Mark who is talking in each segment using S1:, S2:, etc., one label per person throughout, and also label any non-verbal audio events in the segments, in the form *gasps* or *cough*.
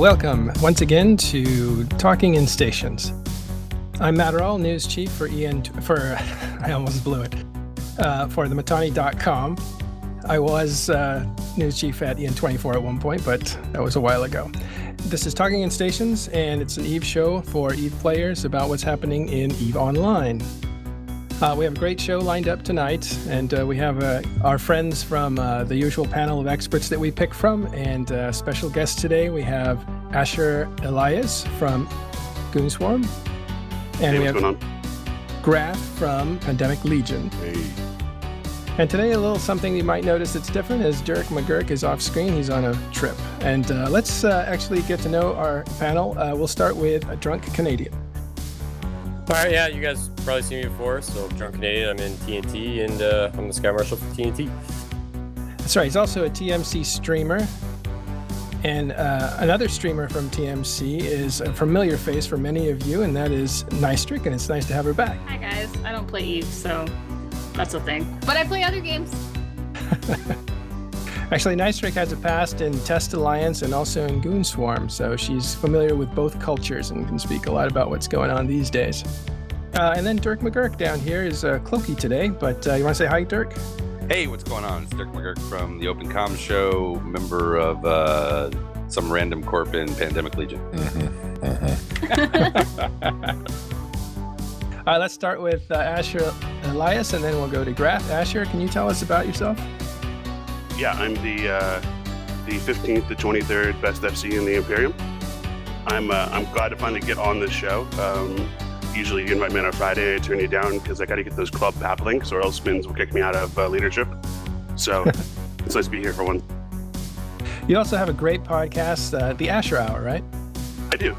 S1: welcome once again to Talking in Stations. I'm Matt news chief for EN for *laughs* I almost blew it uh, for the Mittani.com. I was uh, news chief at EN24 at one point, but that was a while ago. This is Talking in Stations, and it's an Eve show for Eve players about what's happening in Eve Online. Uh, we have a great show lined up tonight, and uh, we have uh, our friends from uh, the usual panel of experts that we pick from, and uh, special guest today we have Asher Elias from Goonswarm, and
S2: Hey,
S1: we have? Grath from Pandemic Legion. Hey. And today, a little something you might notice that's different is Derek McGurk is off screen. He's on a trip. And uh, let's uh, actually get to know our panel. Uh, we'll start with a drunk Canadian.
S3: All right, yeah, you guys probably seen me before. So, Drunk Canadian, I'm in TNT, and uh, I'm the Sky Marshal for TNT.
S1: That's right. He's also a TMC streamer. And uh, another streamer from TMC is a familiar face for many of you, and that is Nystrick, and it's nice to have her back.
S4: Hi guys, I don't play Eve, so that's a thing. But I play other games. *laughs*
S1: Actually, Nystrick has a past in Test Alliance and also in Goonswarm, so she's familiar with both cultures and can speak a lot about what's going on these days. Uh, and then Dirk McGurk down here is uh, cloaky today, but uh, you want to say hi, Dirk?
S5: Hey, what's going on? It's Dirk McGurk from the Open Com Show, member of uh, some random corp in Pandemic Legion. *laughs*
S1: Uh, let's start with uh, Asher Elias, and then we'll go to Graf. Asher, can you tell us about yourself?
S2: Yeah, I'm the uh, the 15th to 23rd best FC in the Imperium. I'm uh, I'm glad to finally get on this show. Um, usually you invite me on a Friday, I turn you down because I got to get those club pap links, or else Spins will kick me out of uh, leadership. So *laughs* it's nice to be here for one.
S1: You also have a great podcast, uh, The Asher Hour, right?
S2: I do.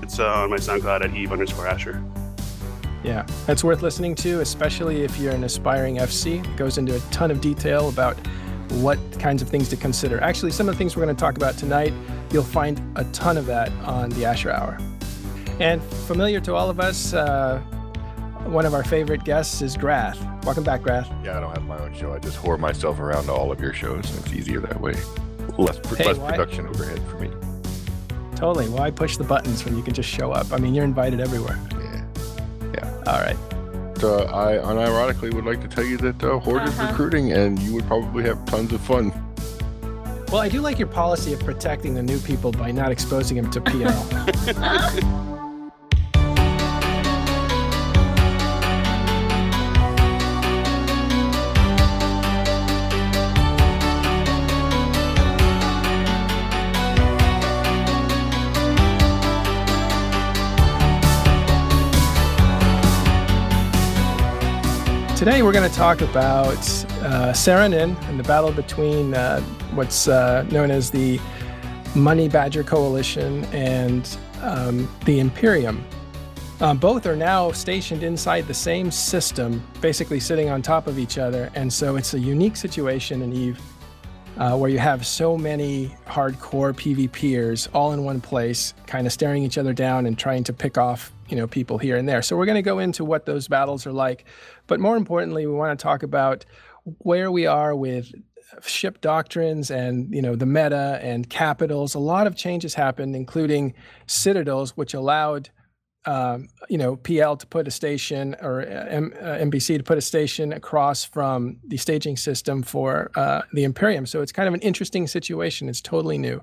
S2: It's uh, on my SoundCloud at Eve underscore Asher.
S1: Yeah, that's worth listening to, especially if you're an aspiring FC. It goes into a ton of detail about what kinds of things to consider. Actually, some of the things we're going to talk about tonight, you'll find a ton of that on the Asher Hour. And familiar to all of us, uh, one of our favorite guests is Grath. Welcome back, Grath.
S6: Yeah, I don't have my own show. I just whore myself around to all of your shows, and it's easier that way. Less
S1: Hey,
S6: less
S1: why-
S6: production overhead for me.
S1: Totally. Why push the buttons when you can just show up? I mean, you're invited everywhere.
S6: Yeah. Yeah.
S1: All right.
S6: So I unironically would like to tell you that uh, Horde is
S4: Uh-huh.
S6: recruiting, and you would probably have tons of fun.
S1: Well, I do like your policy of protecting the new people by not exposing them to PL. *laughs* Today, we're going to talk about uh, Saranen and the battle between uh, what's uh, known as the Money Badger Coalition and um, the Imperium. Uh, both are now stationed inside the same system, basically sitting on top of each other. And so it's a unique situation in Eve uh, where you have so many hardcore PvPers all in one place, kind of staring each other down and trying to pick off, you know, people here and there. So we're going to go into what those battles are like, but more importantly, we want to talk about where we are with ship doctrines and you know the meta and capitals. A lot of changes happened, including citadels, which allowed um, you know PL to put a station or uh, M- uh, NBC to put a station across from the staging system for uh, the Imperium. So it's kind of an interesting situation. It's totally new.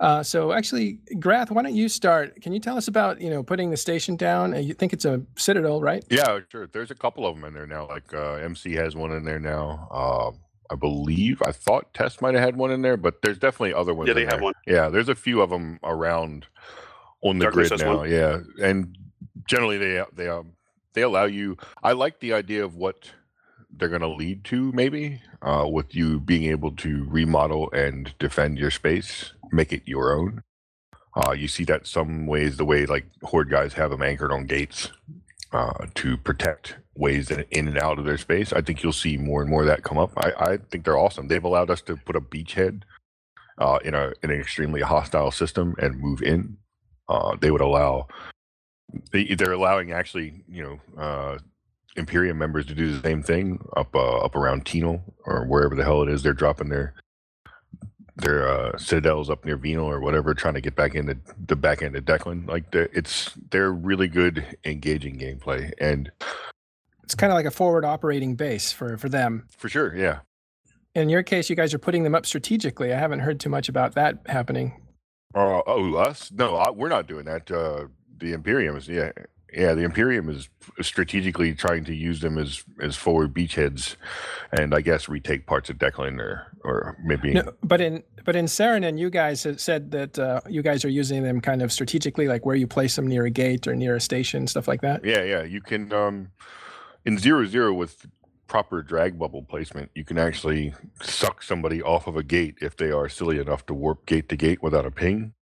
S1: Uh, so actually, Grath, why don't you start? Can you tell us about you know putting the station down? Uh, You think it's a citadel, right?
S6: Yeah, sure. There's a couple of them in there now. Like uh, MC has one in there now. Uh, I believe I thought Test might have had one in there, but there's definitely other ones.
S2: Yeah, they
S6: in
S2: have
S6: there.
S2: one.
S6: Yeah, there's a few of them around on the
S2: Darkness
S6: grid now.
S2: one.
S6: Yeah, and generally they they um they allow you. I like the idea of what they're going to lead to, maybe uh, with you being able to remodel and defend your space, make it your own. Uh, you see that some ways the way like horde guys have them anchored on gates uh, to protect ways in, in and out of their space. I think you'll see more and more of that come up. I, I think they're awesome. They've allowed us to put a beachhead uh, in a in an extremely hostile system and move in. Uh, they would allow they, they're allowing actually you know uh, Imperium members to do the same thing up uh, up around Tenal or wherever the hell it is they're dropping their their uh, citadels up near Venal or whatever, trying to get back into the back end of Deklein. Like the, it's they're really good, engaging gameplay, and
S1: It's kind of like a forward operating base for for them.
S6: for sure, yeah,
S1: In your case, you guys are putting them up strategically. I haven't heard too much about that happening.
S6: Uh, oh, us? No, I, we're not doing that. Uh, the Imperium is, yeah, yeah. The Imperium is strategically trying to use them as as forward beachheads, and I guess retake parts of Deklein or or maybe.
S1: No, but in but in Saranen, you guys said that uh, you guys are using them kind of strategically, like where you place them near a gate or near a station, stuff like that.
S6: Yeah, yeah. You can um, in zero zero with proper drag bubble placement, you can actually suck somebody off of a gate if they are silly enough to warp gate to gate without a ping.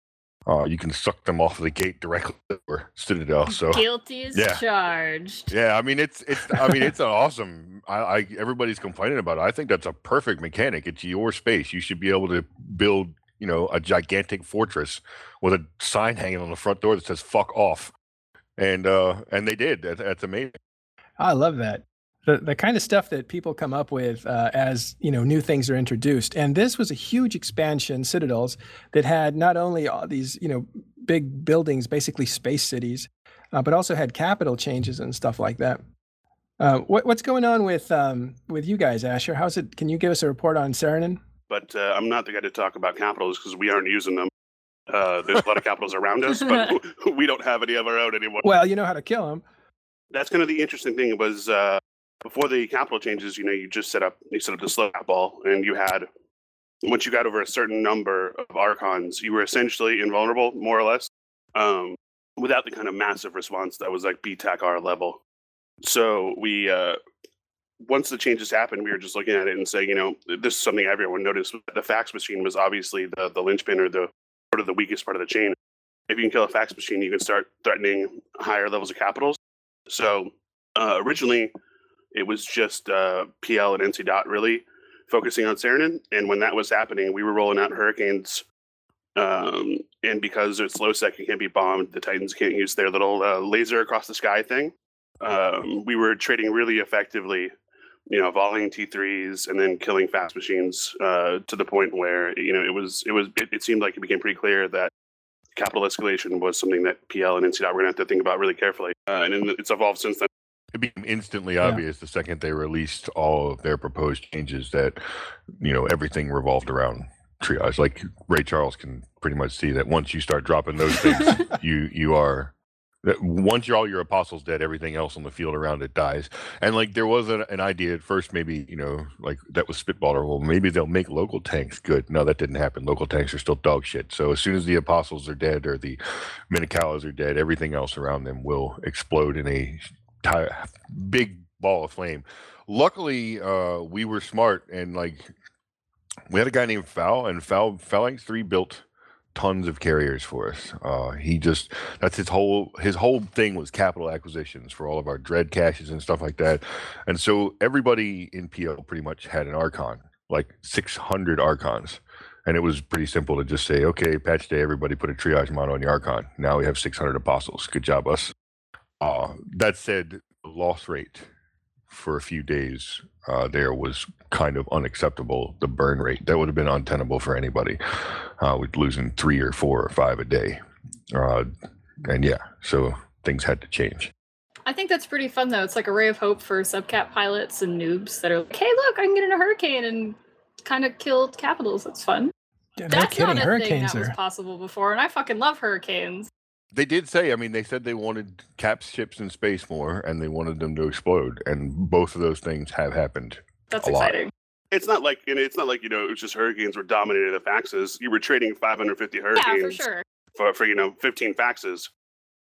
S6: Uh, you can suck them off the gate directly or Citadel. So *laughs*
S4: Guilty as
S6: Yeah.
S4: charged.
S6: Yeah, I mean it's it's I mean it's an awesome. I, I everybody's complaining about it. I think that's a perfect mechanic. It's your space. You should be able to build you know a gigantic fortress with a sign hanging on the front door that says "fuck off," and uh and they did. That, that's amazing.
S1: I love that. The, the kind of stuff that people come up with uh, as you know new things are introduced, and this was a huge expansion, citadels that had not only all these you know big buildings, basically space cities, uh, but also had capital changes and stuff like that. Uh, what, what's going on with um, with you guys, Asher? How's it? Can you give us a report on Saranen?
S2: But uh, I'm not the guy to talk about capitals because we aren't using them. Uh, there's a lot of capitals around us, but *laughs* we don't have any of our own anymore.
S1: Well, you know how to kill them.
S2: That's kind of the interesting thing was uh, before the capital changes. You know, you just set up you set up the slow ball, and you had once you got over a certain number of archons, you were essentially invulnerable, more or less, um, without the kind of massive response that was like BTAC R level. So we uh, once the changes happened, we were just looking at it and saying, you know, this is something everyone noticed. The fax machine was obviously the the linchpin or the sort of the weakest part of the chain. If you can kill a fax machine, you can start threatening higher levels of capitals. So uh, originally, it was just uh, PL and NC Dot really focusing on Saranen, and when that was happening, we were rolling out hurricanes. Um, and because it's low sec, it can't be bombed. The Titans can't use their little uh, laser across the sky thing. Um, we were trading really effectively you know, volleying T3s and then killing fast machines uh, to the point where you know it was it was it, it seemed like it became pretty clear that capital escalation was something that PL and NCDOT were going to have to think about really carefully, uh, and it's evolved since then.
S6: It became instantly obvious the second they released all of their proposed changes that you know everything revolved around triage. Like Ray Charles can pretty much see that once you start dropping those things, *laughs* you you are that once you're all your apostles dead, everything else on the field around it dies. And like there was an, an idea at first, maybe you know, like that was spitballer. Well, maybe they'll make local tanks good. No, that didn't happen. Local tanks are still dog shit. So as soon as the apostles are dead or the Minokawas are dead, everything else around them will explode in a big ball of flame. Luckily, uh, we were smart and like we had a guy named Foul, and Foul Phalanx Three built tons of carriers for us. Uh, he just that's his whole his whole thing was capital acquisitions for all of our dread caches and stuff like that. And so everybody in PL pretty much had an Archon, like 600 Archons. And it was pretty simple to just say, okay, patch day, everybody put a triage mod on the Archon. Now we have 600 apostles. Good job, us. Uh, that said, the loss rate for a few days uh, there was kind of unacceptable. The burn rate that would have been untenable for anybody. Uh, with losing three or four or five a day, uh, and yeah, so things had to change.
S4: I think that's pretty fun though. It's like a ray of hope for subcap pilots and noobs that are like, "Hey, look, I can get in a hurricane and kind of kill capitals." That's fun.
S1: Yeah, no
S4: That's
S1: kidding.
S4: not a thing
S1: Hurricanes
S4: that was possible before, and I fucking love hurricanes.
S6: They did say, I mean, they said they wanted cap ships in space more, and they wanted them to explode, and both of those things have happened.
S4: That's
S6: A lot.
S4: exciting.
S2: It's not like and it's not like you know it was just hurricanes were dominating the faxes. You were trading 550
S4: Yeah,
S2: hurricanes
S4: for sure.
S2: for, for you know 15 faxes.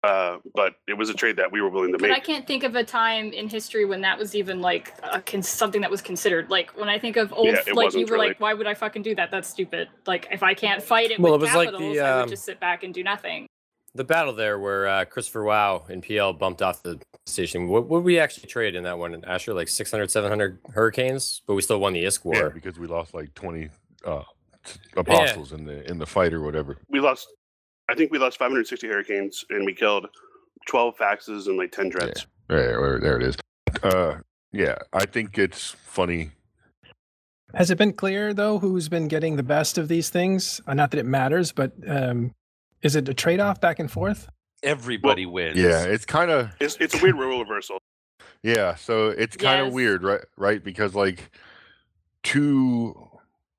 S2: Uh, but it was a trade that we were willing to
S4: But I can't think of a time in history when that was even like a con- something that was considered. Like when I think of old,
S2: Yeah,
S4: like you were
S2: really.
S4: like, why would I fucking do that? That's stupid. Like if I can't fight it
S3: Well,
S4: with
S3: it was like
S4: capitals,
S3: the,
S4: I would
S3: um,
S4: just sit back and do nothing.
S3: The battle there where uh, Christopher Wow and PL bumped off the station. What would we actually trade in that one, Asher? Like 600, 700 hurricanes, but we still won the ISK war.
S6: Yeah, because we lost like 20 uh, t- apostles in the in the fight or whatever.
S2: We lost, I think we lost 560 hurricanes and we killed 12 faxes and like 10 dreads.
S6: There, there, there it is. Uh, yeah, I think it's funny
S1: Has it been clear though who's been getting the best of these things? Uh, not that it matters, but um, is it a trade-off back and forth?
S5: Everybody wins.
S6: Yeah, it's kind of
S2: It's it's a weird rule reversal.
S6: yeah. So it's kind of
S4: Yes.
S6: weird, right? Right, because like to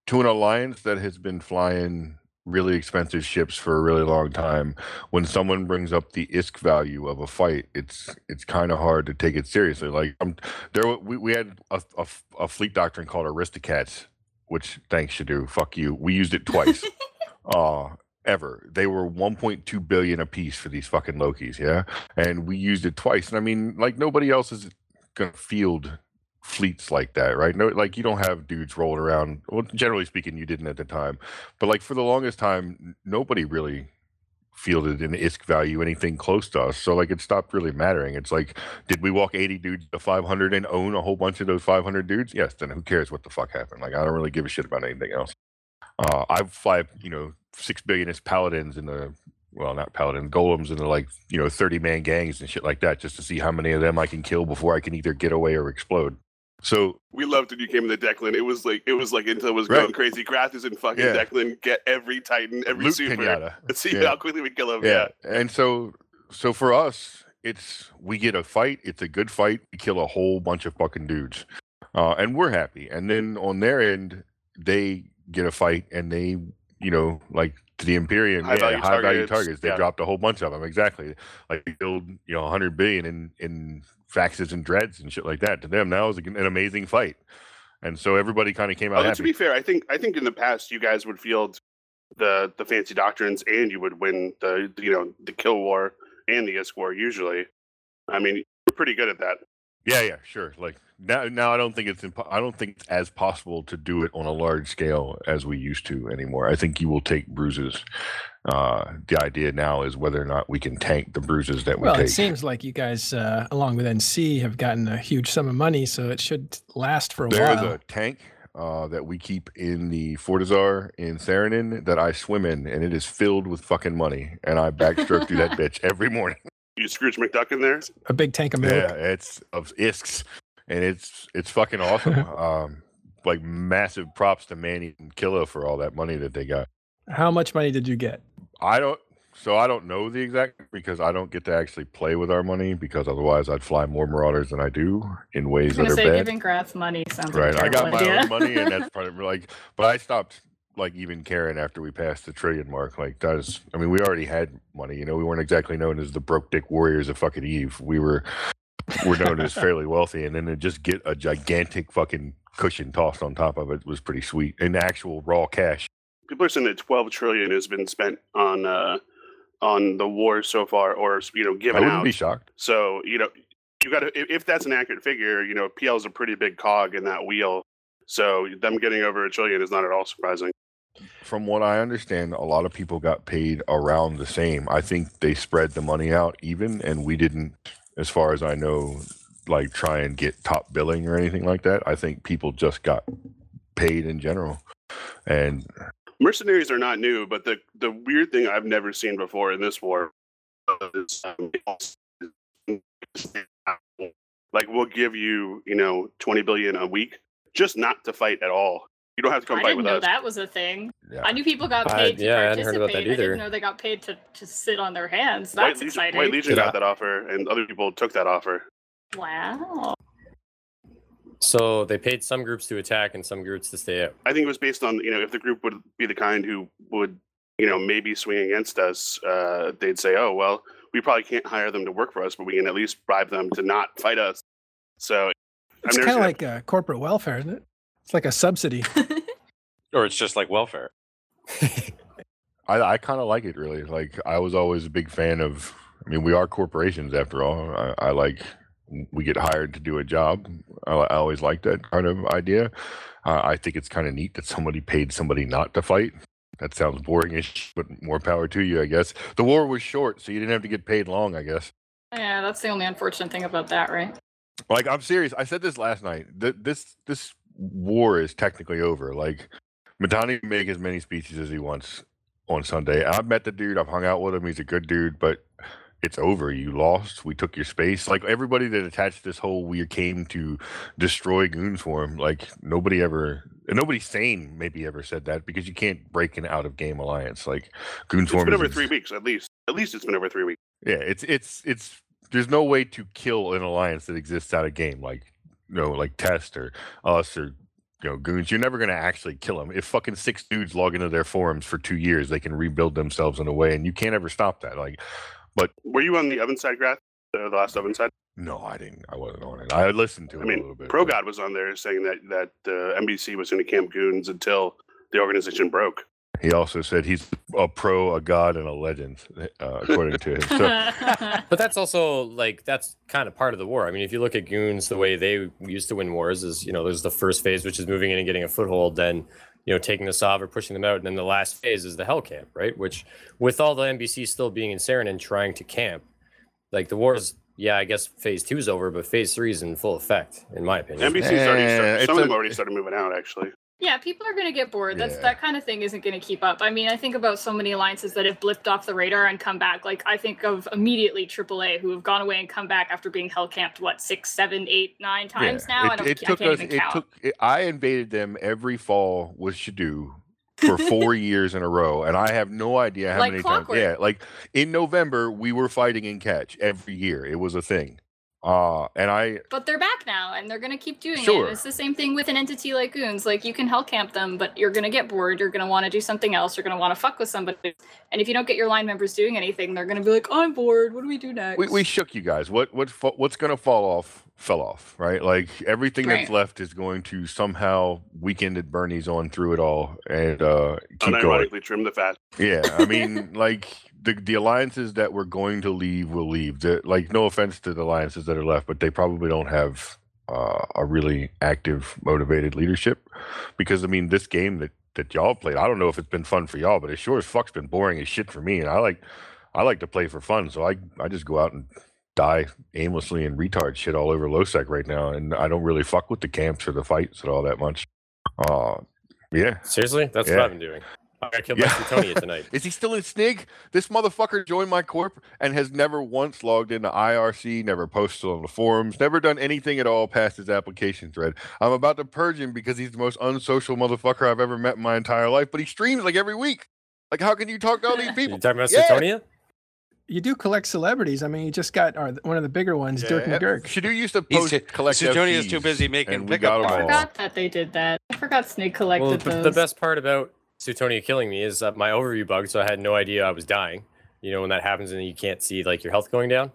S6: to an alliance that has been flying really expensive ships for a really long time, when someone brings up the ISK value of a fight, it's it's kind of hard to take it seriously. Like um, there, wa- we we had a, a, a fleet doctrine called Aristocats, which thanks Shadoo, fuck you. We used it twice. *laughs* uh ever. They were 1.2 billion a piece for these fucking Lokis, yeah? And we used it twice. And I mean, like nobody else is gonna field fleets like that, right? No, like you don't have dudes rolling around. Well, generally speaking, you didn't at the time, but like for the longest time, nobody really fielded an ISK value anything close to us. So like it stopped really mattering. It's like, did we walk 80 dudes to 500 and own a whole bunch of those 500 dudes? Yes. Then who cares what the fuck happened? Like I don't really give a shit about anything else. Uh, I fly, you know, six billionist paladins in the well, not paladin golems in the like you know 30 man gangs and shit like that, just to see how many of them I can kill before I can either get away or explode. So
S2: We loved when you came in the Deklein. It was like it was like until it was
S6: Right.
S2: going crazy. Grathus and fucking
S6: Yeah.
S2: Deklein get every Titan, every
S6: loot
S2: super.
S6: pinata.
S2: Let's *laughs* see
S6: Yeah.
S2: how quickly we kill him.
S6: yeah. and so so for us it's we get a fight it's a good fight we kill a whole bunch of fucking dudes uh, and we're happy and then on their end they get a fight and they you know like to the imperium
S2: High
S6: yeah,
S2: value
S6: high value
S2: targets,
S6: targets they
S2: yeah.
S6: dropped a whole bunch of them exactly like we killed you know 100 billion in in faxes and dreads and shit like that to them that was an an amazing fight and so everybody kind of came out
S2: Although to be fair, I think I think in the past you guys would field the the fancy doctrines and you would win the you know the kill war and the ISK war usually. I mean, you're pretty good at that.
S6: Yeah, yeah, sure. Like now, now I don't think it's impo- I don't think it's as possible to do it on a large scale as we used to anymore. I think you will take bruises. Uh, the idea now is whether or not we can tank the bruises that we
S1: Well,
S6: take.
S1: it seems like you guys, uh, along with NC, have gotten a huge sum of money, so it should last for a
S6: There is
S1: while.
S6: a tank uh, that we keep in the Fortizar in Saranen that I swim in, and it is filled with fucking money, and I backstroke through that *laughs* bitch every morning.
S2: You Scrooge McDuck in there.
S1: A big tank of milk.
S6: Yeah, it's of isks, and it's it's fucking awesome. *laughs* um, like massive props to Manny and Killa for all that money that they got.
S1: How much money did you get?
S6: I don't. So I don't know the exact because I don't get to actually play with our money because otherwise I'd fly more Marauders than I do in
S4: I
S6: ways that
S4: gonna
S6: are
S4: say
S6: bad.
S4: giving Grath money sounds
S6: Right.
S4: like a
S6: I got my
S4: idea.
S6: own money, and that's *laughs* part of like. But I stopped like even caring after we passed the trillion mark. Like that is. I mean, we already had money. You know, we weren't exactly known as the broke dick warriors of fucking Eve. We were. We're known as *laughs* fairly wealthy, and then to just get a gigantic fucking cushion tossed on top of it was pretty sweet. In actual raw cash.
S2: People are saying that 12 trillion has been spent on uh on the war so far, or you know, given out.
S6: I wouldn't
S2: out.
S6: be shocked.
S2: So you know, you got to if that's an accurate figure, you know, PL is a pretty big cog in that wheel. So them getting over a trillion is not at all surprising.
S6: From what I understand, a lot of people got paid around the same. I think they spread the money out even, and we didn't, as far as I know, like try and get top billing or anything like that. I think people just got paid in general. And
S2: Mercenaries are not new, but the the weird thing I've never seen before in this war is um, *laughs* like we'll give you you know 20 billion a week just not to fight at all. You don't have to come
S4: I
S2: fight
S4: didn't
S2: with
S4: know
S2: us.
S4: that was a thing.
S6: yeah,
S4: I knew people got
S3: I-
S4: paid to
S3: yeah, I hadn't
S4: participate.
S3: heard about that
S4: I didn't know they got paid to, to sit on their hands.
S2: White
S4: That's
S2: Legion,
S4: exciting.
S2: White Legion
S3: Yeah.
S2: got that offer, and other people took that offer.
S4: Wow.
S3: So they paid some groups to attack and some groups to stay out.
S2: I think it was based on you know if the group would be the kind who would you know maybe swing against us, uh, they'd say, oh well, we probably can't hire them to work for us, but we can at least bribe them to not fight us. So
S1: It's kind of like uh, corporate welfare, isn't it? It's like a subsidy. *laughs*
S5: Or it's just like welfare. *laughs*
S6: I, I kind of like it really. Like I was always a big fan of. I mean, we are corporations after all. I, I like we get hired to do a job. I, I always like that kind of idea. Uh, I think it's kind of neat that somebody paid somebody not to fight. That sounds boring as but more power to you, I guess. The war was short, so you didn't have to get paid long, I guess.
S4: Yeah, that's the only unfortunate thing about that, right?
S6: Like I'm serious. I said this last night. Th- this this war is technically over. Like Mittani can make as many speeches as he wants on Sunday. I've met the dude. I've hung out with him. He's a good dude, but it's over. You lost. We took your space. Like everybody that attached this whole we came to destroy goons for him. Like nobody ever and nobody sane maybe ever said that because you can't break an out of game alliance like goon
S2: It's
S6: swarm
S2: been
S6: is
S2: over three weeks at least. At least it's been over three weeks.
S6: yeah it's it's it's there's no way to kill an alliance that exists out of game like you know like test or us or you know goons you're never going to actually kill them if fucking six dudes log into their forums for two years they can rebuild themselves in a way and you can't ever stop that like but
S2: Were you on the oven side, Grath? The, the last oven side?
S6: no i didn't i wasn't on it i listened to it
S2: I
S6: a
S2: mean,
S6: little bit
S2: Pro God was on there saying that that uh, NBC was going to camp goons until the organization broke.
S6: He also said he's a pro a god and a legend uh, according to him so *laughs*
S3: But that's also like that's kind of part of the war. I mean, if you look at goons, the way they used to win wars is you know there's the first phase, which is moving in and getting a foothold, then you know taking the Sov or pushing them out, and then the last phase is the Hell Camp, right? Which with all the NBC still being in Saren and trying to camp, like the wars yeah, I guess phase two is over, but phase three is in full effect, in my opinion.
S2: NBC's already started, some of them already started moving out actually.
S4: Yeah, people are going to get bored. That's
S6: Yeah.
S4: that kind of thing isn't going to keep up. I mean, I think about so many alliances that have blipped off the radar and come back. Like I think of immediately AAA who have gone away and come back after being hell camped what six, seven, eight, nine times now. I
S6: It,
S4: don't.
S6: it took us. It
S4: count.
S6: took. It, I invaded them every fall with Shadoo for four *laughs* years in a row, and I have no idea how
S4: Like
S6: many
S4: clockwork.
S6: times. Yeah, like in November we were fighting in catch every year. It was a thing. Uh and I
S4: But they're back now, and they're going to keep doing
S6: Sure.
S4: it. It's the same thing with an entity like Goons. Like you can hell camp them, but you're going to get bored. You're going to want to do something else. You're going to want to fuck with somebody. And if you don't get your line members doing anything, they're going to be like, "I'm bored. What do we do next?"
S6: we, we shook you guys. What what what's gonna fall off fell off, right? Like everything that's left is going to somehow weekended Bernie's on through it all and uh keep going.
S2: Unironically trim the fat.
S6: Yeah, I *laughs* mean, like the the alliances that we're going to leave will leave. The, like, no offense to the alliances that are left, but they probably don't have uh, a really active, motivated leadership. Because I mean, this game that that y'all played, I don't know if it's been fun for y'all, but it sure as fuck's been boring as shit for me. And I like I like to play for fun, so I I just go out and die aimlessly and retard shit all over Losec right now, and I don't really fuck with the camps or the fights at all that much. Uh yeah.
S3: Seriously, that's
S6: Yeah.
S3: what I've been doing. I got killed
S6: Yeah.
S3: by Suitonia *laughs* tonight.
S6: Is he still in Snig? This motherfucker joined my corp and has never once logged into IRC, never posted on the forums, never done anything at all past his application thread. I'm about to purge him because he's the most unsocial motherfucker I've ever met in my entire life, but he streams like every week. Like, how can you talk to all these *laughs* people?
S3: You talking about
S6: Yeah.
S1: You do collect celebrities. I mean, you just got our, one of the bigger ones, Dirk
S6: Yeah,
S1: McGurk.
S6: Shadoo used to
S7: He's
S6: post
S7: ju-
S6: collect
S7: Suitonia's too busy making
S6: and
S7: pickup
S6: got 'em
S4: I
S7: lines.
S6: all.
S4: forgot that they did that. I forgot Snake collected
S3: Well, the,
S4: those.
S3: the best part about Suitonia killing me is that my overview bug, so I had no idea I was dying. You know, when that happens and you can't see like your health going down.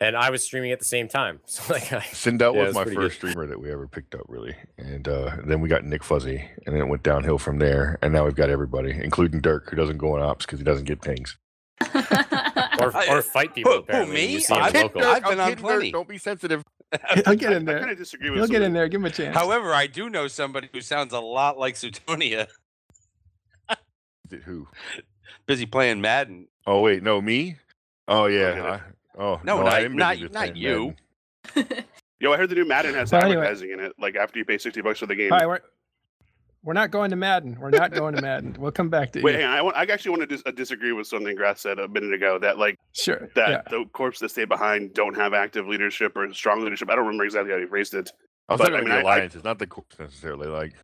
S3: And I was streaming at the same time. *laughs* So like I
S6: Sindel
S3: Yeah,
S6: was
S3: it's
S6: my first
S3: good.
S6: streamer that we ever picked up, really. And uh, then we got Nick Fuzzy, and then it went downhill from there. And now we've got everybody, including Dirk, who doesn't go on ops because he doesn't get pings. *laughs*
S3: or, *laughs* or fight people
S7: Who- who,
S3: apparently. when
S7: me?
S3: You see
S7: I've-
S3: local.
S7: I've
S6: I'm
S7: been on
S6: kidding, Dirk.
S7: plenty.
S6: Don't be sensitive. *laughs*
S1: He'll get in there.
S2: I
S1: there.
S2: kind of disagree with
S1: He'll get in there. Give him a chance.
S7: However, I do know somebody who sounds a lot like Suitonia,
S6: Who?
S7: busy playing Madden.
S6: Oh wait, no, me. Oh, oh yeah.
S2: get.
S6: I, oh
S7: No,
S6: I
S7: not-
S6: am
S7: not- not you. *laughs*
S2: Yo, I heard the new Madden has
S1: Well, anyway.
S2: advertising in it. Like after you pay sixty bucks for the game.
S1: All right, we're, we're not going to Madden. We're not going to Madden. We'll come back to
S2: Wait,
S1: you.
S2: hang on. I, want, I actually want to dis- uh, disagree with something Grath said a minute ago. That like
S1: Sure.
S2: that
S1: yeah.
S2: the corps that stay behind don't have active leadership or strong leadership. I don't remember exactly how he phrased it.
S6: I was
S2: But,
S6: talking
S2: I
S6: about
S2: mean,
S6: the
S2: I- I-
S6: alliances, not the corps necessarily. Like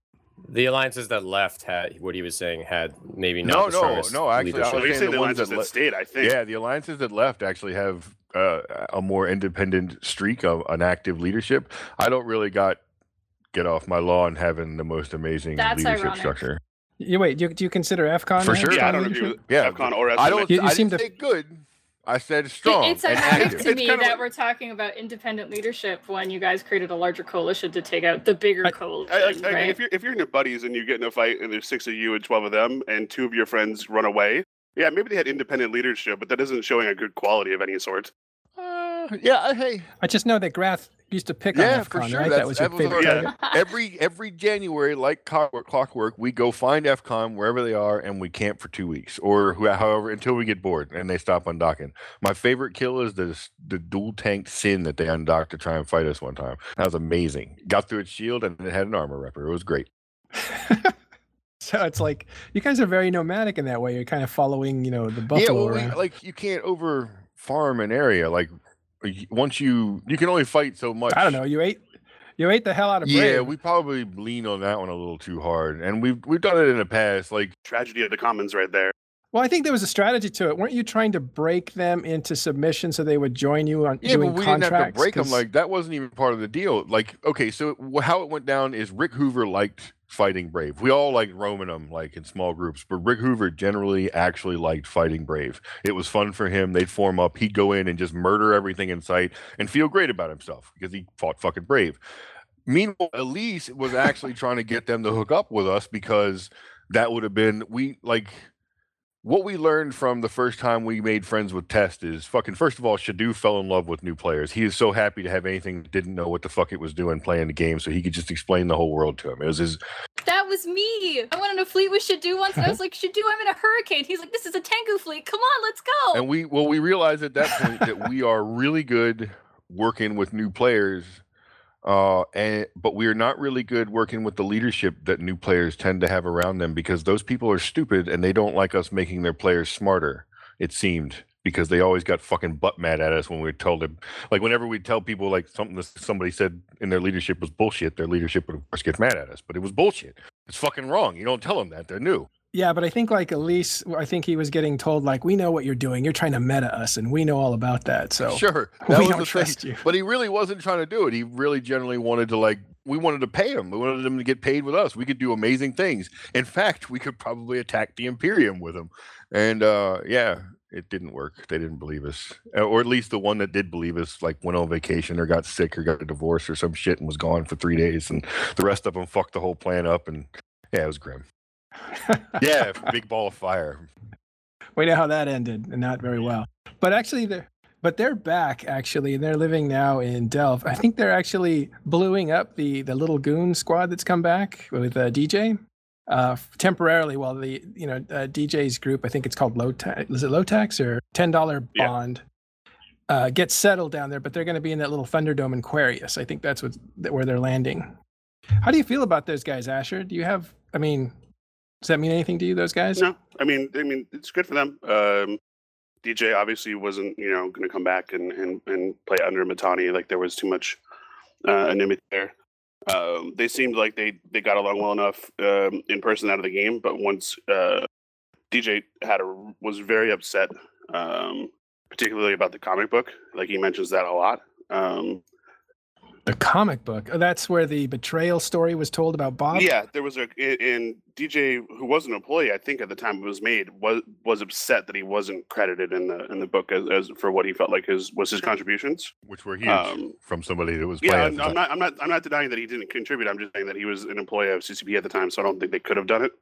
S3: The alliances that left had what he was saying had maybe
S6: No,
S3: not the
S6: no, no, actually, I
S3: leadership.
S2: Well,
S6: was
S2: you
S6: saying
S2: say
S6: the
S2: the
S6: ones
S2: alliances
S6: that
S2: that
S6: le-
S2: stayed. I think.
S6: yeah, the alliances that left actually have uh, a more independent streak of an active leadership. I don't really got get off my lawn having the most amazing
S4: That's
S6: leadership
S4: ironic.
S6: structure.
S1: You wait. Do you, do you consider FCON?
S6: For sure.
S2: Yeah, I
S1: strong
S2: don't agree with
S6: Yeah,
S2: FCON or
S6: I don't.
S1: You- you
S6: I
S1: seem
S6: didn't
S1: to-
S6: say good. I said strong.
S4: It's ironic to me that
S6: like-
S4: we're talking about independent leadership when you guys created a larger coalition to take out the bigger
S1: I-
S4: coalition,
S2: I, like, I-
S4: right?
S2: if you're if you're in your buddies and you get in a fight and there's six of you and twelve of them and two of your friends run away, yeah, maybe they had independent leadership, but that isn't showing a good quality of any sort.
S6: Uh, yeah. I- Hey,
S1: I just know that Grath used to pick
S6: Yeah,
S1: on
S6: for sure.
S1: right?
S6: That's-
S1: That was your
S6: that was
S1: favorite
S2: our- *laughs*
S6: every every January, like clockwork, clockwork, we go find FCON wherever they are, and we camp for two weeks, or however until we get bored and they stop undocking. My favorite kill is the the dual tanked Sin that they undocked to try and fight us one time. That was amazing. Got through its shield and it had an armor repper. It was great. *laughs*
S1: so it's like you guys are very nomadic in that way. You're kind of following, you know, the buffalo
S6: yeah, well, we, like you can't over farm an area. Like y- once you you can only fight so much.
S1: I don't know. You ate You ate the hell out of Brave.
S6: Yeah, we probably lean on that one a little too hard, and we've we've done it in the past. Like,
S2: Tragedy of the Commons, right there.
S1: Well, I think there was a strategy to it. Weren't you trying to break them into submission so they would join you on
S6: yeah,
S1: doing
S6: but we didn't have to break them. Like that wasn't even part of the deal. Like, okay, so how it went down is Rick Hoover liked fighting Brave. We all liked roaming them like in small groups, but Rick Hoover generally actually liked fighting Brave. It was fun for him. They'd form up. He'd go in and just murder everything in sight and feel great about himself because he fought fucking Brave. Meanwhile, Elise was actually trying to get them to hook up with us because that would have been we like what we learned from the first time we made friends with Test is fucking first of all, Shadoo fell in love with new players. He is so happy to have anything that didn't know what the fuck it was doing playing the game, so he could just explain the whole world to him. It was his
S4: That was me. I went on a fleet with Shadoo once, and I was like, "Shadoo, I'm in a hurricane." He's like, "This is a Tengu fleet. Come on, let's go."
S6: and we well we realized at that point that we are really good working with new players uh and but we are not really good working with the leadership that new players tend to have around them because those people are stupid and they don't like us making their players smarter it seemed because they always got fucking butt mad at us when we told them like whenever we tell people like something that somebody said in their leadership was bullshit their leadership would of course get mad at us but it was bullshit. It's fucking wrong. You don't tell them that. They're new
S1: Yeah, but I think like Elise, I think he was getting told like, "We know what you're doing. You're trying to meta us, and we know all about that." So *laughs*
S6: Sure. *laughs*
S1: we
S6: That was
S1: don't trust
S6: thing.
S1: you.
S6: But he really wasn't trying to do it. He really generally wanted to like we wanted to pay him. We wanted him to get paid with us. We could do amazing things. In fact, we could probably attack the Imperium with him. And uh yeah, it didn't work. They didn't believe us. Uh, Or at least the one that did believe us like went on vacation or got sick or got a divorce or some shit and was gone for 3 days and the rest of them fucked the whole plan up and yeah, it was grim. Yeah, *laughs* big ball of fire.
S1: we know how that ended, and not very well. But actually, they're but they're back actually, and they're living now in Delve. I think they're actually bluing up the the little goon squad that's come back with uh, DJ uh, temporarily while the you know uh, DJ's group. I think it's called low tax. Is it low tax or ten dollar
S2: Yeah.
S1: bond? Uh, gets settled down there, but they're going to be in that little Thunderdome in Querious. I think that's what where they're landing. How do you feel about those guys, Asher? Do you have? I mean, does that mean anything to you? Those guys?
S2: No, I mean, I mean, it's good for them. Um, DJ obviously wasn't, you know, going to come back and, and, and play under Mittani. Like there was too much uh, enmity there. Um, they seemed like they, they got along well enough um, in person out of the game, but once uh, DJ had a was very upset, um, particularly about the comic book. Like he mentions that a lot.
S1: The comic book. Oh, that's where the betrayal story was told about Bob.
S2: Yeah, there was a a- and DJ who was an employee, I think at the time it was made, was was upset that he wasn't credited in the in the book as, as for what he felt like his was his contributions.
S6: Which were huge
S2: Um,
S6: from somebody that was
S2: Yeah,
S6: playing.
S2: I'm, I'm not I'm not I'm not denying that he didn't contribute. I'm just saying that he was an employee of CCP at the time, so I don't think they could have done it.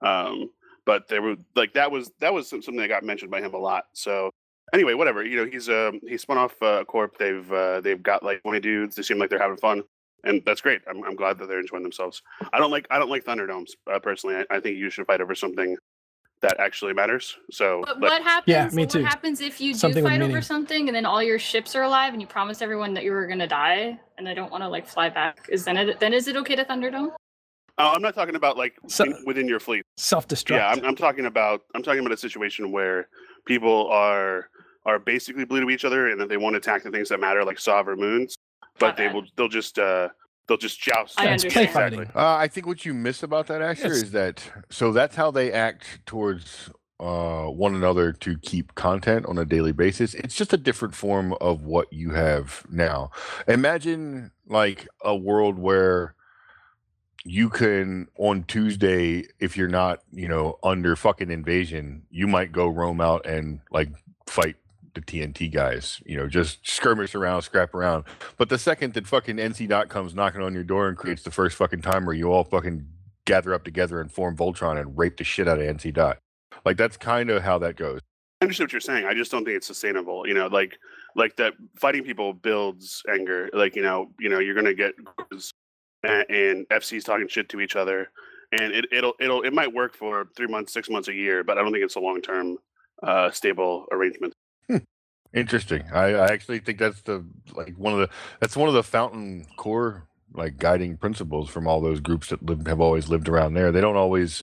S2: Um, but there were like that was that was something that got mentioned by him a lot. So anyway, whatever. You know, he's um he spun off uh, Corp. They've uh, they've got like 20 dudes. They seem like they're having fun, and that's great. I'm, I'm glad that they're enjoying themselves. I don't like I don't like Thunderdomes uh, personally. I, I think you should fight over something that actually matters. So
S4: But
S2: like,
S4: what happens?
S1: Yeah, me too.
S4: what happens if you
S1: Something
S4: do
S1: with
S4: fight over something and then all your ships are alive and you promised everyone that you were gonna die and they don't want to like fly back? Is then it then is it okay to Thunderdome?
S2: oh, I'm not talking about like
S1: So-
S2: in- within your fleet.
S1: Self-destruct.
S2: Yeah, I'm, I'm talking about I'm talking about a situation where people are are basically blue to each other, and that they won't attack the things that matter, like sovereign moons, but
S4: Not
S2: they will they'll just uh they'll just joust.
S4: I understand.
S1: play fighting.
S6: Uh, I think what you miss about that, Asher,
S1: It's-
S6: is that so that's how they act towards uh, one another to keep content on a daily basis. It's just a different form of what you have now. Imagine like a world where you can on Tuesday, if you're not, you know, under fucking invasion, you might go roam out and like fight the TNT guys, you know, just skirmish around, scrap around. But the second that fucking NC Dot comes knocking on your door and creates the first fucking time where you all fucking gather up together and form Voltron and rape the shit out of NC Dot. Like that's kind of how that goes.
S2: I understand what you're saying. I just don't think it's sustainable. You know, like like that fighting people builds anger. Like you know, you know, you're gonna get and, FCs talking shit to each other, and it, it'll it'll it might work for three months, six months, a year, but I don't think it's a long term uh, stable arrangement.
S6: Interesting. I, I actually think that's the like one of the that's one of the fountain core like guiding principles from all those groups that live, have always lived around there. They don't always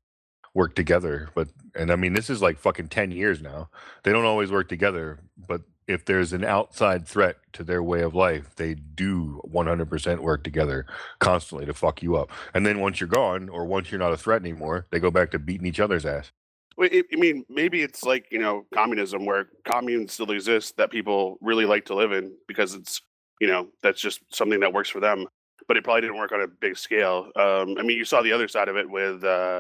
S6: work together, but and I mean this is like fucking ten years now. They don't always work together, but if there's an outside threat to their way of life, they do 100% work together constantly to fuck you up. And then once you're gone, or once you're not a threat anymore, they go back to beating each other's ass.
S2: I mean, maybe it's like you know communism, where communes still exist that people really like to live in because it's you know that's just something that works for them. But it probably didn't work on a big scale. Um, I mean, you saw the other side of it with uh,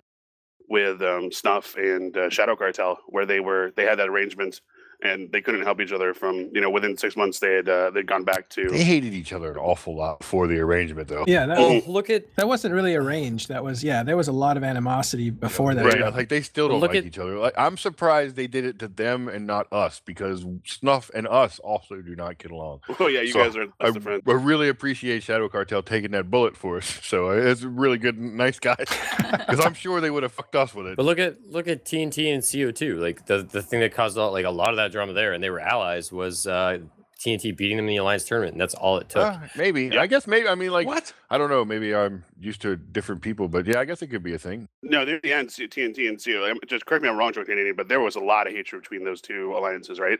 S2: with um, Snuff and uh, Shadow Cartel, where they were they had that arrangement and they couldn't help each other from you know within six months they had uh, they'd gone back to
S6: They hated each other an awful lot for the arrangement, though.
S1: Yeah, that,
S3: Well, look at
S1: that wasn't really arranged. That was yeah, there was a lot of animosity before that.
S6: Right, like they still don't
S3: look
S6: like
S3: at-
S6: each other. Like I'm surprised they did it to them and not us because Snuff and us also do not get along. *laughs*
S2: oh yeah you
S6: So,
S2: guys are
S6: I,
S2: that's different
S6: I really appreciate Shadow Cartel taking that bullet for us. *laughs* So uh, it's a really good, nice guys. *laughs* Because I'm sure they would have fucked us with it.
S3: But look at look at TNT and CO2. Like the the thing that caused all, like a lot of that drama there, and they were allies, was uh, TNT beating them in the alliance tournament, and that's all it took.
S6: Uh, maybe.
S2: Yeah.
S6: I guess maybe. I mean, like,
S7: what?
S6: I don't know. Maybe I'm used to different people, but yeah, I guess it could be a thing.
S2: no near the end C- tnt and co I'm- just correct me if i'm wrong Joe Canadian, but there was a lot of hatred between those two alliances right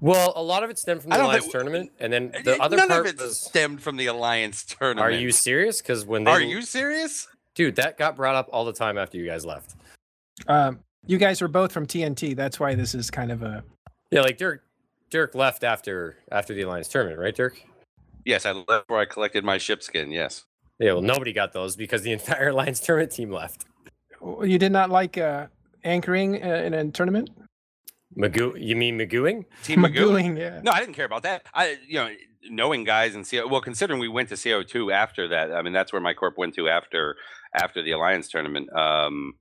S3: well, a lot of it stemmed from the alliance
S7: think-
S3: tournament, and then the other
S7: None
S3: part
S7: of it
S3: was.
S7: stemmed from the alliance tournament.
S3: Are you serious? Because when they
S7: Are you serious?
S3: dude, that got brought up all the time after you guys left.
S1: Um, you guys were both from TNT. That's why this is kind of a
S3: Yeah, like Dirk. Dirk left after after the alliance tournament, right, Dirk?
S7: Yes, I left where I collected my ship skin. Yes.
S3: Yeah, well, nobody got those because the *laughs* entire alliance tournament team left.
S1: You did not like uh, anchoring uh, in a tournament?
S3: Magoo, you mean Magooing?
S7: Team
S1: Magooing, yeah.
S7: No, I didn't care about that. I, you know, knowing guys and CO. Well, considering we went to CO2 after that, I mean, that's where my corp went to after after the alliance tournament. Um,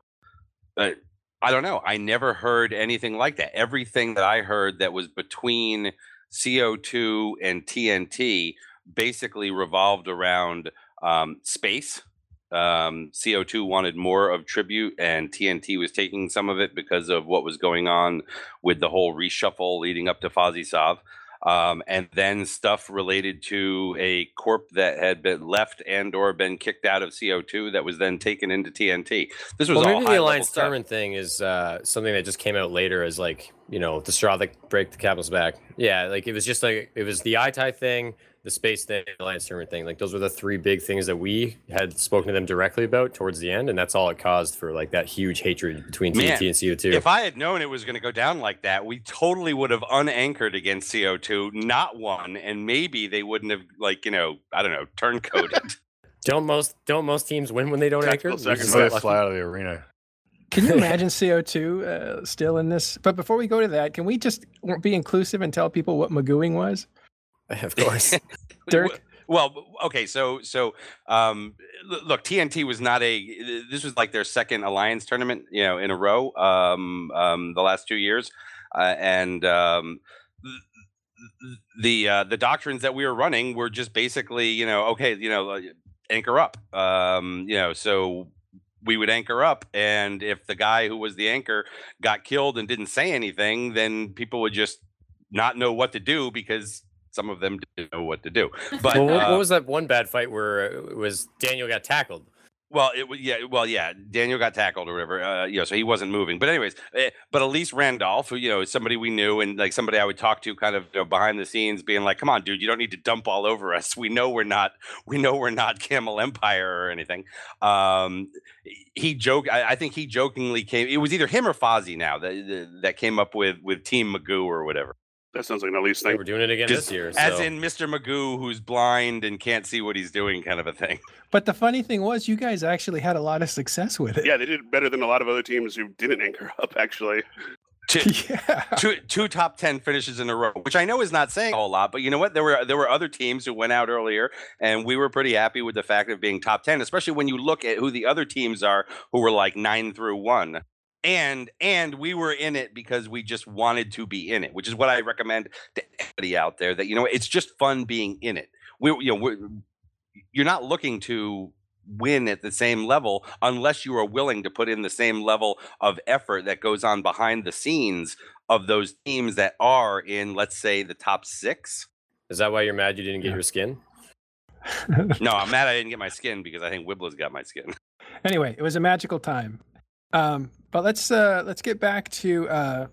S7: but I don't know. I never heard anything like that. Everything that I heard that was between CO2 and TNT basically revolved around um, space. Um, CO2 wanted more of tribute, and TNT was taking some of it because of what was going on with the whole reshuffle leading up to Fozzie Sov. Um, and then stuff related to a corp that had been left and or been kicked out of CO2 that was then taken into TNT. This was
S3: well,
S7: all
S3: maybe the alliance tournament thing is uh, something that just came out later as like you know the straw that break the camel's back. Yeah, like it was just like it was the itai thing, the space thing, the alliance tournament thing. Like those were the three big things that we had spoken to them directly about towards the end, and that's all it caused for like that huge hatred between
S7: Man,
S3: TNT and CO2.
S7: If I had known it was going to go down like that, we totally would have unanchored against CO2, not won, and maybe they wouldn't have like you know I don't know turncoated. *laughs*
S3: don't most don't most teams win when they don't anchor?
S2: Tactical
S3: We just
S6: Just
S3: got
S6: let it
S3: lucky.
S6: fly out of the arena.
S1: Can you *laughs* imagine CO2 uh, still in this? But before we go to that, can we just be inclusive and tell people what Magooing was? *laughs*
S3: of course. *laughs*
S1: Dirk?
S7: Well, okay, so so um, look, TNT was not a. This was like their second alliance tournament, you know, in a row. Um, um, the last two years, uh, and um, th- th- the uh, the doctrines that we were running were just basically, you know, okay, you know, anchor up. Um, you know, so we would anchor up, and if the guy who was the anchor got killed and didn't say anything, then people would just not know what to do because some of them didn't know what to do. *laughs* But
S3: well, what,
S7: uh,
S3: what was that one bad fight where it was Daniel got tackled?
S7: Well, it yeah. Well, yeah. Daniel got tackled or whatever. Uh, you know, so he wasn't moving. But anyways, eh, but Elise Randolph, who you know, is somebody we knew and like somebody I would talk to, kind of you know, behind the scenes, being like, "Come on, dude, you don't need to dump all over us. We know we're not. We know we're not *laughs* Camel Empire or anything." Um, he joked. I, I think he jokingly came. It was either him or Fozzie now that that- that came up with with Team Magoo or whatever.
S2: That sounds like an elise
S3: They
S2: thing
S3: We're doing it again
S7: Just
S3: this year.
S7: As in Mr. Magoo, who's blind and can't see what he's doing, kind of a thing.
S1: But the funny thing was, you guys actually had a lot of success with it.
S2: yeah they did better than a lot of other teams who didn't anchor up actually
S7: To- *laughs*
S1: yeah.
S7: two two top ten finishes in a row, which I know is not saying a whole lot, but you know what? There were there were other teams who went out earlier, and we were pretty happy with the fact of being top ten, especially when you look at who the other teams are who were like nine through one. And and we were in it because we just wanted to be in it, which is what I recommend to anybody out there. That you know, it's just fun being in it. We you know we're, you're not looking to win at the same level unless you are willing to put in the same level of effort that goes on behind the scenes of those teams that are in let's say the top 6
S3: is that why you're mad you didn't get
S1: Yeah.
S3: your skin?
S7: no i'm *laughs* mad i didn't get my skin because i think wibbler's got my skin
S1: anyway, it was a magical time. Um, but let's uh, let's get back to uh,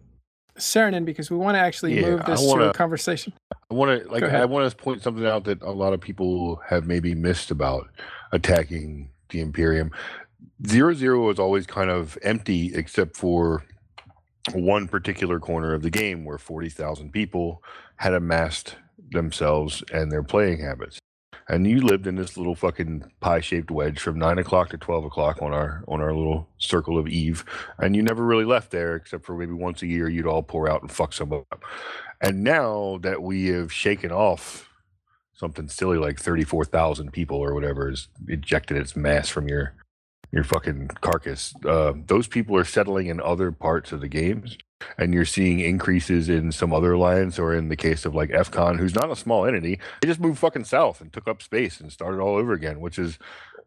S1: Saranen because we want to actually
S6: Yeah,
S1: move this
S6: wanna-
S1: a conversation.
S6: I want to like. I want to point something out that a lot of people have maybe missed about attacking the Imperium. Zero zero is always kind of empty except for one particular corner of the game where forty thousand people had amassed themselves and their playing habits. And you lived in this little fucking pie-shaped wedge from nine o'clock to twelve o'clock on our on our little circle of Eve, and you never really left there except for maybe once a year. You'd all pour out and fuck someone up. And now that we have shaken off something silly like 34,000 people or whatever is ejected its mass from your your fucking carcass, uh, those people are settling in other parts of the games. And you're seeing increases in some other alliance, or in the case of like FCON, who's not a small entity, they just moved fucking south and took up space and started all over again, which is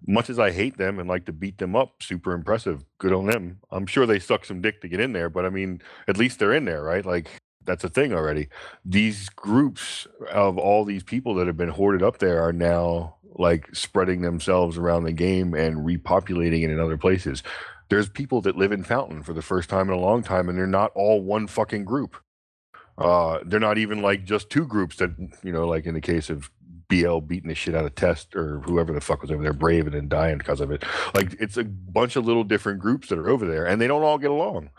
S6: much as I hate them and like to beat them up, super impressive. Good on them. I'm sure they suck some dick to get in there, but I mean, at least they're in there, right? Like that's a thing already. These groups of all these people that have been hoarded up there are now like spreading themselves around the game and repopulating it in other places. There's people that live in Fountain for the first time in a long time, and they're not all one fucking group. Uh, they're not even like just two groups that you know, like in the case of BL beating the shit out of Test or whoever the fuck was over there, Brave, and then dying because of it. Like it's a bunch of little different groups that are over there, and they don't all get along.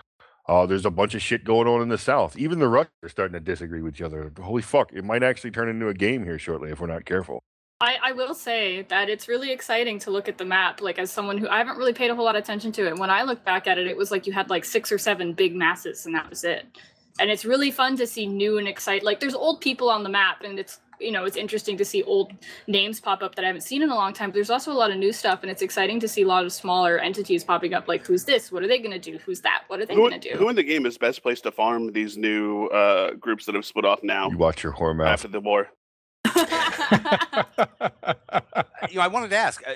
S6: Uh, there's a bunch of shit going on in the South. Even the Russians are starting to disagree with each other. Holy fuck! It might actually turn into a game here shortly if we're not careful.
S4: I, I will say that it's really exciting to look at the map, like as someone who I haven't really paid a whole lot of attention to it. When I look back at it, it was like you had like six or seven big masses, and that was it. And it's really fun to see new and exciting. Like there's old people on the map, and it's you know it's interesting to see old names pop up that I haven't seen in a long time. But there's also a lot of new stuff, and it's exciting to see a lot of smaller entities popping up. Like who's this? What are they going to do? Who's that? What are they
S2: Who,
S4: going to do?
S2: who in the game is best placed to farm these new uh, groups that have split off now
S6: You watch your whore mouth.
S2: after the war? *laughs* *laughs*
S7: you know, I wanted to ask. uh,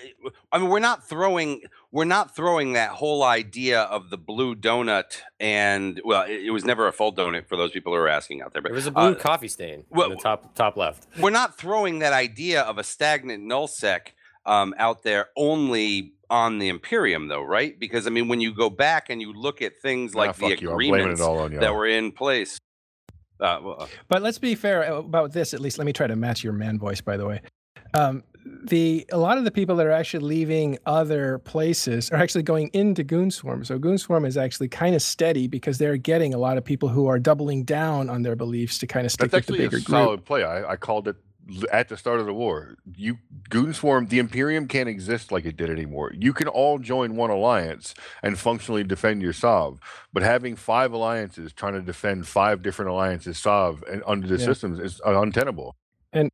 S7: I mean, we're not throwing we're not throwing that whole idea of the blue donut, and well, it, it was never a full donut for those people who are asking out there. But
S3: it was a blue
S7: uh,
S3: coffee stain
S7: well-
S3: in the top top left.
S7: we're not throwing that idea of a stagnant nullsec um, out there only on the Imperium, though, right? Because I mean, when you go back and you look at things
S6: Nah,
S7: like the
S6: fuck you. I'm blaming
S7: agreements
S6: it all on you.
S7: that were in place. Uh, well, uh,
S1: But let's be fair about this. At least, let me try to match your man voice. By the way, um, the a lot of the people that are actually leaving other places are actually going into Goonswarm. So Goonswarm is actually kind of steady because they're getting a lot of people who are doubling down on their beliefs to kind of stick
S6: That's
S1: with the
S6: actually a
S1: bigger group.
S6: solid play. I, I called it l- at the start of the war. You Goonswarm, the Imperium can't exist like it did anymore. You can all join one alliance and functionally defend your Sov, but having five alliances trying to defend five different alliances Sov and under the
S1: Yeah.
S6: systems is untenable.
S1: And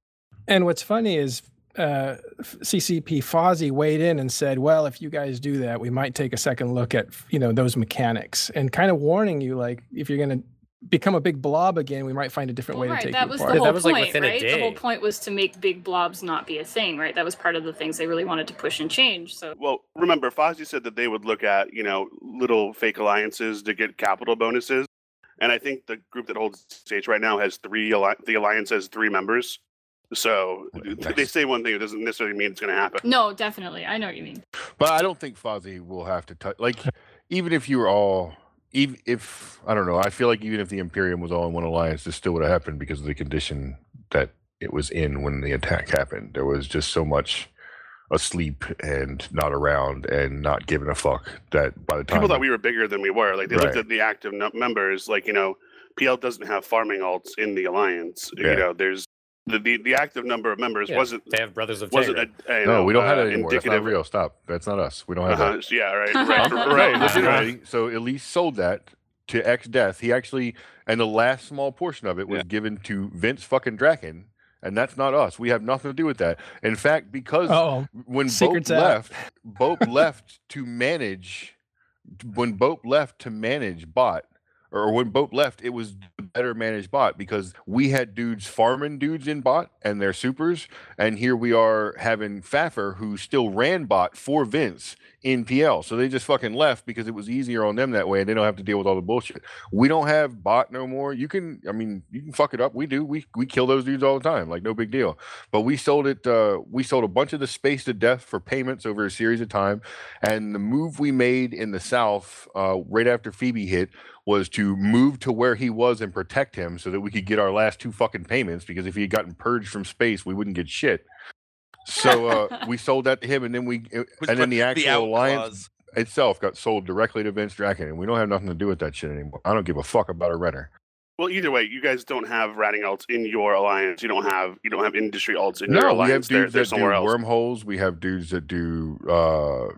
S1: and what's funny is uh, CCP Fozzie weighed in and said, "Well, if you guys do that, we might take a second look at you know those mechanics," and kind of warning you, like if you're going to become a big blob again, we might find a different
S4: Well,
S1: way
S4: right,
S1: to take
S4: that
S1: you
S4: was
S1: apart.
S4: the whole
S3: that was, like,
S4: point,
S3: within a
S4: right? The whole point was to make big blobs not be a thing, right? That was part of the things they really wanted to push and change. So
S2: Well, remember, Fozzie said that they would look at, you know, little fake alliances to get capital bonuses. And I think the group that holds stage right now has three, the alliance has three members. So they say one thing, it doesn't necessarily mean it's going to happen.
S4: no, definitely, I know what you mean.
S6: But I don't think Fozzie will have to touch. Like, even if you were all, even if I don't know, I feel like even if the Imperium was all in one alliance, this still would have happened because of the condition that it was in when the attack happened. There was just so much asleep and not around and not giving a fuck that by the time
S2: People thought we were bigger than we were. Like they looked at the active members, like, you know, PL doesn't have farming alts in the alliance.
S6: Yeah.
S2: You know, there's the, the, the active number of members
S3: Yeah,
S2: wasn't
S3: They have Brothers of
S2: wasn't a, a,
S6: no,
S2: know,
S6: we don't have
S2: uh,
S6: it anymore. That's not real. Stop. That's not us. We don't have that.
S2: Uh-huh. Yeah, right, right,
S6: no,
S2: right.
S6: legitimately. So Elise sold that to X Death. He actually, and the last small portion of it was
S7: Yeah.
S6: given to Vince fucking Draken, and that's not us. We have nothing to do with that. In fact, because
S1: Oh,
S6: when
S1: secret's
S6: Bope
S1: out.
S6: left, Bope left to manage. When Bope left to manage bot, or when Bope left, it was better managed bot because we had dudes farming dudes in bot and their supers, and here we are having Faffer who still ran bot for Vince in PL. So they just fucking left because it was easier on them that way, and they don't have to deal with all the bullshit. We don't have bot no more. You can, I mean, you can fuck it up. We do. We we kill those dudes all the time, like no big deal. But we sold it. Uh, we sold a bunch of the space to death for payments over a series of time, and the move we made in the south uh, right after Phoebe hit was to move to where he was and protect him so that we could get our last two fucking payments because if he had gotten purged from space, we wouldn't get shit. So uh, *laughs* we sold that to him, and then we uh,
S7: Which
S6: and then the actual
S7: out
S6: alliance
S7: clause.
S6: itself got sold directly to Vince Draken, and we don't have nothing to do with that shit anymore. I don't give a fuck about a Renner.
S2: Well, either way, you guys don't have ratting alts in your alliance. You don't have you don't have industry alts in
S6: No,
S2: your
S6: we have
S2: alliance. They're,
S6: dudes
S2: they're
S6: that do
S2: somewhere else.
S6: wormholes. We have dudes that do uh,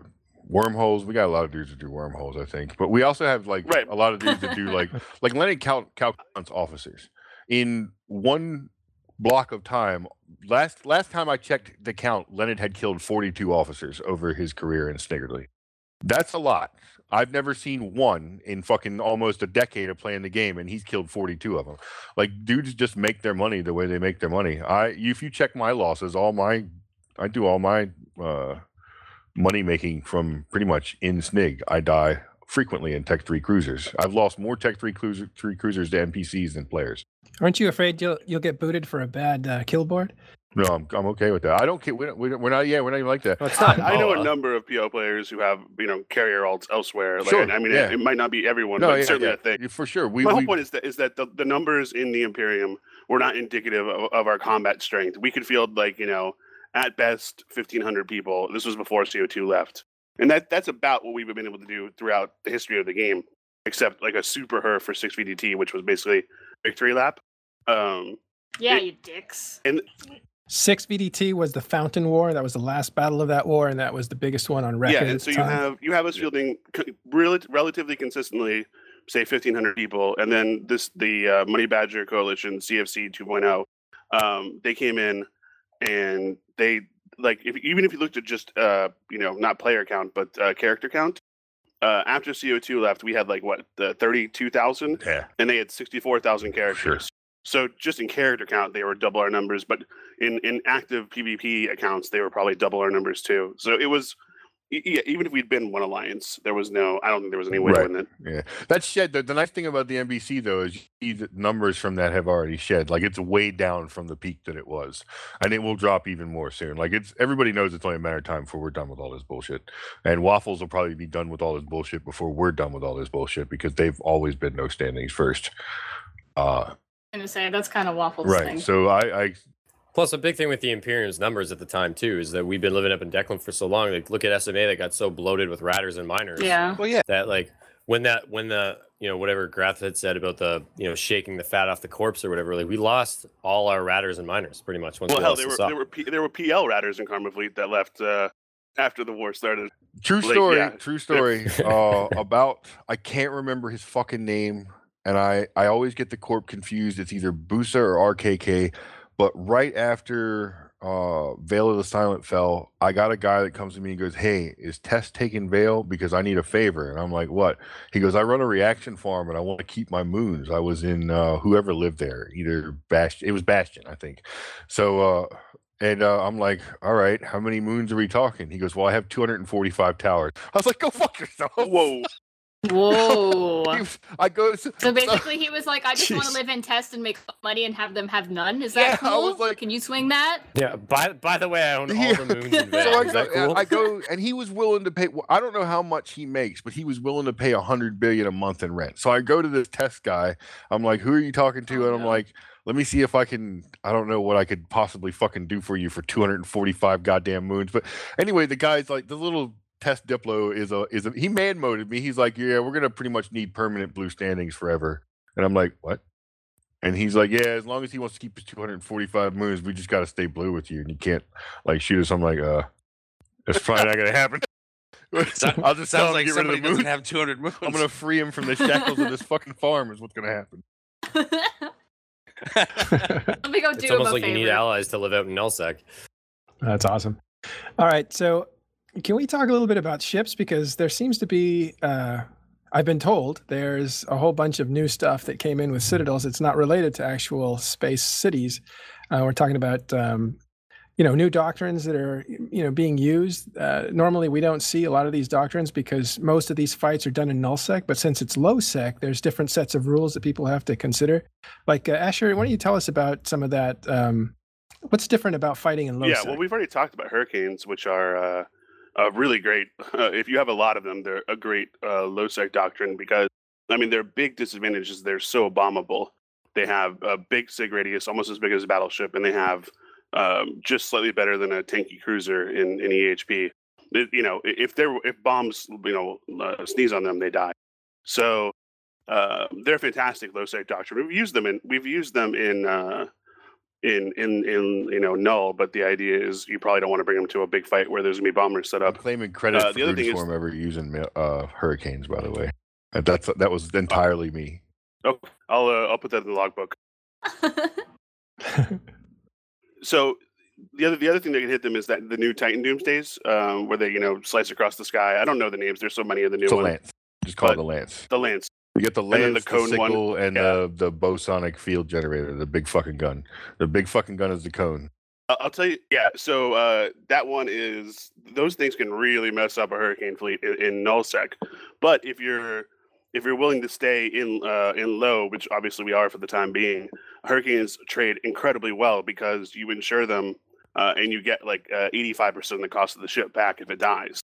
S6: wormholes. We got a lot of dudes that do wormholes, I think. But we also have like
S2: Right.
S6: a lot of dudes that do like *laughs* like Lenny Cal Cal counts officers in one block of time. Last last time I checked the count, Leonard had killed 42 officers over his career in Sniggerdly. That's a lot. I've never seen one in fucking almost a decade of playing the game, and he's killed 42 of them. Like dudes just make their money the way they make their money. I if you check my losses, all my I do all my uh, money making from pretty much in Snig. I die frequently in Tech Three cruisers. I've lost more Tech Three cruiser three cruisers to NPCs than players.
S1: Aren't you afraid you'll you'll get booted for a bad uh, kill board?
S6: No, I'm I'm okay with that. I don't care. We don't, we don't, we're not. Yeah, we're not even like that.
S3: Well, not.
S2: I know a *laughs* number of PO players who have you know carrier alts elsewhere. Like,
S6: Sure,
S2: I mean,
S6: yeah.
S2: it, it might not be everyone,
S6: No,
S2: but
S6: yeah,
S2: certainly
S6: yeah,
S2: a thing.
S6: for sure. We,
S2: My
S6: we
S2: whole point is that is that the, the numbers in the Imperium were not indicative of, of our combat strength. We could field like you know at best fifteen hundred people. This was before CO two left, and that that's about what we've been able to do throughout the history of the game, except like a super her for six VDT, which was basically victory lap. Um,
S4: Yeah,
S2: It-
S4: you dicks.
S1: And Six VDT was the Fountain War. That was the last battle of that war, and that was the biggest one on record.
S2: yeah, and so you
S1: time.
S2: have you have us fielding c- rel- relatively consistently, say fifteen hundred people, and then this the uh, Money Badger Coalition CFC 2.0. Um, they came in and they like if, even if you looked at just uh, you know not player count but uh, character count. Uh, after CO2 left, we had like what the thirty-two thousand,
S6: yeah.
S2: and they had sixty-four thousand characters. So just in character count, they were double our numbers, but in in active PvP accounts, they were probably double our numbers too. So it was, e- even if we'd been one alliance, there was no. I don't think there was any way
S6: Right.
S2: to win it.
S6: Yeah, that's shed. The, the nice thing about the NBC though is the numbers from that have already shed. Like it's way down from the peak that it was, and it will drop even more soon. Like it's everybody knows it's only a matter of time before we're done with all this bullshit. And Waffles will probably be done with all this bullshit before we're done with all this bullshit because they've always been no standings first. Uh,
S4: I'm gonna say that's kind of waffles
S6: right.
S4: thing.
S6: So I, I
S3: Plus, a big thing with the Imperium's numbers at the time too is that we've been living up in Deklein for so long. Like, look at SMA that got so bloated with ratters and miners.
S4: yeah.
S7: Well, yeah.
S3: That like when that when the you know whatever Grath had said about the you know shaking the fat off the corpse or whatever. Like we lost all our ratters and miners pretty much once
S2: Well,
S3: we
S2: hell, there were
S3: SOC.
S2: there were P, there were PL ratters in Karma Fleet that left uh, after the war started.
S6: True
S2: Like,
S6: story.
S2: yeah.
S6: True story. *laughs* uh, about I can't remember his fucking name, and I I always get the corp confused. It's either Busa or RKK. But right after uh, Vale of the Silent fell, I got a guy that comes to me and goes, "Hey, is Test taking Vale because I need a favor?" And I'm like, "What?" He goes, "I run a reaction farm and I want to keep my moons. I was in uh, whoever lived there, either Bastion. It was Bastion, I think. So." uh and uh, I'm like, all right, how many moons are we talking? He goes, well, I have 245 towers. I was like, go fuck yourself.
S2: Whoa!
S4: Whoa. *laughs*
S6: I go, so,
S4: So basically, he was like, "I just want to live in test and make money and have them have none." Is that
S6: I
S4: cool?
S6: like-
S4: Can you swing that?
S3: Yeah. By by the way, I own all
S6: Yeah.
S3: the moons in *laughs*
S6: so I
S3: Is that
S6: go,
S3: cool?
S6: I go, and he was willing to pay. I don't know how much he makes, but he was willing to pay a hundred billion a month in rent. So I go to this test guy. I'm like, who are you talking to?
S4: Oh,
S6: and I'm
S4: no.
S6: like, let me see if I can. I don't know what I could possibly fucking do for you for 245 goddamn moons. But anyway, the guy's like, the little test diplo is a is a he man moded me. He's like, yeah, we're gonna pretty much need permanent blue standings forever. And I'm like, what? And he's like, yeah, as long as he wants to keep his 245 moons, we just got to stay blue with you, and you can't like shoot us. I'm like, uh, it's probably not gonna happen. *laughs*
S7: So-
S6: I'll just
S7: Sounds like
S6: to get rid
S7: somebody
S6: of the
S7: doesn't have 200 moons.
S6: I'm gonna free him from the shackles of this fucking farm. Is what's gonna happen. *laughs*
S4: Let me go do
S3: it's almost like
S4: favor.
S3: you need allies to live out in Nullsec.
S1: That's awesome. All right, so can we talk a little bit about ships because there seems to be uh, I've been told there's a whole bunch of new stuff that came in with citadels. It's not related to actual space cities. Uh, we're talking about um, you know new doctrines that are you know being used. Uh, normally, we don't see a lot of these doctrines because most of these fights are done in nullsec. But since it's low sec, there's different sets of rules that people have to consider. Like uh, Asher, why don't you tell us about some of that? Um, what's different about fighting in low
S2: yeah,
S1: sec?
S2: well, we've already talked about hurricanes, which are uh, uh, really great. *laughs* if you have a lot of them, they're a great uh, low sec doctrine because I mean, their big disadvantage is they're so bombable. They have a big sig radius, almost as big as a battleship, and they have um, just slightly better than a tanky cruiser in, in EHP. It- you know, if they're if bombs you know uh, sneeze on them, they die. So uh, they're fantastic low sec doctrine. We've used them in we've used them in uh, in in in you know null, but the idea is you probably don't want to bring them to a big fight where there's gonna be bombers set
S6: I'm
S2: up.
S6: claiming credit
S2: Uh,
S6: for
S2: the other thing is-
S6: Uniform ever using uh, hurricanes, by the way. That's that was entirely me.
S2: Oh, I'll uh, I'll put that in the logbook. *laughs* So the other the other thing that can hit them is that the new Titan Doomsdays, um, where they you know slice across the sky. I don't know the names. There's so many of the new
S6: It's a
S2: ones.
S6: lance. Just call it the lance.
S2: The Lance.
S6: You get the lance,
S2: the
S6: the,
S2: cone one.
S6: and
S2: Yeah.
S6: the the bosonic field generator, the big fucking gun. The big fucking gun is the cone.
S2: I'll tell you. Yeah. So uh, that one is those things can really mess up a hurricane fleet in, in nullsec. But if you're if you're willing to stay in uh, in low, which obviously we are for the time being, hurricanes trade incredibly well because you insure them uh, and you get like eighty five percent of the cost of the ship back if it dies.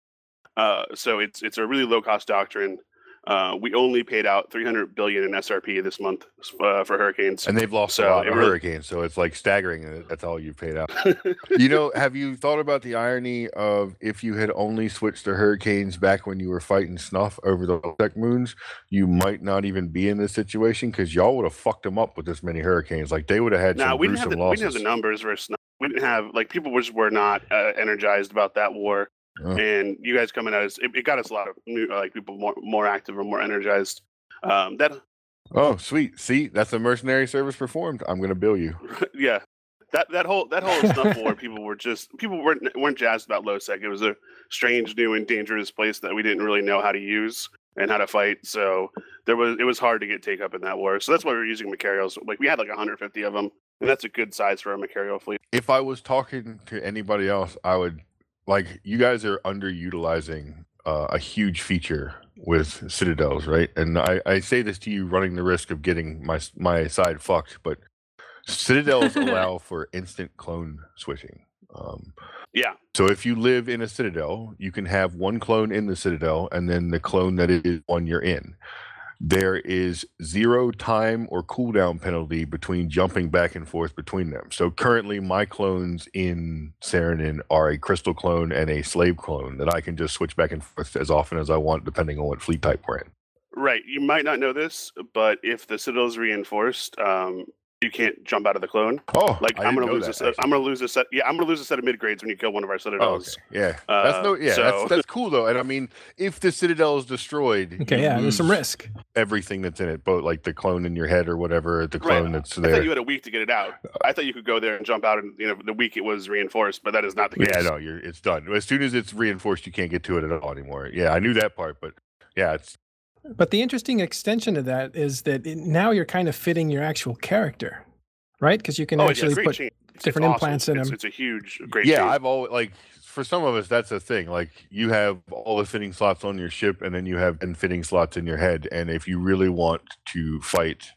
S2: Uh, so it's it's a really low cost doctrine. Uh, we only paid out 300 billion in SRP this month uh, for hurricanes.
S6: And they've lost
S2: So
S6: a lot of
S2: really-
S6: hurricanes, so it's like staggering. That's all you've paid out. *laughs* you know, have you thought about the irony of if you had only switched to hurricanes back when you were fighting snuff over the tech moons, you might not even be in this situation because y'all would have fucked them up with this many hurricanes. Like they would have had
S2: No,
S6: some
S2: we didn't have
S6: gruesome
S2: the we
S6: losses.
S2: didn't have the numbers versus we didn't have like people was were not uh, energized about that war,
S6: Oh.
S2: and you guys coming at us, it, it got us a lot of new like people more more active and more energized. Um, that
S6: Oh, sweet. See, that's a mercenary service performed. I'm gonna bill you. *laughs*
S2: yeah, that that whole that whole snuff war, *laughs* people were just people weren't weren't jazzed about low sec. It was a strange, new, and dangerous place that we didn't really know how to use and how to fight. So there was it was hard to get take up in that war. So that's why we were using Machariels. Like we had like 150 of them, and that's a good size for a Machariel fleet.
S6: If I was talking to anybody else, I would like you guys are underutilizing uh, a huge feature with citadels, right? And I, I say this to you, running the risk of getting my my side fucked, but citadels *laughs* allow for instant clone switching. Um,
S2: Yeah,
S6: so if you live in a citadel, you can have one clone in the citadel and then the clone that is one you're in. There is zero time or cooldown penalty between jumping back and forth between them. So currently, my clones in Saranen are a crystal clone and a slave clone that I can just switch back and forth as often as I want, depending on what fleet type we're in.
S2: Right. You might not know this, but if the citadel is reinforced, um, you can't jump out of the clone.
S6: Oh,
S2: Like
S6: I
S2: I'm gonna lose
S6: that,
S2: a set.
S6: actually.
S2: I'm gonna lose a set. Yeah, I'm gonna lose a set of mid grades when you kill one of our
S6: Oh,
S2: citadels.
S6: okay. Yeah, that's no.
S2: Uh,
S6: Yeah,
S2: so-
S6: that's that's cool though. And I mean, if the citadel is destroyed,
S1: Okay, yeah, there's some risk.
S6: Everything that's in it, both like the clone in your head or whatever, the
S2: Right.
S6: clone that's
S2: I
S6: there.
S2: thought you had a week to get it out. I thought you could go there and jump out, and you know the week it was reinforced, but that is not the case.
S6: Yeah, no, you're it's done. As soon as it's reinforced, you can't get to it at all anymore. Yeah, I knew that part, but yeah, it's
S1: But the interesting extension of that is that it, now you're kind of fitting your actual character, right? Because you can
S2: Oh,
S1: actually
S2: great
S1: put
S2: change. It's
S1: different
S2: awesome.
S1: implants in
S2: it's,
S1: them.
S2: It's a huge, great.
S6: yeah.
S2: change.
S6: I've always like for some of us that's a thing. Like you have all the fitting slots on your ship, and then you have ten fitting slots in your head. And if you really want to fight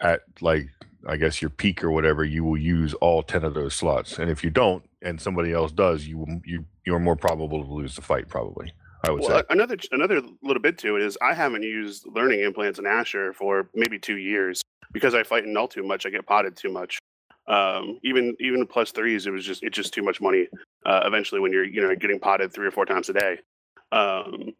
S6: at like I guess your peak or whatever, you will use all ten of those slots. And if you don't, and somebody else does, you will- you you're more probable to lose the fight. Probably, I would
S2: Well,
S6: say.
S2: another another little bit to it is I haven't used learning implants in Asher for maybe two years because I fight in null too much. I get potted too much. Um, even even plus threes, it was just it's just too much money. Uh, eventually, when you're you know getting potted three or four times a day, um,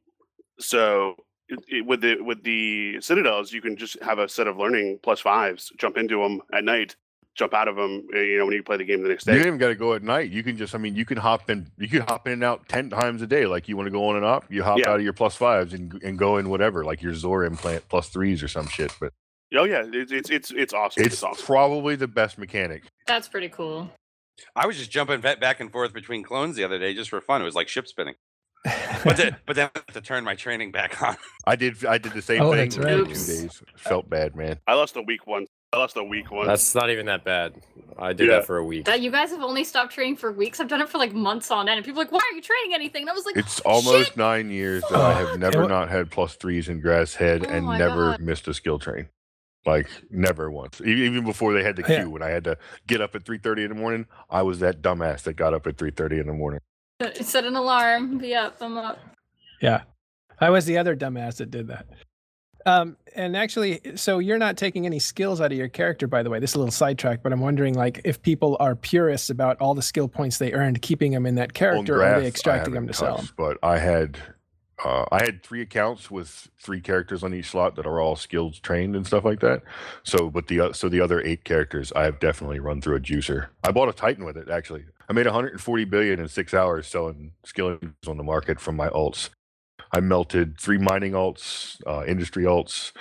S2: so it, it, with the with the citadels, you can just have a set of learning plus fives, jump into them at night, jump out of them. Eh, you know when you play the game the next day.
S6: You don't even got to go at night. You can just, I mean, you can hop in, you can hop in and out 10 times a day. Like you want to go on and off, you hop
S2: Yeah.
S6: out of your plus fives and, and go in whatever, like your Zor implant plus threes or some shit. But
S2: Oh yeah, it's it's it's, it's awesome.
S6: it's
S2: It's awesome.
S6: probably the best mechanic.
S4: That's pretty cool.
S7: I was just jumping ba- back and forth between clones the other day just for fun. It was like ship spinning. But then, *laughs* but then I have to turn my training back on.
S6: I did, I did the same
S1: Oh,
S6: thing for
S1: right.
S6: two days. Felt bad, man.
S2: I lost a week one. I lost a week one.
S3: That's not even that bad. I did
S2: Yeah.
S3: that for a week.
S4: That you guys have only stopped training for weeks. I've done it for like months on end. And people are like, why are you training anything? And I was like,
S6: It's almost
S4: Shit.
S6: nine years that I have *gasps* never
S1: what-
S6: not had plus threes in grass head
S4: Oh
S6: and never
S4: God.
S6: missed a skill train. Like never once. Even before they had the
S1: Yeah.
S6: queue, when I had to get up at three thirty in the morning, I was that dumbass that got up at three thirty in the morning.
S4: set an alarm. Be up. I'm up.
S1: yeah, I was the other dumbass that did that. Um, and actually, so you're not taking any skills out of your character, by the way. This is a little sidetrack, but I'm wondering, like, if people are purists about all the skill points they earned, keeping them in that character, or are they extracting them to
S6: haven't
S1: sell them?
S6: But I had uh, I had three accounts with three characters on each slot that are all skills trained and stuff like that. So, but the o- so the other eight characters, I have definitely run through a juicer. I bought a Titan with it actually. I made 140 billion in six hours selling skills on the market from my alts. I melted three mining alts, uh, industry alts,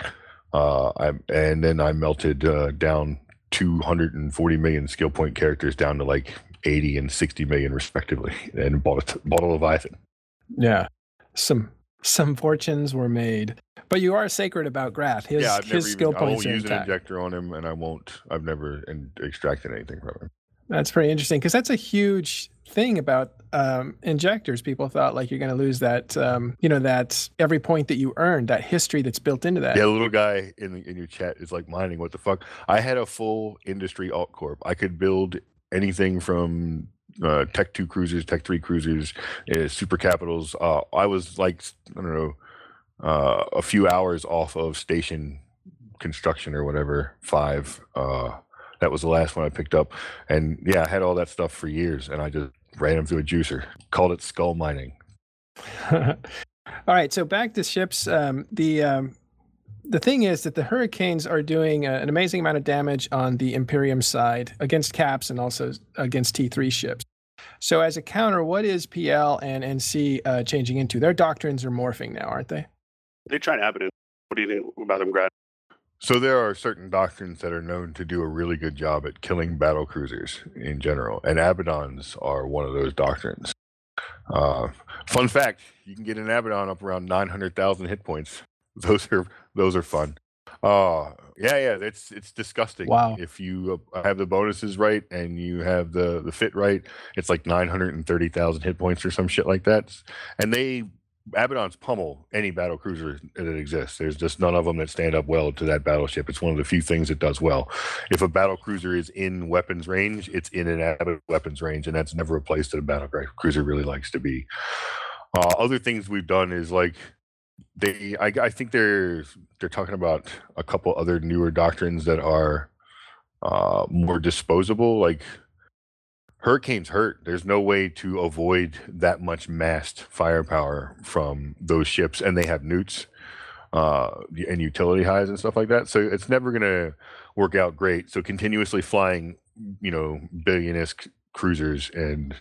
S6: uh, I, and then I melted uh, down 240 million skill point characters down to like 80 and 60 million respectively, *laughs* and bought a, bottle of Leviathan.
S1: Yeah, some some fortunes were made, but you are sacred about Grath. His
S6: yeah,
S1: his skill
S6: even, I
S1: points
S6: won't
S1: are
S6: use an
S1: intact.
S6: injector on him, and I won't. I've never in, extracted anything from him.
S1: That's pretty interesting because that's a huge thing about um, injectors. People thought like you're going to lose that, um, you know, that every point that you earned, that history that's built into that.
S6: Yeah, little guy in the, in your chat is like mining. What the fuck? I had a full industry alt corp. I could build anything from uh, Tech Two cruisers, Tech Three cruisers, uh, super capitals. Uh, I was like, I don't know, uh, a few hours off of station construction or whatever. Five. That was the last one I picked up, and yeah, I had all that stuff for years, and I just ran them through a juicer. Called it skull mining. *laughs*
S1: All right, so back to ships. Um, the um, the thing is that the Hurricanes are doing uh, an amazing amount of damage on the Imperium side against caps and also against T3 ships. So as a counter, what is PL and NC uh, changing into? Their doctrines are morphing now, aren't they?
S2: they're trying to tried Abaddon. What do you think about them, Grath?
S6: So there are certain doctrines that are known to do a really good job at killing battle cruisers in general, and Abaddons are one of those doctrines. Uh, fun fact: you can get an Abaddon up around nine hundred thousand hit points. *laughs* Those are those are fun. Uh yeah, yeah, it's it's disgusting.
S1: Wow.
S6: If you uh, have the bonuses right and you have the the fit right, it's like nine hundred and thirty thousand hit points or some shit like that. And they Abaddons pummel any battle cruiser that exists. There's just none of them that stand up well to that battleship. It's one of the few things it does well. If a battle cruiser is in weapons range, it's in an Abaddon weapons range, and that's never a place that a battle cruiser really likes to be. Uh, other things we've done is like they, I, I think they're they're talking about a couple other newer doctrines that are uh, more disposable, like hurricanes hurt. There's no way to avoid that much massed firepower from those ships and they have neuts uh and utility highs and stuff like that. So it's never going to work out great. So continuously flying you know billionesque cruisers and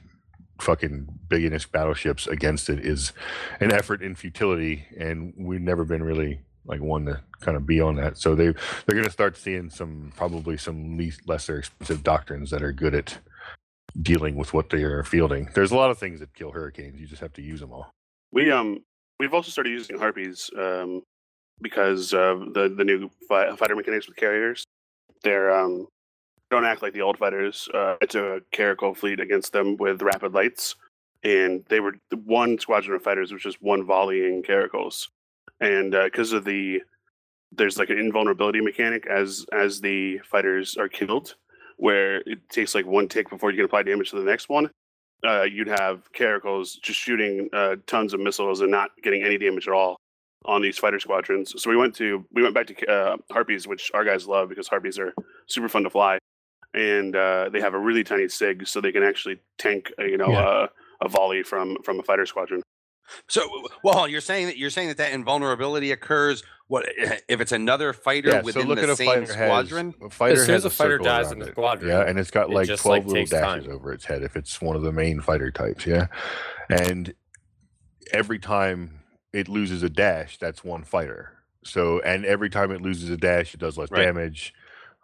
S6: fucking billionesque battleships against it is an effort in futility and we've never been really like one to kind of be on that. So they they're going to start seeing some probably some least lesser expensive doctrines that are good at dealing with what they are fielding. There's a lot of things that kill hurricanes. You just have to use them all.
S2: We um we've also started using harpies um because of the the new fi- fighter mechanics with carriers. They're um don't act like the old fighters. Uh, it's a Caracal fleet against them with rapid lights, and they were one squadron of fighters was just one volleying Caracals, and because of the there's like an invulnerability mechanic as as the fighters are killed, where it takes like one tick before you can apply damage to the next one. Uh, you'd have Caracals just shooting uh, tons of missiles and not getting any damage at all on these fighter squadrons. So we went to we went back to uh, harpies, which our guys love because harpies are super fun to fly, and uh, they have a really tiny sig, so they can actually tank uh, you know
S1: Yeah.
S2: uh, a volley from from a fighter squadron.
S7: So, well, you're saying that you're saying that that invulnerability occurs. What eh, if it's another fighter
S6: Yeah, so
S7: within
S6: look
S7: the
S6: at a
S7: same
S6: fighter
S7: squadron?
S6: has a fighter
S3: As soon
S6: has
S3: as a fighter dies in the squadron,
S6: Yeah, and it's got like
S3: just,
S6: 12
S3: like,
S6: little dashes
S3: time.
S6: over its head if it's one of the main fighter types, yeah. And every time it loses a dash, that's one fighter. So and every time it loses a dash, it does less
S7: Right.
S6: damage.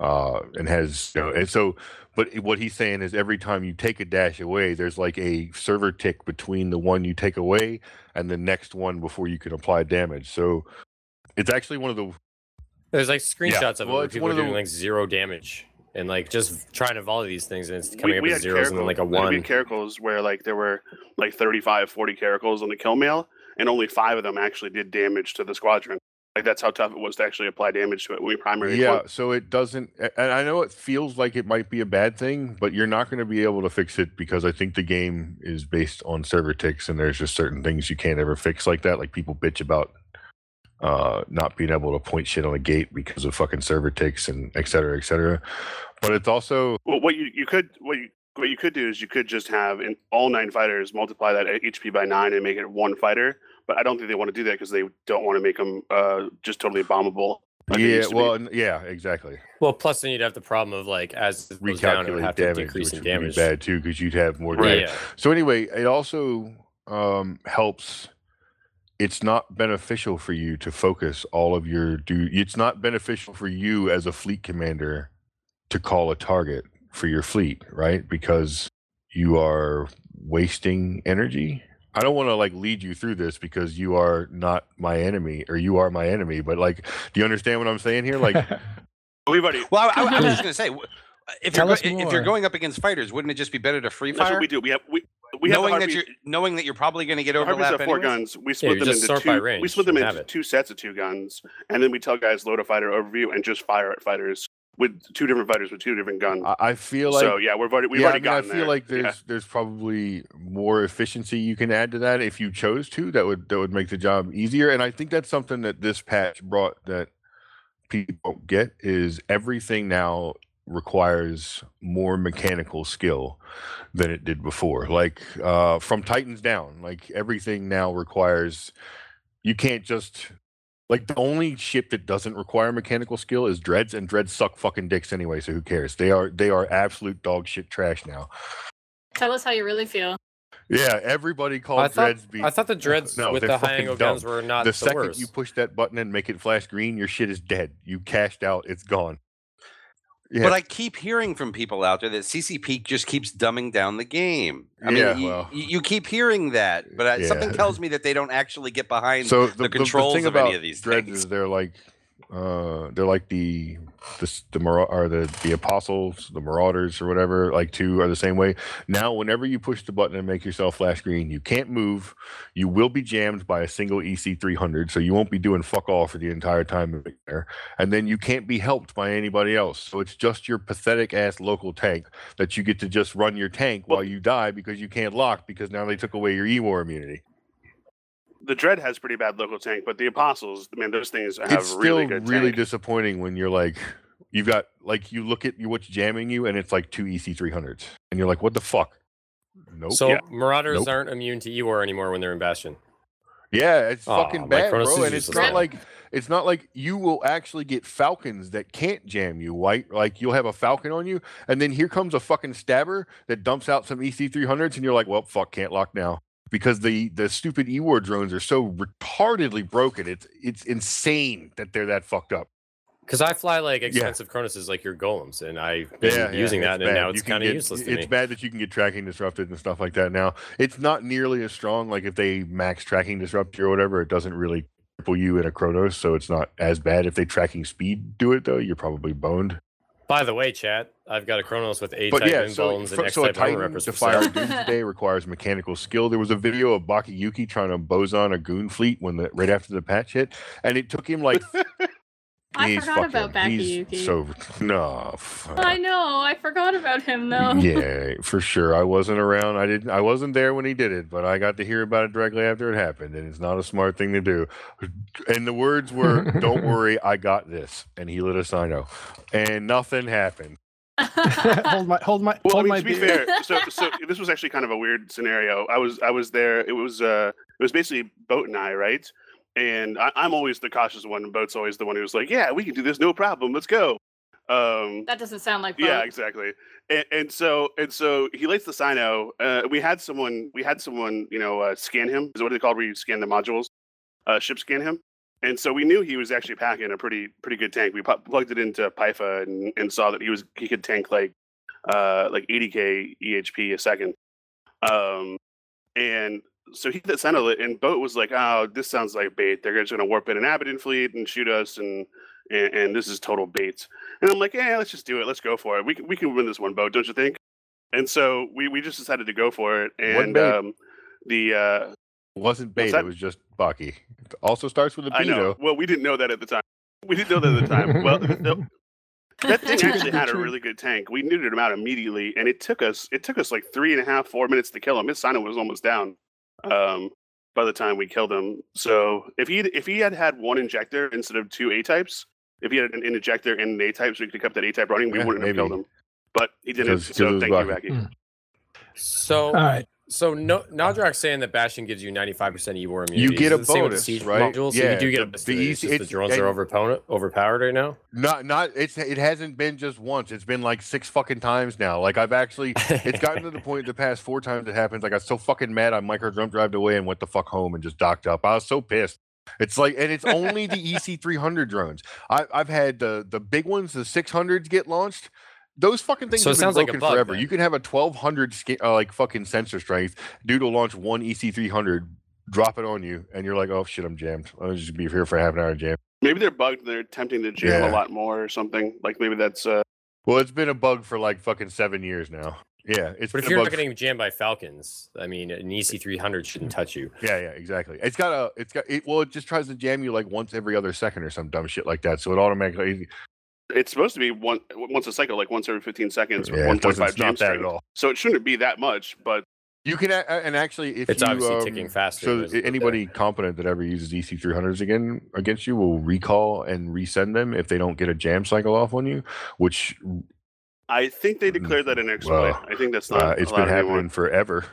S6: Uh, and has you know, and so, but what he's saying is every time you take a dash away, there's like a server tick between the one you take away and the next one before you can apply damage. So it's actually one of the
S3: There's like screenshots of it
S6: well,
S3: where
S6: it's
S3: people
S6: one
S3: are
S6: of the-
S3: doing like zero damage and like just trying to volley these things and it's coming
S2: we,
S3: up
S2: we
S3: with
S2: had
S3: zeros and then like a
S2: Caracal- we
S3: one.
S2: had Caracals where like there were like 35, 40 Caracals on the kill mail, and only five of them actually did damage to the squadron. Like that's how tough it was to actually apply damage to it when we primary.
S6: Yeah, so it doesn't, and I know it feels like it might be a bad thing, but you're not going to be able to fix it because I think the game is based on server ticks, and there's just certain things you can't ever fix like that. Like people bitch about uh, not being able to point shit on a gate because of fucking server ticks and et cetera, et cetera. But it's also
S2: Well, what you, you could what you what you could do is you could just have in all nine fighters multiply that HP by nine and make it one fighter. But I don't think they want to do that because they don't want to make them uh, just totally bombable. like
S6: yeah,
S2: used to be.
S6: well, yeah, exactly.
S3: Well, plus then you'd have the problem of like as it goes down, it would
S6: Recalculate
S3: have to
S6: damage,
S3: decrease
S6: which
S3: in
S6: would
S3: damage.
S6: be bad too because you'd have more
S3: Yeah,
S6: damage.
S3: yeah.
S6: So anyway, it also um, helps. It's not beneficial for you to focus all of your do. It's not beneficial for you as a fleet commander to call a target for your fleet, right? Because you are wasting energy. I don't want to like lead you through this because you are not my enemy or you are my enemy. But like, do you understand what I'm saying here? Like, *laughs*
S2: We've
S7: Well, I, I, I was just *laughs* gonna say, w- if you're go- if you're going up against fighters, wouldn't it just be better to free fire?
S2: that's
S7: fire?
S2: what we do. We have we we have
S7: knowing
S2: the
S7: that you're knowing that you're probably going to get
S2: the Harpies
S7: overlap
S2: have four
S7: anyways?
S2: guns. We split
S3: you
S2: them into
S3: sort by
S2: two. we split them into two sets of two guns, and then we tell guys load a fighter overview and just fire at fighters with two different fighters with two different guns.
S6: I, feel like
S2: so yeah, we've already we've
S6: yeah,
S2: already
S6: I, mean, I feel
S2: there.
S6: like
S2: Yeah.
S6: there's there's probably more efficiency you can add to that if you chose to. That would that would make the job easier. And I think that's something that this patch brought that people don't get is everything now requires more mechanical skill than it did before. Like uh, from Titans down, like everything now requires. You can't just like the only ship that doesn't require mechanical skill is dreads, and dreads suck fucking dicks anyway. So who cares? They are they are absolute dog shit trash now.
S4: Tell us how you really feel.
S6: Yeah, everybody called
S3: I thought,
S6: dreads. Be-
S3: I thought the dreads
S6: No,
S3: with the high
S6: fucking
S3: angle
S6: dumb.
S3: guns were not
S6: the
S3: the,
S6: second
S3: worst.
S6: you push that button and make it flash green, your shit is dead. You cashed out. It's gone. Yeah,
S7: But I keep hearing from people out there that CCP just keeps dumbing down the game. I mean,
S6: Yeah,
S7: you,
S6: well.
S7: you keep hearing that, but uh, something tells me that they don't actually get behind
S6: so
S7: the, controls
S6: thing
S7: of
S6: about
S7: any of these
S6: dreads
S7: things.
S6: is they're like uh they're like the the the or the the apostles the marauders or whatever like two are the same way. Now whenever you push the button and make yourself flash green you can't move. You will be jammed by a single ec 300 so you won't be doing fuck all for the entire time there. And then you can't be helped by anybody else. So it's just your pathetic ass local tank that you get to just run your tank while you die because you can't lock because now they took away your e-war immunity
S2: the Dread has pretty bad local tank, but the Apostles, man, those things have
S6: it's still
S2: really good
S6: really
S2: tank.
S6: disappointing when you're like you've got like you look at what's jamming you and it's like two ec 300s and you're like what the fuck nope
S3: so
S2: Yeah.
S3: Marauders
S6: Nope.
S3: aren't immune to EWAR anymore when they're in Bastion.
S6: yeah it's
S3: Aw,
S6: fucking bad bro and it's not
S4: now.
S6: like it's not like you will actually get falcons that can't jam you white like you'll have a falcon on you and then here comes a fucking stabber that dumps out some ec 300s and you're like well fuck can't lock now because the the stupid e-war drones are so retardedly broken it's it's insane that they're that fucked up
S3: Because I fly like expensive Kronoses like your golems, and I've been
S6: Yeah, yeah,
S3: using that,
S6: it's
S3: and
S6: bad.
S3: now it's kind of useless to
S6: It's
S3: me.
S6: bad that you can get tracking disrupted and stuff like that now. It's not nearly as strong. Like if they max tracking disrupt you or whatever, it doesn't really cripple you in a Kronos, so it's not as bad. If they tracking speed do it though, you're probably boned.
S3: By the way, chat, I've got a Kronos with A
S6: But
S3: type
S6: yeah,
S3: wind
S6: so,
S3: bones
S6: fr-
S3: and X
S6: so a
S3: type armor
S6: Titan
S3: reppers
S6: to
S3: for
S6: fire
S3: sale.
S6: Doomsday *laughs* requires mechanical skill. There was a video of Bakayuki trying to boson a goon fleet when the right after the patch hit, and it took him like *laughs*
S4: I
S6: he's
S4: forgot about
S6: fucking- he's
S4: Bakayuki.
S6: So no, fuck.
S4: I know. I forgot about him though.
S6: Yeah, for sure. I wasn't around. I didn't. I wasn't there when he did it, but I got to hear about it directly after it happened, and it's not a smart thing to do. And the words were, "Don't *laughs* worry, I got this." And he lit a cyno, and nothing happened. *laughs*
S1: hold my hold my
S2: Well, I
S1: hold
S2: mean,
S1: my
S2: to be
S1: beer.
S2: fair, *laughs* so so this was actually kind of a weird scenario. I was I was there. It was uh it was basically Boat and I, right? And I, I'm always the cautious one. and Boat's always the one who's like, "Yeah, we can do this, no problem. Let's go." Um,
S4: that doesn't sound like Boat.
S2: yeah, exactly. And, and so and so he lights the Cyno. Uh, we had someone we had someone you know uh, scan him. Is what they called where you scan the modules, uh, ship scan him. And so we knew he was actually packing a pretty pretty good tank. We pu- plugged it into Pyfa and, and saw that he was he could tank like uh, like 80k EHP a second. Um, and so he that Sentinel, and Boat was like, "Oh, this sounds like bait. They're just going to warp in an Abaddon fleet and shoot us, and, and and this is total bait." And I'm like, "Yeah, let's just do it. Let's go for it. We can we can win this one, Boat, don't you think?" And so we we just decided to go for it, and um, the uh,
S6: It wasn't bait. It was just Baki. It also starts with a
S2: I
S6: B
S2: know.
S6: though.
S2: Well, we didn't know that at the time. We didn't know that at the time. Well, no, *laughs* that thing actually had a really good tank. We neutered him out immediately, and it took us it took us like three and a half, four minutes to kill him. His Cyno was almost down. Um, by the time we killed him. So if he if he had had one injector instead of two A types, if he had an, an injector and an A type, so he could have kept that A type running, we
S6: Yeah,
S2: wouldn't have killed him. But he didn't.
S6: Because-
S2: so
S6: because
S2: thank you,
S6: lucky.
S2: Wacky.
S1: Mm.
S3: So
S1: All right.
S3: So no Nodrock's saying that Bastion gives you 95% E war immunity.
S6: You get a
S3: it the same with the
S6: bonus,
S3: siege
S6: right?
S3: Module? So
S6: Yeah,
S3: you do get a bonus.
S6: the
S3: it,
S6: easy-
S3: the drones
S6: and-
S3: are overpowered overpowered right now.
S6: Not not it's it hasn't been just once. It's been like six fucking times now. Like I've actually it's *laughs* gotten to the point the past four times it happens. I got so fucking mad I micro jump drived away and went the fuck home and just docked up. I was so pissed. It's like and it's only the *laughs* EC three hundred drones. I I've had the the big ones, the six hundreds get launched. Those fucking things
S3: So it
S6: have been
S3: sounds like
S6: broken
S3: bug,
S6: forever.
S3: then.
S6: You can have a twelve hundred uh, like fucking sensor strength. Dude will launch one EC three hundred, drop it on you, and you're like, oh shit, I'm jammed. I'll just be here for half an hour jammed.
S2: Maybe they're bugged. They're attempting to jam
S6: Yeah.
S2: a lot more or something. Like maybe that's uh,
S6: Well, it's been a bug for like fucking seven years now. Yeah, it's
S3: But if
S6: been
S3: you're
S6: a
S3: not
S6: bug.
S3: getting jammed by Falcons, I mean, an EC300 shouldn't touch you.
S6: Yeah, yeah, exactly. It's got a, it's got it. Well, it just tries to jam you like once every other second or some dumb shit like that. So it automatically,
S2: it's supposed to be one once a cycle, like once every 15 seconds,
S6: yeah,
S2: one
S6: it
S2: point
S6: doesn't, it's not
S2: jam
S6: that at all.
S2: So it shouldn't be that much. But
S6: You can a- a- and actually, if
S3: It's
S6: you,
S3: obviously
S6: um,
S3: ticking faster.
S6: So
S3: there's-
S6: anybody competent that ever uses EC three hundreds again against you will recall and resend them if they don't get a jam cycle off on you, which
S2: I think they declared that an exploit.
S6: Well,
S2: I think that's not.
S6: uh, it's been
S2: allowed
S6: happening
S2: anymore.
S6: forever.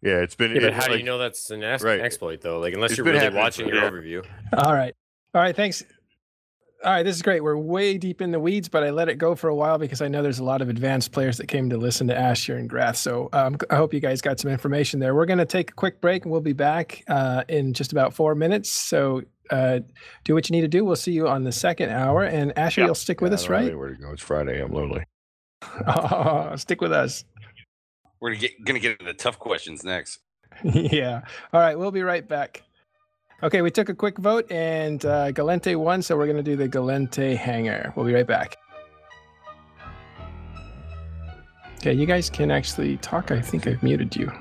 S6: Yeah, it's been.
S3: Yeah, but
S6: it-
S3: how do you know that's an es-
S6: Right.
S3: exploit though? Like unless
S6: It's
S3: you're really watching
S2: for-
S3: your
S2: yeah.
S3: overview.
S1: All right. All right. Thanks. All right. This is great. We're way deep in the weeds, but I let it go for a while because I know there's a lot of advanced players that came to listen to Asher and Grath. So um, I hope you guys got some information there. We're going to take a quick break and we'll be back uh, in just about four minutes. So uh, do what you need to do. We'll see you on the second hour. And Asher,
S2: Yep.
S1: you'll stick with
S6: I
S1: us,
S6: don't
S1: right?
S6: Where to go? It's Friday. I'm lonely.
S1: Oh, *laughs* stick with us.
S7: We're gonna get gonna get into the tough questions next. *laughs*
S1: yeah. All right. We'll be right back. Okay. We took a quick vote and uh, Gallente won. So we're going to do the Gallente hanger. We'll be right back. Okay. You guys can actually talk. I think I've muted you.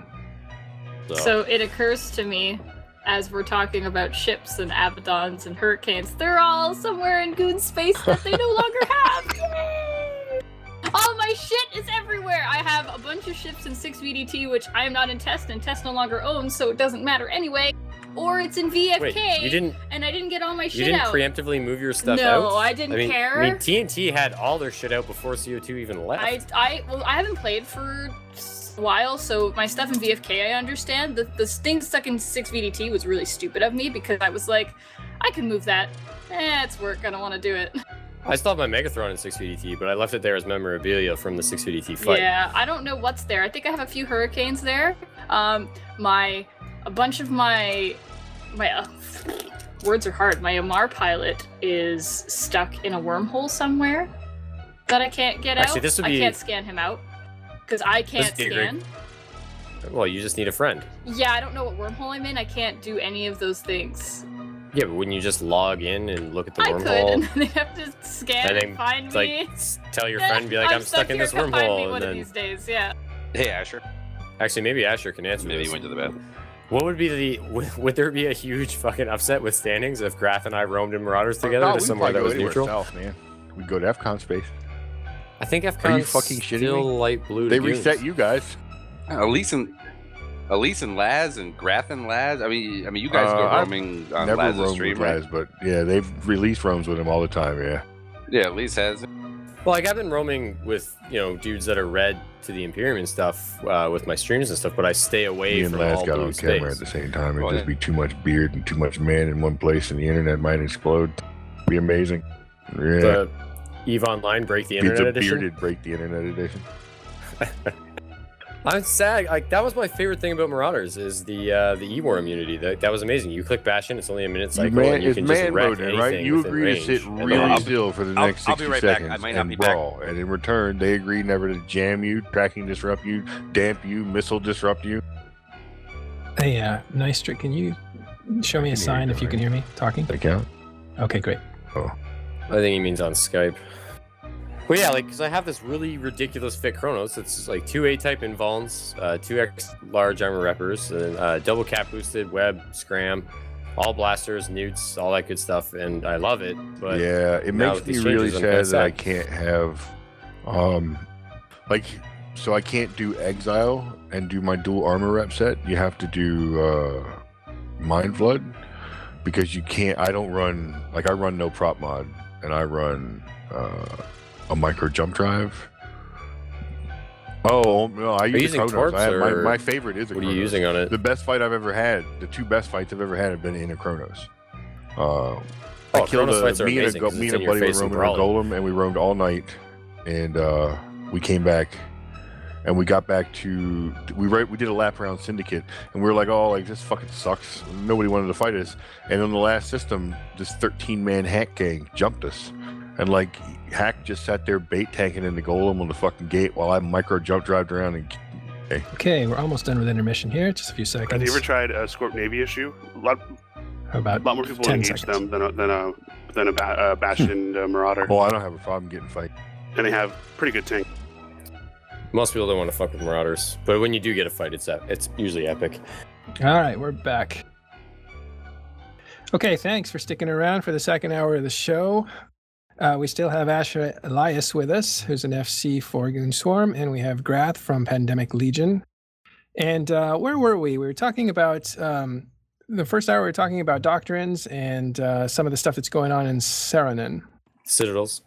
S3: So,
S4: So it occurs to me as we're talking about ships and Abaddons and hurricanes, they're all somewhere in Goon space that they no *laughs* longer have. Yay! All my shit is everywhere. I have a bunch of ships in 6VDT, which I am not in test, and test no longer owns, so it doesn't matter anyway. Or it's in VFK,
S3: wait, you didn't
S4: and I didn't get all my shit out.
S3: you didn't
S4: out.
S3: preemptively move your stuff
S4: no,
S3: out?
S4: I didn't
S3: I mean,
S4: care.
S3: I mean, TNT had all their shit out before CO2 even left.
S4: I, I, well, I haven't played for a while, so my stuff in VFK I understand. The the thing stuck in six VDT was really stupid of me because I was like, I can move that. Eh, it's work. I don't want to do it.
S3: I still have my Megathron in 6VDT, but I left it there as memorabilia from the 6VDT fight.
S4: Yeah, I don't know what's there. I think I have a few hurricanes there. Um, my a bunch of my my uh, words are hard. My Amarr pilot is stuck in a wormhole somewhere that I can't get
S3: Actually,
S4: out.
S3: this would be...
S4: I can't scan him out because I can't
S3: would be great.
S4: scan.
S3: Well, you just need a friend.
S4: Yeah, I don't know what wormhole I'm in. I can't do any of those things.
S3: Yeah, but wouldn't you just log in and look at the
S4: I could,
S3: wormhole?
S4: and *laughs* then they have to scan
S3: And
S4: and, find
S3: It's
S4: me.
S3: tell your *laughs* friend, be like, I'm, stuck, in this
S4: come find me
S3: wormhole,
S4: one
S3: and
S4: of
S3: then
S4: these days. Yeah.
S7: Hey Asher,
S3: actually maybe Asher can answer
S7: maybe
S3: this.
S7: you went to the bathroom.
S3: What would be the would, would there be a huge fucking upset with standings if Grath and I roamed in Marauders together
S6: No,
S3: to
S6: we'd
S3: somewhere that was neutral?
S6: South, man. we'd go to FCON space.
S3: I think
S6: Are you
S3: FCON's
S6: fucking shitting
S3: still
S6: me?
S3: light blue.
S6: They
S3: to goons.
S6: reset you guys.
S7: Elise and Elise and Laz and Grath and Laz. I mean, I mean, you guys go
S6: Uh, I've
S7: roaming on
S6: Never
S7: Laz's
S6: roamed
S7: stream,
S6: with
S7: right?
S6: guys, but yeah, they've released roams with him all the time. Yeah.
S7: Yeah, Elise has. it.
S3: Well, like I've been roaming with you know dudes that are red to the Imperium and stuff uh, with my streams and stuff, but I stay away
S6: Me and
S3: from
S6: Laz
S3: all
S6: got
S3: blue
S6: on camera at the same time. It'd
S7: Well,
S6: just
S7: yeah.
S6: be too much beard and too much man in one place, and the internet might explode. Be amazing. Yeah.
S3: The Eve Online break the
S6: Be
S3: internet
S6: the
S3: edition.
S6: bearded break the internet edition. *laughs*
S3: I'm sad. Like that was my favorite thing about Marauders is the uh, the E War immunity. That that was amazing. You click Bastion, it's only a minute cycle,
S6: man,
S3: and you can just
S6: man
S3: wreck
S6: mode,
S3: anything
S6: right? You agree
S3: range.
S6: to sit really
S7: I'll
S6: still for the
S7: I'll-
S6: next
S7: I'll
S6: 60
S7: be right back.
S6: seconds
S7: I might not
S6: and
S7: be back.
S6: brawl. And in return, they agree never to jam you, tracking disrupt you, damp you, missile disrupt you.
S1: Hey, uh, nice trick. Can you show me a sign if you can hear me talking?
S6: They count.
S1: Okay, great.
S3: Oh, I think he means on Skype. Well, yeah, like because I have this really ridiculous fit Kronos. It's like two A-type invulns, uh, two X large armor reppers, and uh, double cap boosted web scram, all blasters, neuts, all that good stuff, and I love it. But
S6: yeah, it makes me really sad that I can't have, um, like, so I can't do exile and do my dual armor rep set. You have to do uh, Mind Flood because you can't. I don't run like I run no prop mod, and I run uh, a micro jump drive. Oh no, I use
S3: using
S6: a Kronos. I have, my, my favorite is a
S3: What are you using on it?
S6: The best fight I've ever had, the two best fights I've ever had have been in a Kronos. Uh, I
S3: Oh,
S6: killed
S3: Kronos
S6: a,
S3: fights are
S6: me and a,
S3: amazing
S6: go-
S3: 'cause
S6: me
S3: it's
S6: and a
S3: your
S6: buddy were
S3: face and
S6: roaming a golem, and we roamed all night, and uh, we came back, and we got back to we right we did a lap around Syndicate, and we were like, oh, like this fucking sucks. Nobody wanted to fight us, and on the last system, this 13 man hack gang jumped us, and like hack just sat there bait tanking in the golem on the fucking gate while I micro jump drived around and
S1: Okay, we're almost done with intermission here. Just a few seconds.
S2: Have you ever tried a Scorp Navy issue? A lot,
S1: How about
S2: a lot more people
S1: 10
S2: engage
S1: seconds.
S2: them than a, than a than a ba- uh, Bastion uh, Marauder,
S6: well, I don't have a problem getting fight.
S2: and they have pretty good tank.
S3: Most people don't want to fuck with Marauders, but when you do get a fight, it's it's usually epic.
S1: All right, we're back. Okay, thanks for sticking around for the second hour of the show. Uh, we still have Asher Elias with us, who's an FC for Goon Swarm, and we have Grath from Pandemic Legion. And uh, where were we? We were talking about um, the first hour. We were talking about doctrines and uh, some of the stuff that's going on in Saranen.
S3: Citadels.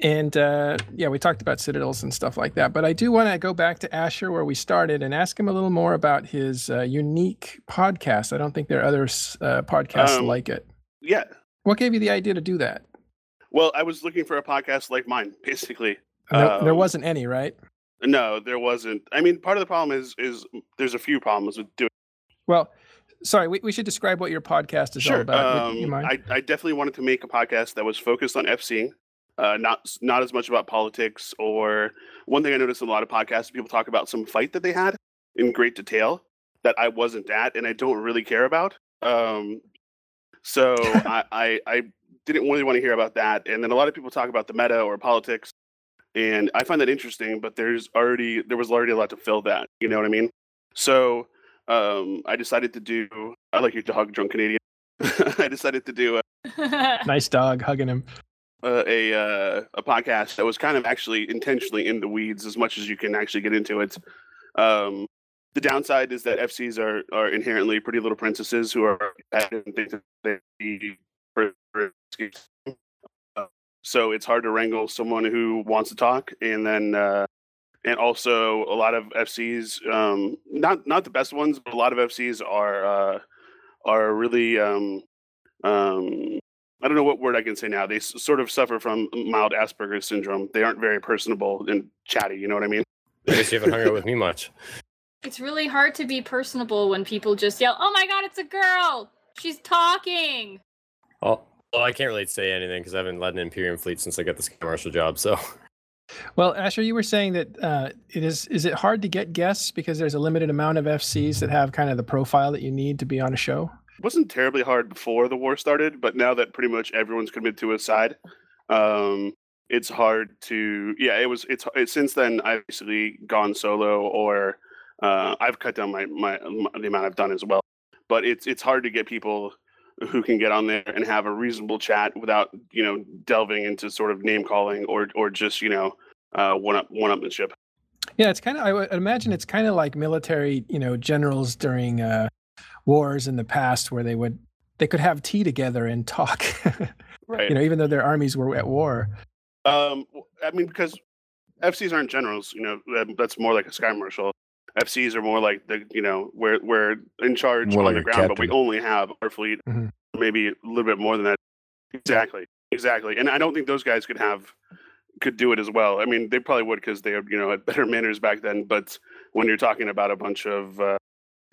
S1: And uh, yeah, we talked about citadels and stuff like that. But I do want to go back to Asher where we started and ask him a little more about his uh, unique podcast. I don't think there are other uh, podcasts
S2: Um,
S1: like it.
S2: Yeah.
S1: What gave you the idea to do that?
S2: Well, I was looking for a podcast like mine, *laughs* basically.
S1: No, there
S2: um,
S1: wasn't any, right?
S2: No, there wasn't. I mean, part of the problem is is there's a few problems with doing.
S1: Well, sorry, we, we should describe what your podcast is all
S2: Sure.
S1: about. Would you
S2: Um,
S1: mind?
S2: I, I definitely wanted to make a podcast that was focused on FCing, uh, not not as much about politics or one thing I noticed in a lot of podcasts, people talk about some fight that they had in great detail that I wasn't at and I don't really care about. Um, so *laughs* I, I I didn't really want to hear about that. And then a lot of people talk about the meta or politics, and I find that interesting. But there's already there was already a lot to fill that. You know what I mean? So um, I decided to do. I like your dog, drunk Canadian. *laughs* I decided to do a *laughs*
S1: nice dog hugging him.
S2: a a, uh, a podcast that was kind of actually intentionally in the weeds as much as you can actually get into it. Um, the downside is that FCs are are inherently pretty little princesses who are and think that they for- for escapes. Uh, so it's hard to wrangle someone who wants to talk and then uh, and also a lot of FCs um, not not the best ones but a lot of FCs are uh, are really um, um, I don't know what word I can say now. They s- sort of suffer from mild Asperger's syndrome. They aren't very personable and chatty. You know what I mean?
S3: I guess you haven't hung out with me much.
S4: It's really hard to be personable when people just yell, "Oh my god, it's a girl! She's talking!"
S3: Oh, well, I can't really say anything because I haven't led an Imperium fleet since I got this commercial job. So
S1: Well, Asher, you were saying that uh, it is is it hard to get guests because there's a limited amount of FCs that have kind of the profile that you need to be on a show?
S2: It wasn't terribly hard before the war started, but now that pretty much everyone's committed to a side, um, it's hard to. Yeah, it was. It's, it's since then I've basically gone solo, or uh, I've cut down my, my my the amount I've done as well. But it's it's hard to get people who can get on there and have a reasonable chat without you know delving into sort of name calling or or just you know uh, one up one upmanship.
S1: Yeah, it's kind of. I would imagine it's kind of like military, you know, generals during uh, wars in the past, where they would they could have tea together and talk. *laughs*
S2: Right.
S1: you know, even though their armies were at war.
S2: Um, I mean, because FCs aren't generals, you know, that's more like a sky marshal. FCs are more like the, you know, we're we're in charge
S6: More
S2: on
S6: like
S2: the
S6: a
S2: ground, but we only have our fleet,
S1: Mhm.
S2: maybe a little bit more than that. Exactly, exactly. And I don't think those guys could have could do it as well. I mean, they probably would because they, you know, had better *laughs* manners back then. But when you're talking about a bunch of, uh,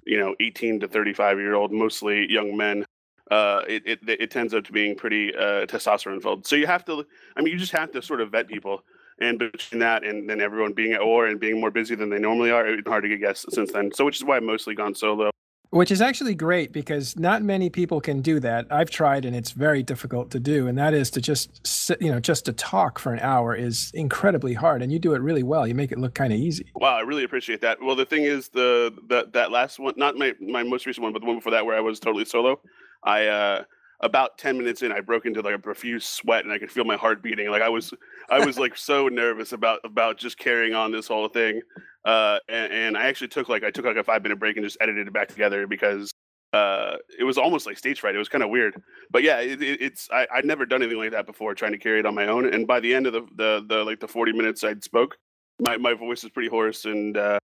S2: you know, 18 to 35 year old, mostly young men, uh, it, it it tends up to being pretty uh, testosterone filled. So you have to, I mean, you just have to sort of vet people. And between that and then everyone being at war and being more busy than they normally are, it's hard to get guests since then. So which is why I've mostly gone solo.
S1: Which is actually great because not many people can do that. I've tried and it's very difficult to do. And that is to just sit, you know, just to talk for an hour is incredibly hard. And you do it really well. You make it look kind of easy.
S2: Wow, I really appreciate that. Well, the thing is, the that that last one, not my my most recent one, but the one before that, where I was totally solo, I uh about ten minutes in, I broke into like a profuse sweat, and I could feel my heart beating. Like I was, I was like so nervous about about just carrying on this whole thing. Uh, and, and I actually took like I took like a five minute break and just edited it back together because uh, it was almost like stage fright. It was kind of weird, but yeah, it, it, it's I, I'd never done anything like that before, trying to carry it on my own. And by the end of the the, the like the forty minutes I'd spoke, my, my voice is pretty hoarse. And uh,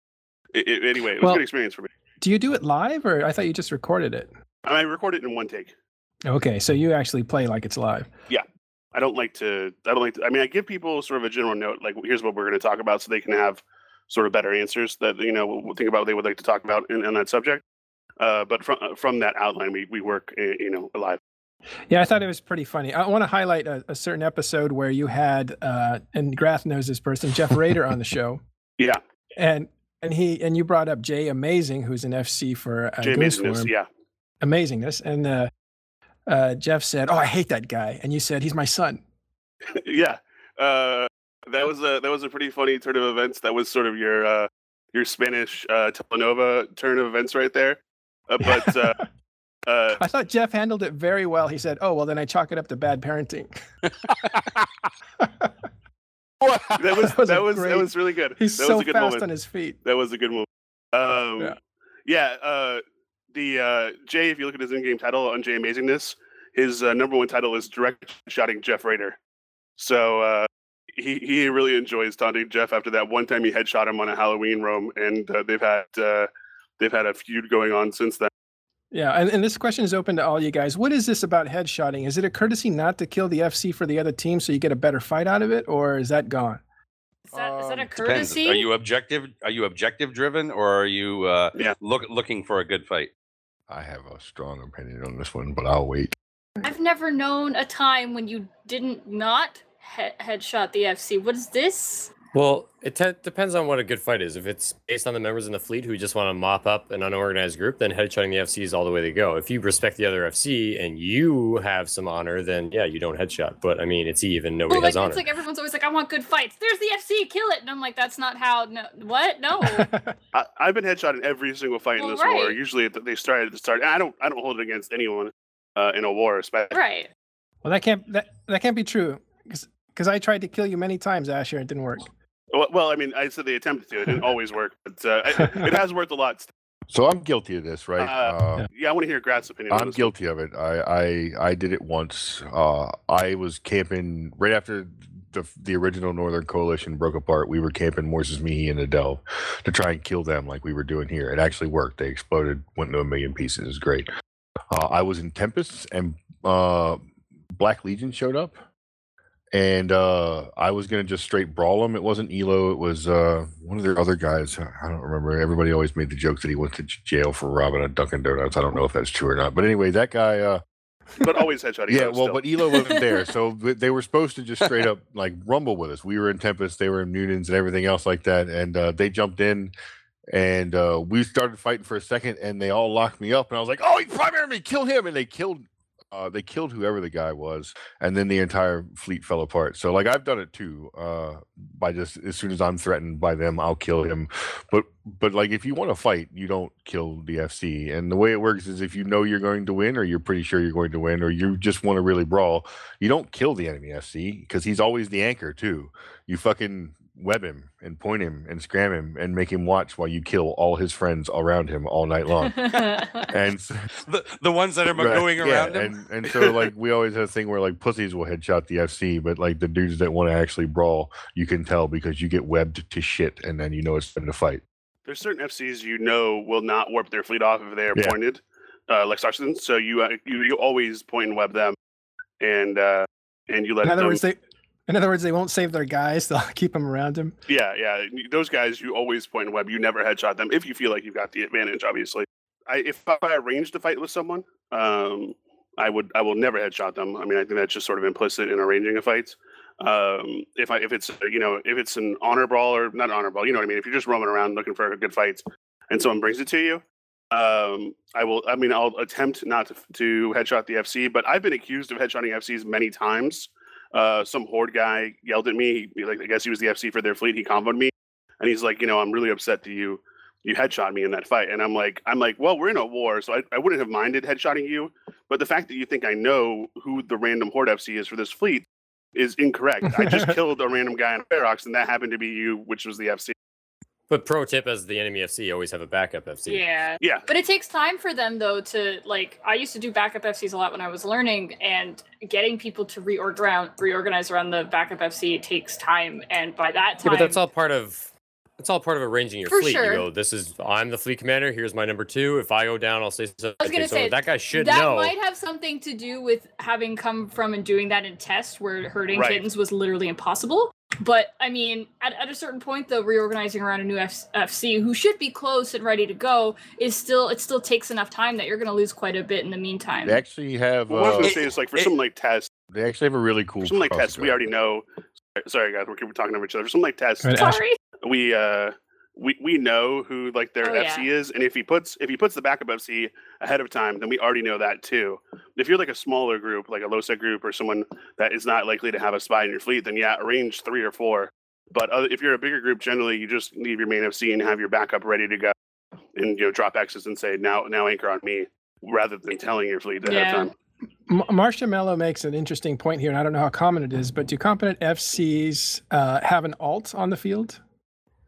S2: it, anyway, it was
S1: Well-
S2: a good experience for me.
S1: Do you do it live, or I thought you just recorded it?
S2: I recorded it in one take.
S1: Okay, so you actually play like it's live. Yeah.
S2: I don't like to. I don't like. To, I mean, I give people sort of a general note, like here's what we're going to talk about, so they can have sort of better answers that you know will think about what they would like to talk about in, in that subject. Uh, but from uh, from that outline, we we work uh, you know live.
S1: Yeah, I thought it was pretty funny. I want to highlight a, a certain episode where you had, uh, and Grath knows this person, Jeff Rader, on the show. *laughs*
S2: Yeah,
S1: and and he and you brought up Jay Amazing, who's an FC for uh,
S2: Jay Amazingness, Yeah,
S1: Amazingness, and uh, uh, Jeff said, "Oh, I hate that guy," and you said, "He's my son."
S2: yeah. Uh, that was a that was a pretty funny turn of events. That was sort of your uh, your Spanish uh, telenova turn of events right there. Uh, *laughs* but uh, uh,
S1: I thought Jeff handled it very well. He said, "Oh, well, then I chalk it up to bad parenting." *laughs* *laughs*
S2: that was
S1: That was
S2: that was
S1: great-
S2: that was really good.
S1: He's
S2: that
S1: so
S2: was a good
S1: fast
S2: moment.
S1: on his feet.
S2: That was a good move. Um,
S1: Yeah.
S2: yeah. uh, the uh, Jay, if you look at his in-game title on Jay Amazingness, his uh, number one title is direct shotting Jeff Rader. So uh, he he really enjoys taunting Jeff after that one time he headshot him on a Halloween roam, and uh, they've had uh, they've had a feud going on since then.
S1: Yeah, and, and this question is open to all you guys. What is this about headshotting? Is it a courtesy not to kill the FC for the other team so you get a better fight out of it, or is that gone?
S4: Is that, is that a
S6: Um,
S7: Depends.
S4: courtesy?
S7: Are you objective? Are you objective driven, or are you uh,
S2: Yeah.
S7: look looking for a good fight?
S6: I have a strong opinion on this one, but I'll wait.
S4: I've never known a time when you didn't not he- headshot the FC. What is this?
S3: Well, it te- depends on what a good fight is. If it's based on the members in the fleet who just want to mop up an unorganized group, then headshotting the FC is all the way to go. If you respect the other FC and you have some honor, then yeah, you don't headshot. But I mean, it's even. Nobody
S4: Well, like
S3: has honor.
S4: it's like everyone's always like, "I want good fights." There's the FC, kill it, and I'm like, "That's not how." No, what? No. *laughs*
S2: I, I've been headshot in every single fight in
S4: Well,
S2: this war. Usually they start at the start. I don't I don't hold it against anyone uh, in a war, especially.
S4: right.
S1: well, that can't that, that can't be true because I tried to kill you many times, Asher. It didn't work.
S2: Well, well, I mean, I said they attempted to. It didn't always work, but uh, it, it has worked a lot.
S6: So I'm guilty of this, right?
S2: Uh,
S6: Uh,
S2: Yeah, I want to hear Grath's opinion.
S6: I'm
S2: this one.
S6: guilty of it. I, I I did it once. Uh, I was camping right after the the original Northern Coalition broke apart. We were camping Morsus Mihi and Adele to try and kill them, like we were doing here. It actually worked. They exploded, went into a million pieces. It was great. Uh, I was in Tempest, and uh, Black Legion showed up, and uh, I was gonna just straight brawl him. It wasn't Elo. It was uh, one of their other guys. I don't remember. Everybody always made the joke that he went to jail for robbing a Dunkin' Donuts. I don't know if that's true or not. But anyway, that guy. Uh,
S2: but always headshot. *laughs*
S6: yeah, well,
S2: still.
S6: but Elo wasn't there, *laughs* so they were supposed to just straight up *laughs* like rumble with us. We were in Tempest, they were in Noonans, and everything else like that, and uh, they jumped in, and uh, we started fighting for a second, and they all locked me up, and I was like, "Oh, he primary me, kill him!" And they killed, uh, they killed whoever the guy was, and then the entire fleet fell apart. So like I've done it too, uh, by just as soon as I'm threatened by them, I'll kill him. But but like if you want to fight, you don't kill the FC. And the way it works is if you know you're going to win, or you're pretty sure you're going to win, or you just want to really brawl, you don't kill the enemy FC because he's always the anchor too. You fucking web him and point him and scram him and make him watch while you kill all his friends around him all night long. *laughs* and s- *laughs*
S7: The the ones that are
S6: Right,
S7: going
S6: yeah,
S7: around him.
S6: And and so like we always have a thing where like pussies will headshot the FC, but like the dudes that want to actually brawl, you can tell because you get webbed to shit, and then you know it's time to fight.
S2: There's certain FCs you know will not warp their fleet off if they are
S6: Yeah.
S2: pointed, uh, like Sarson. So you, uh, you you always point and web them, and uh, and you let
S1: In other
S2: them.
S1: words, they in other words they won't save their guys. *laughs* They'll keep them around him.
S2: yeah, yeah. Those guys you always point and web. You never headshot them if you feel like you've got the advantage. Obviously, I, if I arrange to fight with someone, um, I would I will never headshot them. I mean, I think that's just sort of implicit in arranging a fight. Um, if I if it's you know if it's an honor brawl or not honor brawl, you know what I mean. If you're just roaming around looking for a good fight, and someone brings it to you, um, I will. I mean, I'll attempt not to, to headshot the FC, but I've been accused of headshotting FCs many times. Uh, some horde guy yelled at me. He, like I guess he was the FC for their fleet. He comboed me, and he's like, you know, I'm really upset to you you headshot me in that fight. And I'm like, I'm like, well, we're in a war, so I, I wouldn't have minded headshotting you. But the fact that you think I know who the random horde FC is for this fleet is incorrect. I just *laughs* killed a random guy in Ferox, and that happened to be you, which was the FC.
S3: But pro tip as the enemy FC, always have a backup FC.
S4: Yeah.
S2: Yeah.
S4: But it takes time for them though to like I used to do backup FCs a lot when I was learning and getting people to reorg around reorganize around the backup FC it takes time and by that
S3: Yeah,
S4: time
S3: but that's all part of it's all part of arranging your
S4: For
S3: fleet.
S4: sure.
S3: You go, this is I'm the fleet commander. Here's my number two. If I go down, I'll say something.
S4: I was gonna
S3: so
S4: say,
S3: that guy should know.
S4: that
S3: know.
S4: might have something to do with having come from and doing that in test where herding
S2: Right.
S4: kittens was literally impossible. But I mean, at, at a certain point, though, reorganizing around a new F- FC who should be close and ready to go is still it still takes enough time that you're going to lose quite a bit in the meantime.
S6: They actually have.
S2: Well, what I was
S6: Uh,
S2: gonna say is like for
S7: it-
S2: something like test,
S6: they actually have a really cool.
S2: for something like test, we already know. Sorry, guys, we're, we're talking over each other. For something like test,
S4: Sorry.
S2: we uh we we know who like their
S4: Oh,
S2: FC is, and if he puts if he puts the backup FC ahead of time, then we already know that too. If you're like a smaller group, like a low set group, or someone that is not likely to have a spy in your fleet, then yeah, arrange three or four. But other, if you're a bigger group, generally you just leave your main FC and have your backup ready to go, and you know drop X's and say now now anchor on me, rather than telling your fleet ahead
S4: Yeah.
S2: of time.
S1: M- Marcia Mello makes an interesting point here, and I don't know how common it is, but do competent FCs uh, have an alt on the field?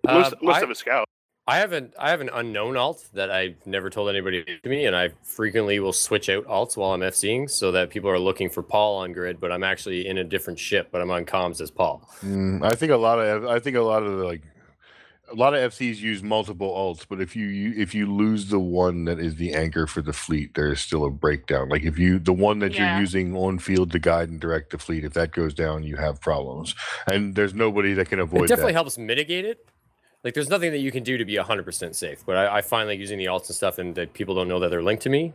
S2: Most
S3: Uh,
S2: most
S3: I-
S2: of a scout.
S3: I have an I have an unknown alt that I've never told anybody to me, and I frequently will switch out alts while I'm FCing so that people are looking for Paul on grid, but I'm actually in a different ship, but I'm on comms as Paul.
S6: Mm, I think a lot of I think a lot of the, like a lot of FCs use multiple alts, but if you, you if you lose the one that is the anchor for the fleet, there is still a breakdown. Like if you the one that
S4: Yeah.
S6: you're using on field to guide and direct the fleet, if that goes down, you have problems, and there's nobody that can avoid
S3: it definitely
S6: that.
S3: helps mitigate it. Like there's nothing that you can do to be 100% safe, but I, I find like using the alts and stuff and that people don't know that they're linked to me,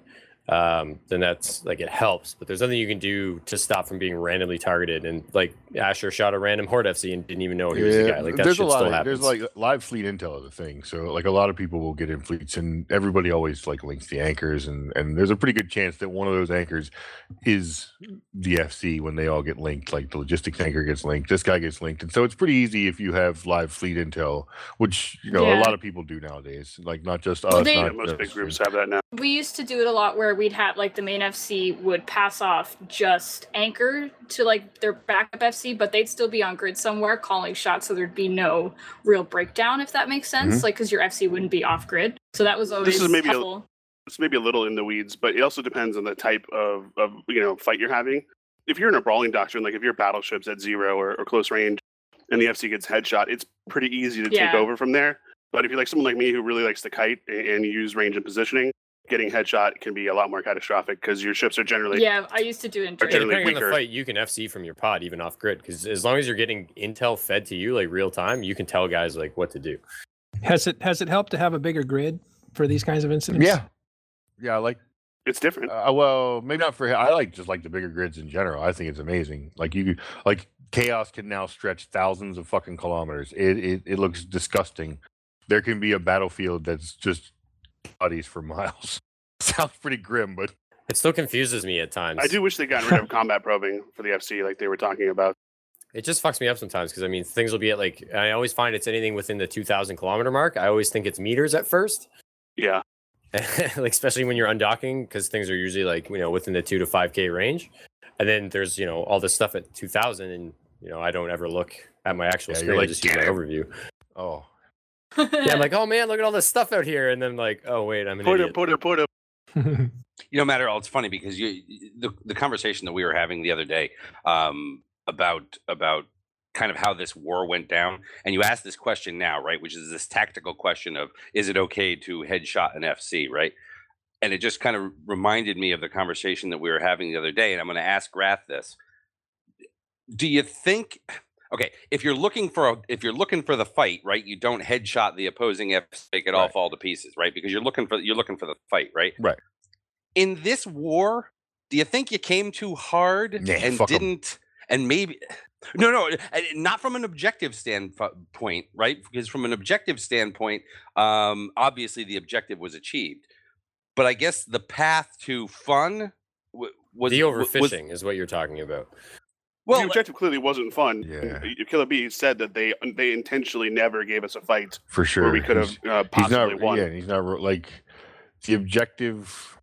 S3: um, then that's like it helps. But there's nothing you can do to stop from being randomly targeted. And like Asher shot a random Horde FC and didn't even know he was the guy. Like that
S6: there's
S3: shit
S6: a lot
S3: still
S6: of
S3: happens.
S6: there's like live fleet intel is a thing. So like a lot of people will get in fleets, and everybody always like links the anchors, and and there's a pretty good chance that one of those anchors is the FC when they all get linked. Like the logistics anchor gets linked, this guy gets linked, and so it's pretty easy if you have live fleet intel, which you know a lot of people do nowadays. Like not just
S4: Well,
S6: us,
S4: they-
S2: Yeah, most big groups have that now.
S4: We used to do it a lot where we'd have like the main FC would pass off just anchor to like their backup FC, but they'd still be on grid somewhere calling shots, so there'd be no real breakdown if that makes sense. Mm-hmm. Like because your FC wouldn't be off grid, so that was always this
S2: is maybe a- it's maybe a little in the weeds, but it also depends on the type of, of you know fight you're having. If you're in a brawling doctrine, like if your battleship's at zero or, or close range, and the FC gets headshot, it's pretty easy to take over from there. But if you're like someone like me who really likes to kite and, and use range and positioning, getting headshot can be a lot more catastrophic because your ships are generally
S4: yeah, I used to do it in
S2: Or
S3: Yeah,
S4: trade.
S2: generally
S3: depending on the fight, you can FC from your pod even off grid because as long as you're getting intel fed to you like real time, you can tell guys like what to do.
S1: Has it has it helped to have a bigger grid for these kinds of incidents?
S6: Yeah, yeah, like
S2: it's different.
S6: Uh, well, maybe not for. I like just like the bigger grids in general. I think it's amazing. Like you, like chaos can now stretch thousands of fucking kilometers. It it, it looks disgusting. There can be a battlefield that's just bodies for miles. *laughs* Sounds pretty grim, but
S3: It still confuses me at times.
S2: I do wish they got rid of combat probing for the FC, like they were talking about.
S3: It just fucks me up sometimes because I mean things will be at like I always find it's anything within the 2,000 kilometer mark. I always think it's meters at first,
S2: Yeah, *laughs*
S3: like especially when you're undocking because things are usually like you know within the two to five k range, and then there's you know all this stuff at 2,000 and you know I don't ever look at my actual
S6: Yeah, you're
S3: screen. I
S6: like,
S3: just use my overview.
S6: oh,
S3: Yeah, I'm like, *laughs* oh man, look at all this stuff out here, and then like, oh wait, I'm an
S2: put
S3: idiot.
S2: it, put it, put it. *laughs*
S7: you know matter all it's funny because you the, the conversation that we were having the other day um about about kind of how this war went down and you asked this question now right which is this tactical question of is it okay to headshot an fc right and it just kind of reminded me of the conversation that we were having the other day and i'm going to ask Grath this do you think okay if you're looking for a if you're looking for the fight right you don't headshot the opposing fc make it all
S6: Right.
S7: fall to pieces right because you're looking for you're looking for the fight right
S6: Right.
S7: in this war do you think you came too hard
S6: Nah,
S7: and didn't and maybe *sighs* no no uh, not from an objective standpoint right because from an objective standpoint um obviously the objective was achieved but i guess the path to fun was
S3: the
S7: w- was-
S3: overfishing is what you're talking about.
S2: Well,
S7: well
S2: the objective clearly wasn't fun.
S6: Yeah.
S2: Killer B said that they they intentionally never gave us a fight
S6: for sure.
S2: where we could have
S6: He's-
S2: uh,
S6: He's
S2: possibly
S6: not.
S2: won.
S6: Yeah, he's not like the objective.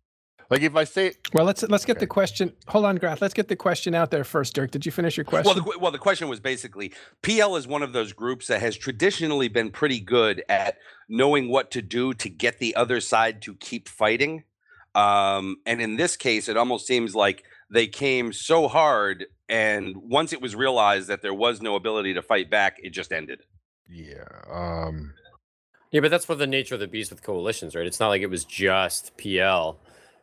S6: Like if I say
S1: Well, let's let's get
S6: Okay.
S1: the question. Hold on, Grath. Let's get the question out there first, Dirk. Did you finish your question?
S7: Well, the, well, the question was basically PL is one of those groups that has traditionally been pretty good at knowing what to do to get the other side to keep fighting. Um, and in this case, it almost seems like they came so hard, and once it was realized that there was no ability to fight back, it just ended.
S6: yeah, um
S3: Yeah, but that's for the nature of the beast with coalitions, right? It's not like it was just PL.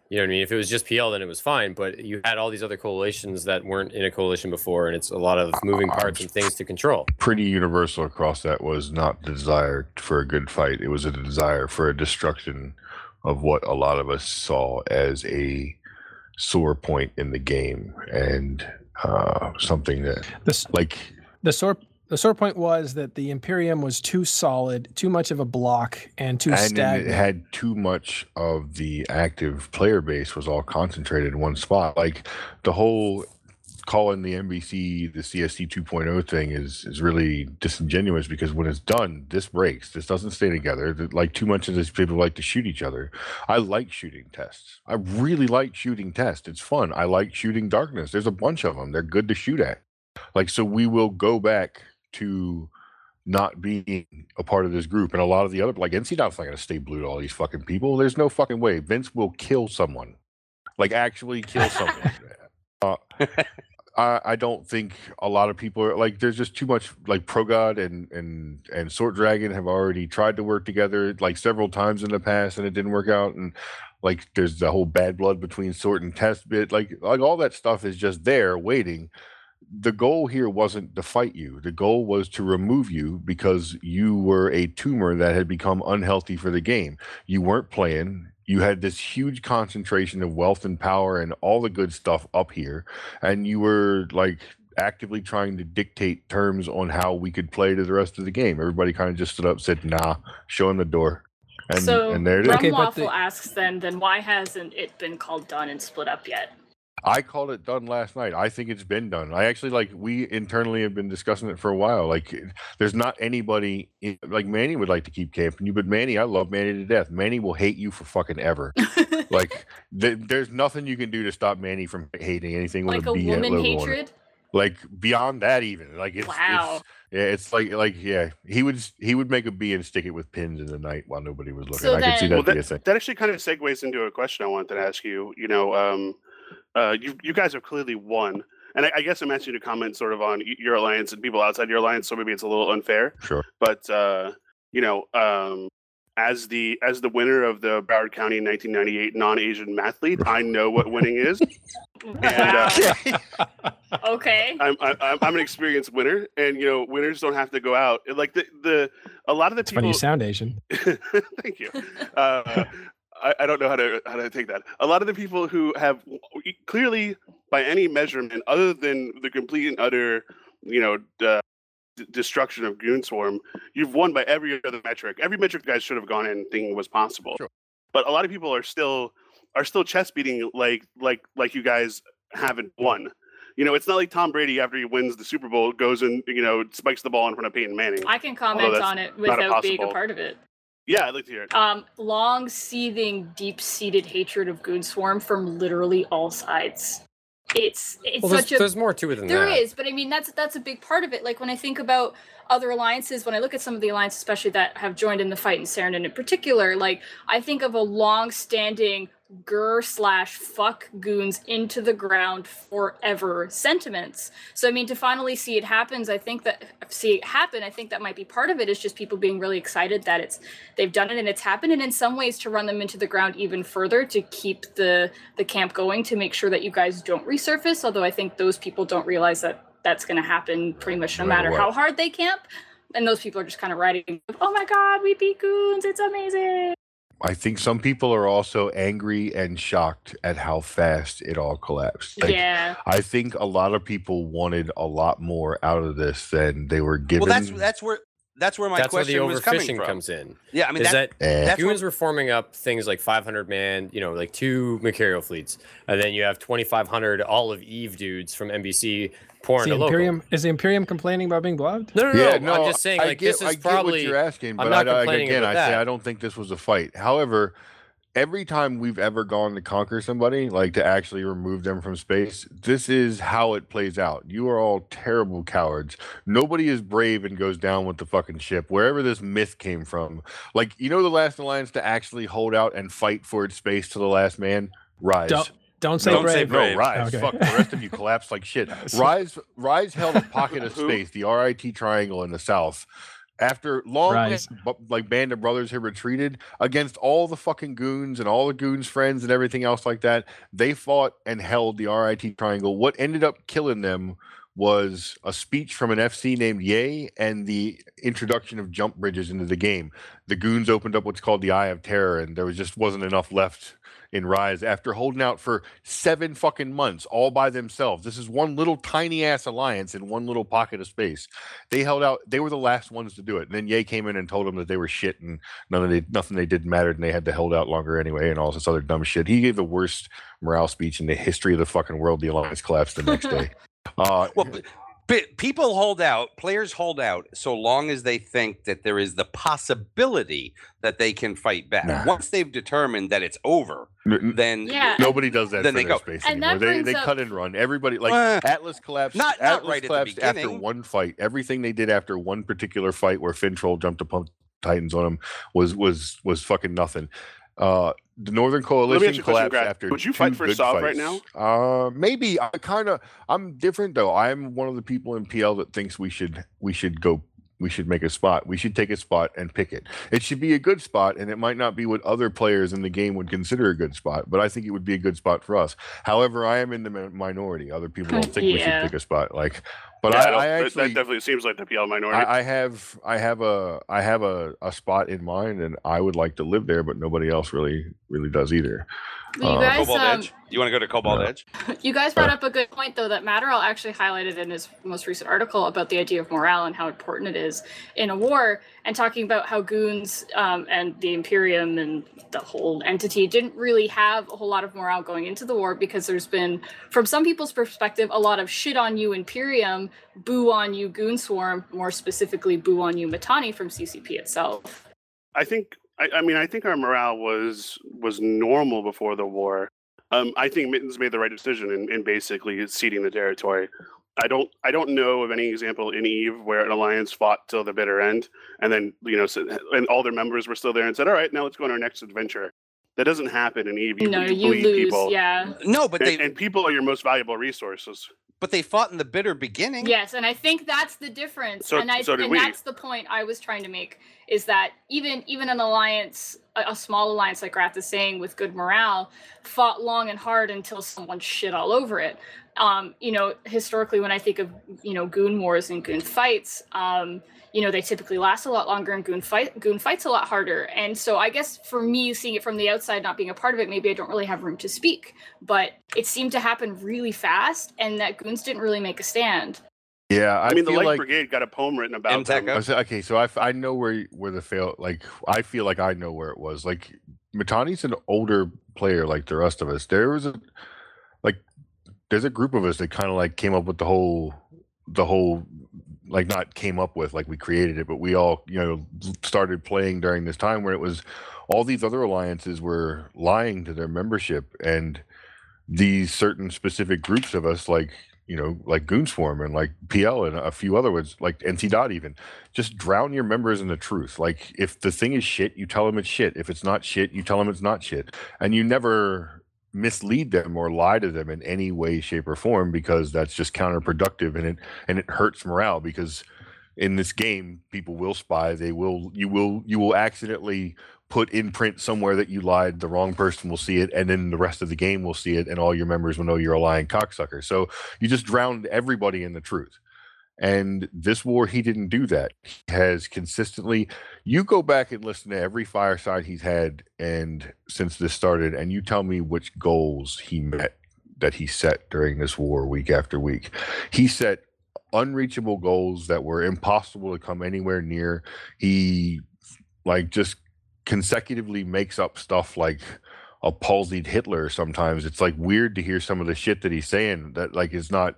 S3: You know what I mean? If it was just PL, then it was fine. But you had all these other coalitions that weren't in a coalition before, and it's a lot of moving parts and things to control.
S6: pretty universal across that was not the desire for a good fight. It was a desire for a destruction of what a lot of us saw as a sore point in the game and uh, something that
S1: this
S6: like
S1: the sore the sore point was that the Imperium was too solid, too much of a block, and too
S6: and
S1: stagnant.
S6: it had too much of the active player base was all concentrated in one spot. Like the whole calling the NBC the CFC 2.0 thing is is really disingenuous because when it's done, this breaks. This doesn't stay together. Like too much of this, people like to shoot each other. I like shooting tests. I really like shooting tests. It's fun. I like shooting darkness. There's a bunch of them. They're good to shoot at. Like so, we will go back to not being a part of this group. And a lot of the other, like NC Dot's not going to stay blue to all these fucking people. There's no fucking way. Vince will kill someone, like actually kill someone. *laughs* uh, I, I don't think a lot of people are like. There's just too much. Like Progod and and and Sort Dragon have already tried to work together like several times in the past, and it didn't work out. And like there's the whole bad blood between Sort and Test bit. Like like all that stuff is just there waiting the goal here wasn't to fight you. The goal was to remove you because you were a tumor that had become unhealthy for the game. You weren't playing. You had this huge concentration of wealth and power and all the good stuff up here. And you were like actively trying to dictate terms on how we could play to the rest of the game. Everybody kind of just stood up, said, nah, show him the door. And,
S4: so
S6: and there it is.
S4: Rum
S1: Okay,
S4: Waffle
S1: the-
S4: asks then, then why hasn't it been called done and split up yet?
S6: I called it done last night. I think it's been done. I actually like we internally have been discussing it for a while. Like, there's not anybody in, like Manny would like to keep camping you, but Manny, I love Manny to death. Manny will hate you for fucking ever. *laughs* like, th- there's nothing you can do to stop Manny from hating anything with
S4: like
S6: a
S4: a
S6: B
S4: woman
S6: logo on it.
S4: hatred?
S6: Like beyond that, even like it's,
S4: Wow.
S6: it's yeah, it's like like yeah, he would he would make a bee and stick it with pins in the night while nobody was looking.
S4: So
S6: I could see that
S2: Well,
S6: be a thing.
S2: That actually kind of segues into a question I wanted to ask you. You know, um, uh, you you guys have clearly won, and I, I guess I'm asking you to comment sort of on your alliance and people outside your alliance. So maybe it's a little unfair,
S6: Sure.
S2: but uh, you know, um, as the as the winner of the Broward County 1998 non-Asian mathlete, I know what winning is. *laughs* And, uh,
S4: okay.
S2: I'm, I'm I'm an experienced winner, and you know, winners don't have to go out. Like the the a lot of the
S1: it's funny
S2: people.
S1: you sound Asian. *laughs*
S2: Thank you. Uh, I, I don't know how to how to take that. A lot of the people who have clearly, by any measurement, other than the complete and utter, you know, uh, d- destruction of Goon Swarm, you've won by every other metric. Every metric you guys should have gone in thinking was possible.
S6: Sure.
S2: But a lot of people are still are still chest beating like like like you guys haven't won. You know, it's not like Tom Brady after he wins the Super Bowl goes and you know spikes the ball in front of Peyton Manning.
S4: I can comment on it
S2: not
S4: without being a part of it.
S2: Yeah, I'd like to hear it.
S4: Um, long seething, deep seated hatred of Goon Swarm from literally all sides. It's it's
S3: Well, there's,
S4: such a
S3: there's more to it than
S4: There
S3: that.
S4: is, but I mean that's that's a big part of it. Like when I think about other alliances, when I look at some of the alliances, especially that have joined in the fight in Saranen in particular, like I think of a long-standing gur slash fuck goons into the ground forever sentiments. So I mean to finally see it happens, I think that see it happen, I think that might be part of it is just people being really excited that it's they've done it and it's happened. And in some ways to run them into the ground even further to keep the the camp going to make sure that you guys don't resurface. Although i think those people don't realize that that's going to happen pretty much no
S6: matter
S4: how hard they camp. And those people are just kind of riding oh my god we beat goons it's amazing
S6: I think some people are also angry and shocked at how fast it all collapsed. Like,
S4: yeah
S6: I think a lot of people wanted a lot more out of this than they were given.
S7: Well, that's that's where that's where my
S3: That's where the
S7: question was coming
S3: overfishing
S7: from.
S3: comes in.
S7: Yeah, I mean
S3: is
S7: that,
S3: that,
S6: Eh.
S7: that's
S3: humans
S7: what,
S3: were forming up things like 500 man, you know, like two Mercurial fleets, and then you have 2,500 all of Eve dudes from NBC
S1: Is the
S3: to local.
S1: Imperium is the Imperium complaining about being blobbed?
S3: No, no, no.
S6: yeah,
S3: no, I'm just saying,
S6: I
S3: like
S6: get,
S3: this
S6: I
S3: is
S6: get what you're asking,
S3: I'm
S6: but
S3: not
S6: I, I,
S3: complaining
S6: again,
S3: about
S6: I say
S3: that.
S6: I don't think this was a fight. However, every time we've ever gone to conquer somebody, like to actually remove them from space, this is how it plays out. You are all terrible cowards. Nobody is brave and goes down with the fucking ship. Wherever this myth came from, like you know, the last alliance to actually hold out and fight for its space to the last man. Rise.
S1: Don't don't say
S7: Don't say
S1: brave.
S7: brave.
S6: No, Rise.
S1: Okay.
S6: Fuck the rest of you collapsed like shit. *laughs* Rise Rise held a pocket of *laughs* space, the RIT triangle in the south. After long
S1: Rise.
S6: like band of brothers had retreated against all the fucking goons and all the goons' friends and everything else like that, they fought and held the RIT triangle. What ended up killing them was a speech from an FC named Yay and the introduction of jump bridges into the game. The goons opened up what's called the Eye of Terror, and there was just wasn't enough left in Rise after holding out for seven fucking months all by themselves. This is one little tiny ass alliance in one little pocket of space. They held out. They were the last ones to do it. And then Ye came in and told them that they were shit and none of they nothing they did mattered and they had to hold out longer anyway and all this other dumb shit. He gave the worst morale speech in the history of the fucking world. The alliance collapsed the next day. *laughs* Uh,
S7: Well, people hold out, players hold out so long as they think that there is the possibility that they can fight back.
S6: Nah.
S7: Once they've determined that it's over,
S6: n- n-
S7: then
S4: Yeah.
S6: Nobody does that
S7: Then
S6: for
S7: they
S6: their
S7: go.
S6: space
S4: And
S6: anymore. They they
S4: up-
S6: cut and run. Everybody like
S7: Uh,
S6: Atlas collapsed.
S7: not- not
S6: Atlas
S7: right at the
S6: collapsed after one fight. Everything they did after one particular fight where Fintroll jumped upon Titans on him was was was fucking nothing. Uh, the Northern Coalition
S2: a question,
S6: after.
S2: Would you fight for Sov right
S6: now? Uh, maybe. I kind of. I'm different though. I'm one of the people in PL that thinks we should we should go. We should make a spot. We should take a spot and pick it. It should be a good spot, and it might not be what other players in the game would consider a good spot, but I think it would be a good spot for us. However, I am in the minority. Other people don't think we should pick a spot. Like, but
S2: Yeah,
S6: I,
S2: don't-
S6: I
S2: that-
S6: actually
S2: that definitely seems like the PL minority.
S6: I, I have I have a I have a, a spot in mind and I would like to live there, but nobody else really really does either.
S4: You
S6: Uh,
S4: guys,
S7: Cobalt
S4: um,
S7: Edge. You want to go to Cobalt
S6: Yeah.
S7: Edge? *laughs*
S4: You guys brought
S6: Uh.
S4: up a good point, though, that Matterall actually highlighted in his most recent article about the idea of morale and how important it is in a war, and talking about how goons um, and the Imperium and the whole entity didn't really have a whole lot of morale going into the war because there's been, from some people's perspective, a lot of shit on you Imperium, boo on you Goon Swarm, more specifically boo on you Mittani from CCP itself.
S2: I think I, I mean I think our morale was was normal before the war. Um, I think Mittens made the right decision in, in basically ceding the territory. I don't I don't know of any example in Eve where an alliance fought till the bitter end and then you know so, and all their members were still there and said all right now let's go on our next adventure. That doesn't happen in Eve. You,
S4: no,
S2: you
S4: you lose,
S2: people.
S4: yeah.
S7: No, but
S2: And,
S7: they
S2: and people are your most valuable resources.
S7: But they fought in the bitter beginning.
S4: Yes, and I think that's the difference.
S2: So-
S4: and I
S2: so did
S4: and
S2: we.
S4: that's the point I was trying to make is that even even an alliance, a, a small alliance like Grath is saying with good morale, fought long and hard until someone shit all over it. Um, you know, historically when I think of, you know, goon wars and goon fights, um, you know, they typically last a lot longer and goon fight goon fights a lot harder. And so I guess for me seeing it from the outside, not being a part of it, maybe I don't really have room to speak. But it seemed to happen really fast and that goons didn't really make a stand.
S6: Yeah, I,
S2: I, mean, the Light
S6: like
S2: Brigade got a poem written about
S7: MTech
S2: them.
S6: Okay, so I, I know where where the fail like I feel like I know where it was. Like Mittani's an older player like the rest of us. There was a like there's a group of us that kind of like came up with the whole the whole like not came up with like we created it, but we all you know started playing during this time where it was all these other alliances were lying to their membership and these certain specific groups of us like you know like goonswarm and like pl and a few other ones like nc dot even just drown your members in the truth. Like if the thing is shit you tell them it's shit. If it's not shit you tell them it's not shit. And you never mislead them or lie to them in any way shape or form because that's just counterproductive and it and it hurts morale because in this game people will spy they will you will you will accidentally put in print somewhere that you lied the wrong person will see it and then the rest of the game will see it and all your members will know you're a lying cocksucker. So you just drowned everybody in the truth and this war he didn't do that. He has consistently you go back and listen to every fireside he's had and since this started and you tell me which goals he met that he set during this war week after week. He set unreachable goals that were impossible to come anywhere near. He like just consecutively makes up stuff like a palsied Hitler sometimes. It's like weird to hear some of the shit that he's saying that like is not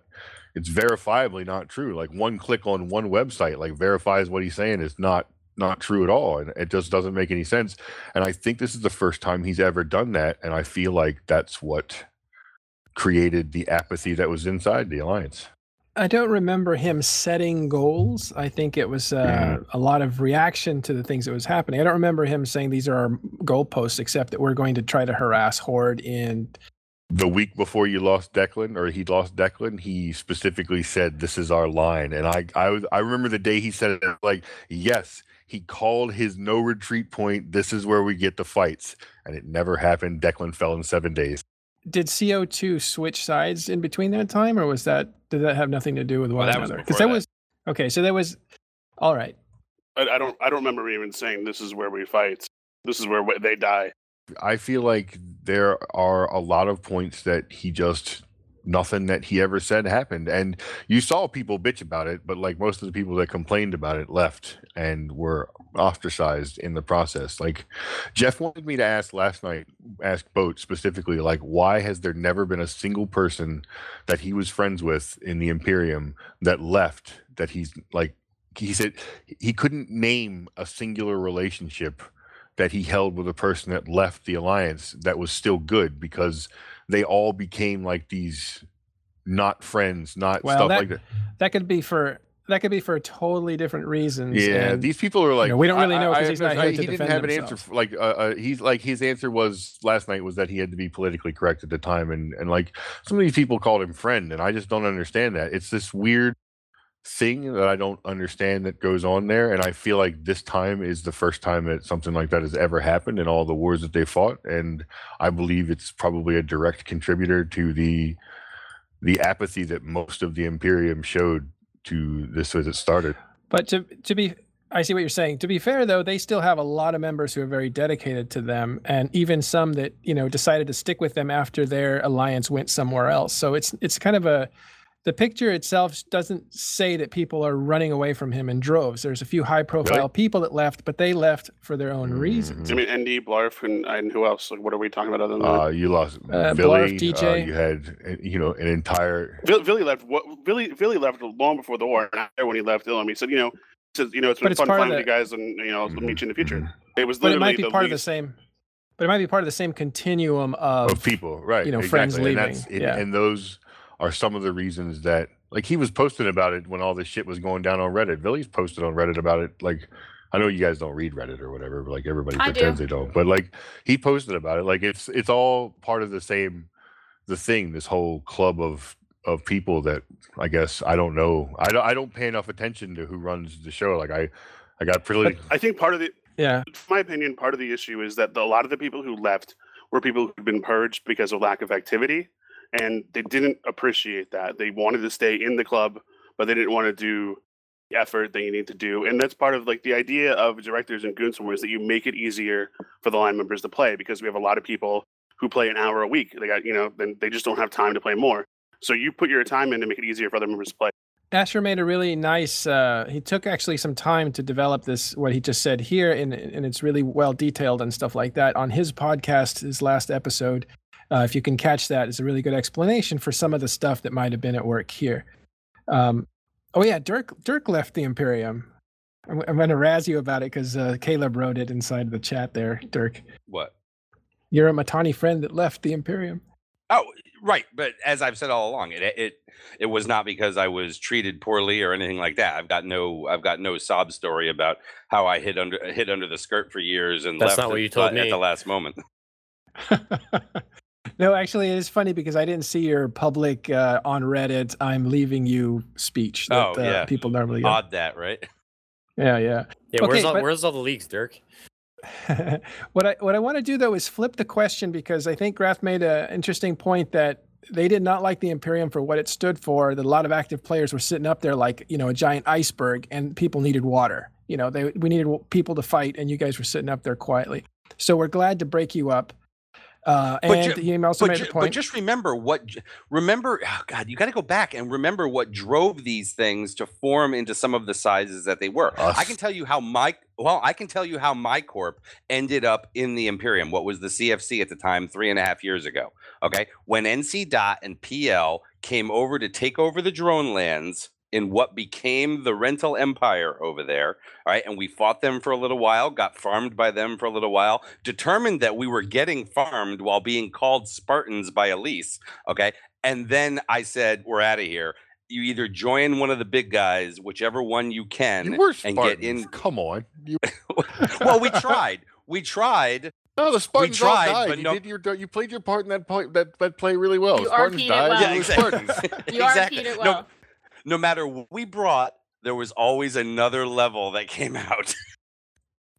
S6: it's verifiably not true. Like one click on one website like verifies what he's saying is not not true at all and it just doesn't make any sense and i think this is the first time he's ever done that and i feel like that's what created the apathy that was inside the alliance
S1: I don't remember him setting goals. I think it was uh, a lot of reaction to the things that was happening. I don't remember him saying these are our goalposts, except that we're going to try to harass Horde in
S6: the week before you lost Deklein or he lost Deklein, he specifically said this is our line. And I I was I remember the day he said it like, yes, he called his no retreat point. This is where we get the fights. And it never happened. Deklein fell in seven days.
S1: Did CO2 switch sides in between that time, or was that did that have nothing to do with one
S7: Well, that
S1: another?
S7: before
S1: that
S7: that.
S1: was okay. So that was all right.
S2: I, I don't I don't remember even saying this is where we fight. This is where we- they die.
S6: I feel like there are a lot of points that he just nothing that he ever said happened. And you saw people bitch about it, but like most of the people that complained about it left and were ostracized in the process. Like Jeff wanted me to ask last night, ask Boat specifically, like, why has there never been a single person that he was friends with in the Imperium that left that he's like he said he couldn't name a singular relationship that he held with a person that left the alliance that was still good because they all became like these not friends, not
S1: Well,
S6: stuff
S1: that-
S6: like that.
S1: That could be for that could be for totally different reasons.
S6: Yeah,
S1: and
S6: these people are like
S1: know, we don't really know 'cause he's not
S6: admit,
S1: here
S6: I-
S1: to
S6: he didn't
S1: defend
S6: have an answer. For, like uh, uh, he's like his answer was last night was that he had to be politically correct at the time, and and like some of these people called him friend, and I just don't understand that. It's this weird thing that I don't understand that goes on there, and I feel like this time is the first time that something like that has ever happened in all the wars that they fought, and I believe it's probably a direct contributor to the the apathy that most of the Imperium showed to this as it started.
S1: But to to be, I see what you're saying. To be fair, though, they still have a lot of members who are very dedicated to them, and even some that you know decided to stick with them after their alliance went somewhere else. So it's it's kind of a the picture itself doesn't say that people are running away from him in droves. There's a few high profile people that left, but they left for their own reasons.
S2: I mean, ND, Blarf, and, and who else? Like, what are we talking about other than that?
S6: Uh, you lost
S1: Uh,
S6: Billy.
S1: Blarf,
S6: Uh,
S1: DJ.
S6: you had uh, you know an entire.
S2: Vill- Billy left. What Billy Billy left long before the war. And when he left Ilum. He said, you know, says, you know, it's been
S1: it's
S2: fun
S1: part of
S2: playing with
S1: the-
S2: you guys, and you know, I'll meet you in the future.
S6: Mhm.
S2: It was
S1: But it
S2: literally
S1: might be
S2: the
S1: part of the same. But it might be part of the same continuum of,
S6: of people, right?
S1: you know, friends
S6: exactly. And,
S1: leaving,
S6: that's, and,
S1: yeah.
S6: and those are some of the reasons that, like, he was posting about it when all this shit was going down on Reddit. Billy's posted on Reddit about it. Like, I know you guys don't read Reddit or whatever, but like everybody
S4: I do.
S6: pretends they don't. But like, he posted about it. Like, it's it's all part of the same, the thing. This whole club of of people that I guess I don't know. I don't I don't pay enough attention to who runs the show. Like, I I got pretty.
S2: I think part of the,
S1: yeah.
S2: in my opinion, part of the issue is that the, a lot of the people who left were people who'd been purged because of lack of activity, and they didn't appreciate that. They wanted to stay in the club, but they didn't want to do the effort that you need to do. And that's part of like the idea of directors and Goonswarm is that you make it easier for the line members to play because we have a lot of people who play an hour a week. They got you know, then they just don't have time to play more. So you put your time in to make it easier for other members to play.
S1: Asher made a really nice. Uh, he took actually some time to develop this. What he just said here, and and it's really well detailed and stuff like that on his podcast. His last episode, uh, if you can catch that, is a really good explanation for some of the stuff that might have been at work here. Um, oh yeah, Dirk Dirk left the Imperium. I'm, I'm going to razz you about it because uh, Caleb wrote it inside the chat there. Dirk,
S7: What?
S1: you're a Mittani friend that left the Imperium.
S7: Oh, right. But as I've said all along, it it it was not because I was treated poorly or anything like that. I've got no I've got no sob story about how I hid under hid under the skirt for years and
S3: That's
S7: left
S3: not what
S7: at-
S3: you told
S7: at
S3: me.
S7: the last moment. *laughs*
S1: no, actually, it is funny because I didn't see your public uh, on Reddit "I'm leaving you" speech that
S7: Oh,
S1: uh, people normally get.
S7: Odd that, right?
S1: Yeah, yeah.
S3: Yeah, where's all
S1: but-
S3: where's all the leaks, Dirk? *laughs*
S1: what I what I want to do though is flip the question because I think Grath made an interesting point that they did not like the Imperium for what it stood for. That a lot of active players were sitting up there like you know a giant iceberg, and people needed water. You know, they we needed people to fight, and you guys were sitting up there quietly. So we're glad to break you up. Uh,
S7: But
S1: and
S7: ju-
S1: he also
S7: But,
S1: made
S7: ju-
S1: the
S7: but just remember what remember oh God, you got to go back and remember what drove these things to form into some of the sizes that they were. I can tell you how my well, I can tell you how my corp ended up in the Imperium. What was the CFC at the time, three and a half years ago? Okay, when NC Dot and PL came over to take over the drone lands in what became the rental empire over there. All right. And we fought them for a little while, got farmed by them for a little while, determined that we were getting farmed while being called Spartans by Elise. Okay. And then I said, we're out of here. You either join one of the big guys, whichever one you can,
S6: You were
S7: and get in.
S6: Come on. You, *laughs*
S7: well, we tried. We tried.
S6: no, the Spartans all
S7: tried,
S6: died.
S7: but
S6: you
S7: no-
S6: did your you played your part in that play, that that play really well.
S4: You
S6: Spartans
S4: RP'd it
S6: died.
S4: well. *laughs*
S6: you
S7: Yeah,
S6: were
S7: exactly.
S6: Spartans.
S4: You
S7: exactly.
S4: RP'd it well.
S7: no matter what we brought, there was always another level that came *laughs* out.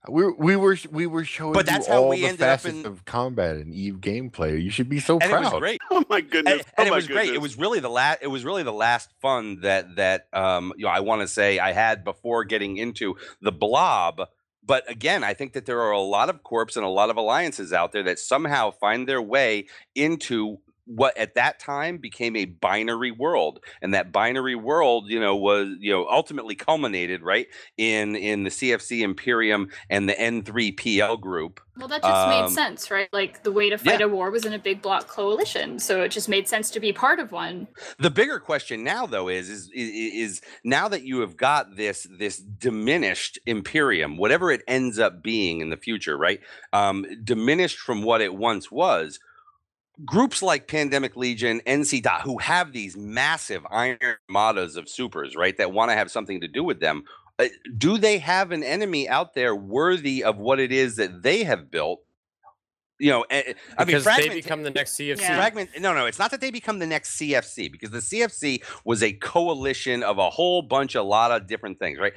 S6: We we were we were showing
S7: But
S6: you
S7: that's how
S6: all
S7: we
S6: the
S7: ended up in-
S6: of combat and Eve gameplay. You should be so
S7: and
S6: proud.
S7: it was great. *laughs*
S2: Oh my goodness!
S7: and,
S2: oh
S7: and it
S2: my
S7: was great. It was really the last. It was really the last fun that that um you know I want to say I had before getting into the blob. But again, I think that there are a lot of corps and a lot of alliances out there that somehow find their way into what at that time became a binary world and that binary world you know was you know ultimately culminated right in in the cfc imperium and the n3 pl group
S4: Well, that just made
S7: Um,
S4: sense, right? Like the way to fight
S7: yeah.
S4: a war was in a big block coalition, so it just made sense to be part of one.
S7: the bigger question now though is is is, is now that you have got this this diminished imperium whatever it ends up being in the future right um diminished from what it once was groups like pandemic legion nc dot who have these massive iron armadas of supers right that want to have something to do with them uh, do they have an enemy out there worthy of what it is that they have built you know eh, i mean
S3: Because they become the next CFC.
S4: Yeah.
S7: fragment no no it's not that they become the next cfc because the cfc was a coalition of a whole bunch a lot of different things right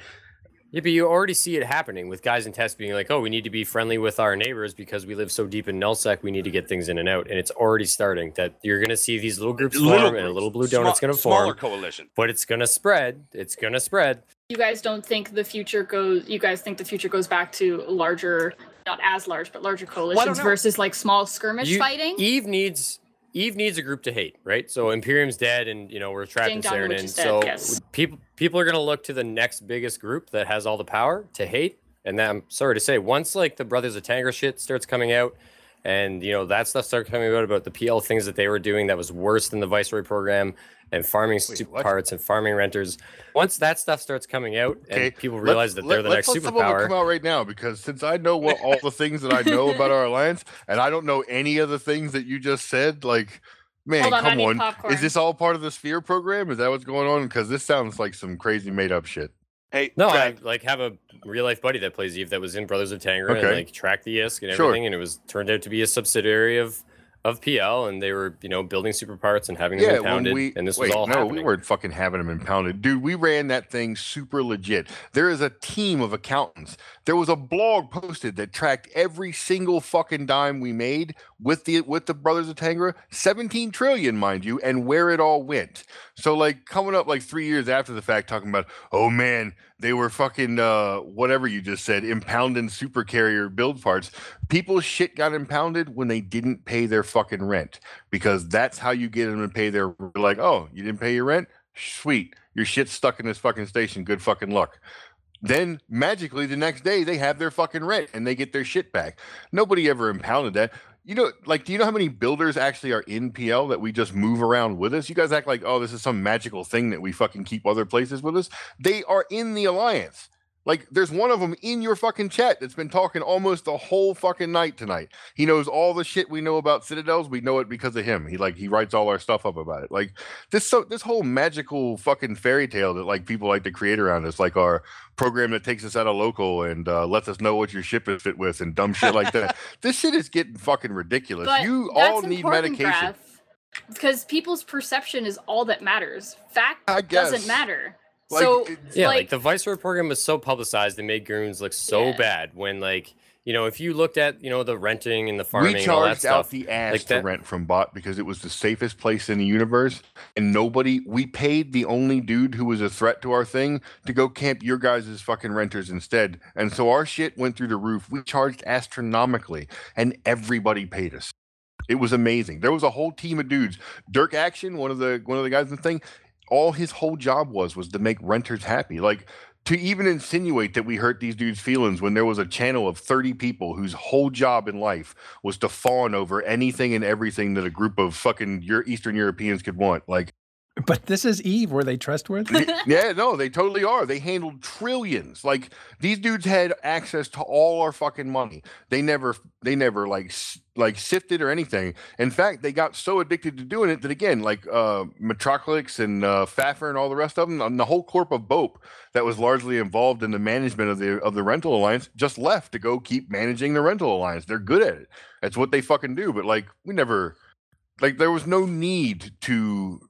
S3: Yeah, but you already see it happening with guys in tests being like, "Oh, we need to be friendly with our neighbors because we live so deep in nullsec. We need to get things in and out." And it's already starting. That you're going to see these little groups
S7: Little
S3: form, and a little blue
S7: small-
S3: donut's going to
S7: smaller
S3: form.
S7: coalition
S3: But it's going to spread. It's going to spread.
S4: You guys don't think the future goes? You guys think the future goes back to larger, not as large, but larger coalitions
S7: know.
S4: versus like small skirmish
S3: You-
S4: fighting?
S3: Eve needs Eve needs a group to hate, right? So Imperium's dead, and you know we're trapped
S4: Ding
S3: in
S4: dong, which
S3: Saranen.
S4: is dead,
S3: So
S4: yes.
S3: people people are gonna look to the next biggest group that has all the power to hate. And then I'm sorry to say, once like the Brothers of Tangra shit starts coming out, and you know that stuff started coming out about the PL things that they were doing that was worse than the Viceroy program and farming super
S6: what?
S3: parts and farming renters. Once that stuff starts coming out
S6: Okay,
S3: and people realize
S6: Let's-
S3: realize that
S6: let-
S3: they're the
S6: let's
S3: next
S6: let some of them
S3: superpower,
S6: come out right now because since I know what all the things that I know about our alliance, and I don't know any of the things that you just said, like, man,
S4: Hold on, I
S6: come
S4: need
S6: on,
S4: popcorn.
S6: is this all part of the Sphere program? Is that what's going on? Because this sounds like some crazy made up shit.
S2: Hey,
S3: No,
S2: Brad,
S3: I like have a real life buddy that plays Eve that was in Brothers of Tangra and
S6: Okay.
S3: like tracked the ISK and
S6: Sure.
S3: everything, and it was turned out to be a subsidiary of of PL, and they were you know building super parts and having them
S6: Yeah,
S3: impounded,
S6: we
S3: and this
S6: wait,
S3: was all
S6: no,
S3: happening.
S6: we weren't fucking having them impounded, dude. We ran that thing super legit. There is a team of accountants. There was a blog posted that tracked every single fucking dime we made with the with the Brothers of Tangra, seventeen trillion, mind you, and where it all went. So like coming up like three years after the fact, talking about, oh man, they were fucking uh whatever you just said, impounding super carrier build parts. People's shit got impounded when they didn't pay their fucking rent because that's how you get them to pay their like, oh, you didn't pay your rent? Sweet. Your shit's stuck in this fucking station. Good fucking luck. Then magically the next day they have their fucking rent and they get their shit back. Nobody ever impounded that. You know, like, do you know how many builders actually are in PL that we just move around with us? You guys act like, oh, this is some magical thing that we fucking keep other places with us. They are in the alliance. Like, there's one of them in your fucking chat that's been talking almost the whole fucking night tonight. He knows all the shit we know about Citadels. We know it because of him. He like he writes all our stuff up about it. Like this so this whole magical fucking fairy tale that like people like to create around us, like our program that takes us out of local and uh, lets us know what your ship is fit with and dumb shit like that. *laughs* this shit is getting fucking ridiculous.
S4: But
S6: you
S4: that's
S6: all need
S4: important,
S6: medication.
S4: because people's perception is all that matters. Fact
S6: I
S4: doesn't matter.
S6: Like,
S4: so
S3: Yeah, like,
S4: like,
S3: the Viceroy program was so publicized and made goons look so
S4: Yeah.
S3: bad when like you know if you looked at you know the renting and the farming
S6: we
S3: and all that
S6: charged out
S3: stuff.
S6: the ass
S3: like
S6: to
S3: that-
S6: rent from bot because it was the safest place in the universe and nobody we paid the only dude who was a threat to our thing to go camp your guys' fucking renters instead and so our shit went through the roof we charged astronomically and everybody paid us it was amazing there was a whole team of dudes dirk action one of the one of the guys in the thing all his whole job was was to make renters happy like to even insinuate that we hurt these dudes' feelings when there was a channel of 30 people whose whole job in life was to fawn over anything and everything that a group of fucking Eastern Europeans could want. Like, *laughs*
S1: But this is Eve. Were they trustworthy?
S6: yeah, no, they totally are. They handled trillions. Like these dudes had access to all our fucking money. They never, they never like like sifted or anything. In fact, they got so addicted to doing it that again, like uh Metroclix and uh Faffer and all the rest of them, and the whole corp of Bope that was largely involved in the management of the of the rental alliance just left to go keep managing the rental alliance. They're good at it. That's what they fucking do. But like we never like there was no need to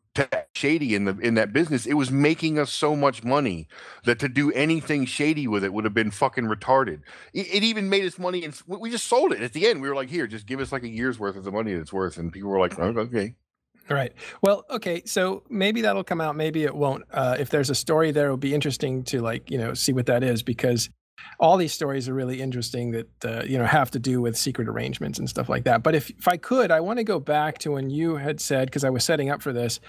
S6: shady in the in that business. It was making us so much money that to do anything shady with it would have been fucking retarded. It, it even made us money, and we just sold it at the end. We were like, "Here, just give us like a year's worth of the money that it's worth," and people were like, "Oh, "Okay."
S1: Right. Well, okay. So maybe that'll come out. Maybe it won't. Uh, if there's a story there, it'll be interesting to like you know see what that is because all these stories are really interesting that uh, you know have to do with secret arrangements and stuff like that. But if if I could, I want to go back to when you had said because I was setting up for this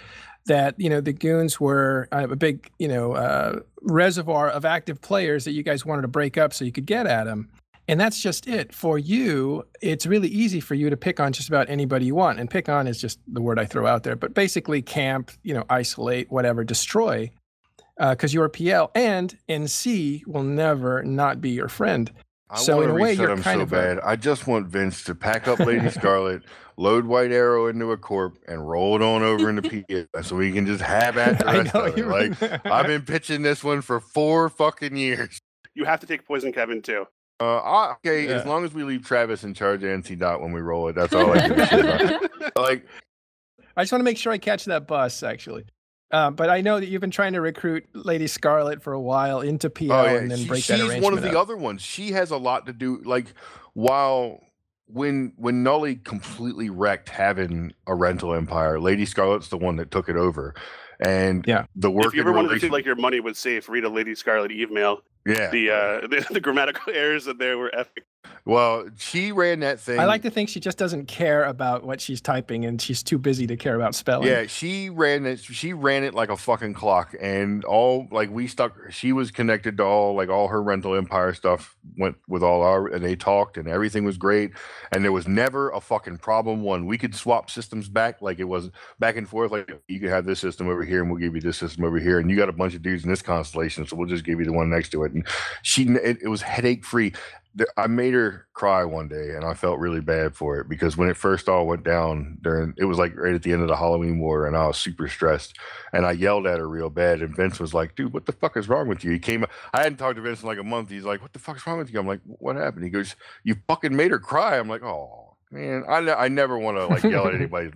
S1: that you know the goons were uh, a big you know uh, reservoir of active players that you guys wanted to break up so you could get at them. And that's just it. For you, it's really easy for you to pick on just about anybody you want. And pick on is just the word I throw out there. But basically, camp, you know, isolate, whatever, destroy, because you're PL. And NC will never not be your friend.
S6: I
S1: So
S6: wanna
S1: in a way, you're
S6: 'em
S1: kind
S6: so
S1: of a-
S6: bad. I just want Vince to pack up Lady *laughs* Scarlet, load White Arrow into a corp, and roll it on over into *laughs* PA so we can just have at the
S1: I
S6: rest
S1: know
S6: of it.
S1: you.
S6: Like *laughs* I've been pitching this one for four fucking years.
S2: You have to take poison, Kevin, too.
S6: Uh, I, okay, as long as we leave Travis in charge of NC Dot when we roll it, that's all I give a shit about. Like,
S1: I just want to make sure I catch that bus, actually. Uh, but I know that you've been trying to recruit Lady Scarlet for a while into PL
S6: oh yeah,
S1: and then
S6: she-
S1: break that
S6: she's one of the
S1: up.
S6: other ones. She has a lot to do. Like, while when when Nully completely wrecked having a rental empire, Lady Scarlet's the one that took it over. And
S1: Yeah.
S6: the work.
S2: If
S6: work
S2: you ever wanted to feel like your money was safe, read a Lady Scarlet Eve mail.
S6: Yeah.
S2: The, uh, *laughs* the the grammatical *laughs* errors that there were epic.
S6: Well, she ran that thing.
S1: I like to think she just doesn't care about what she's typing and she's too busy to care about spelling.
S6: Yeah, she ran it. She ran it like a fucking clock, and all like we stuck. She was connected to all like all her rental empire stuff went with all our, and they talked, and everything was great, and there was never a fucking problem. One, we could swap systems back, like it was back and forth. Like you could have this system over here, and we'll give you this system over here, and you got a bunch of dudes in this constellation, so we'll just give you the one next to it. And she, it, it was headache free. I made her cry one day, and I felt really bad for it because when it first all went down, during it was like right at the end of the Halloween war, and I was super stressed, and I yelled at her real bad. And Vince was like, "Dude, what the fuck is wrong with you?" He came, I hadn't talked to Vince in like a month. He's like, "What the fuck's wrong with you?" I'm like, "What happened?" He goes, "You fucking made her cry." I'm like, "Oh man, I ne- I never want to like yell at *laughs* anybody."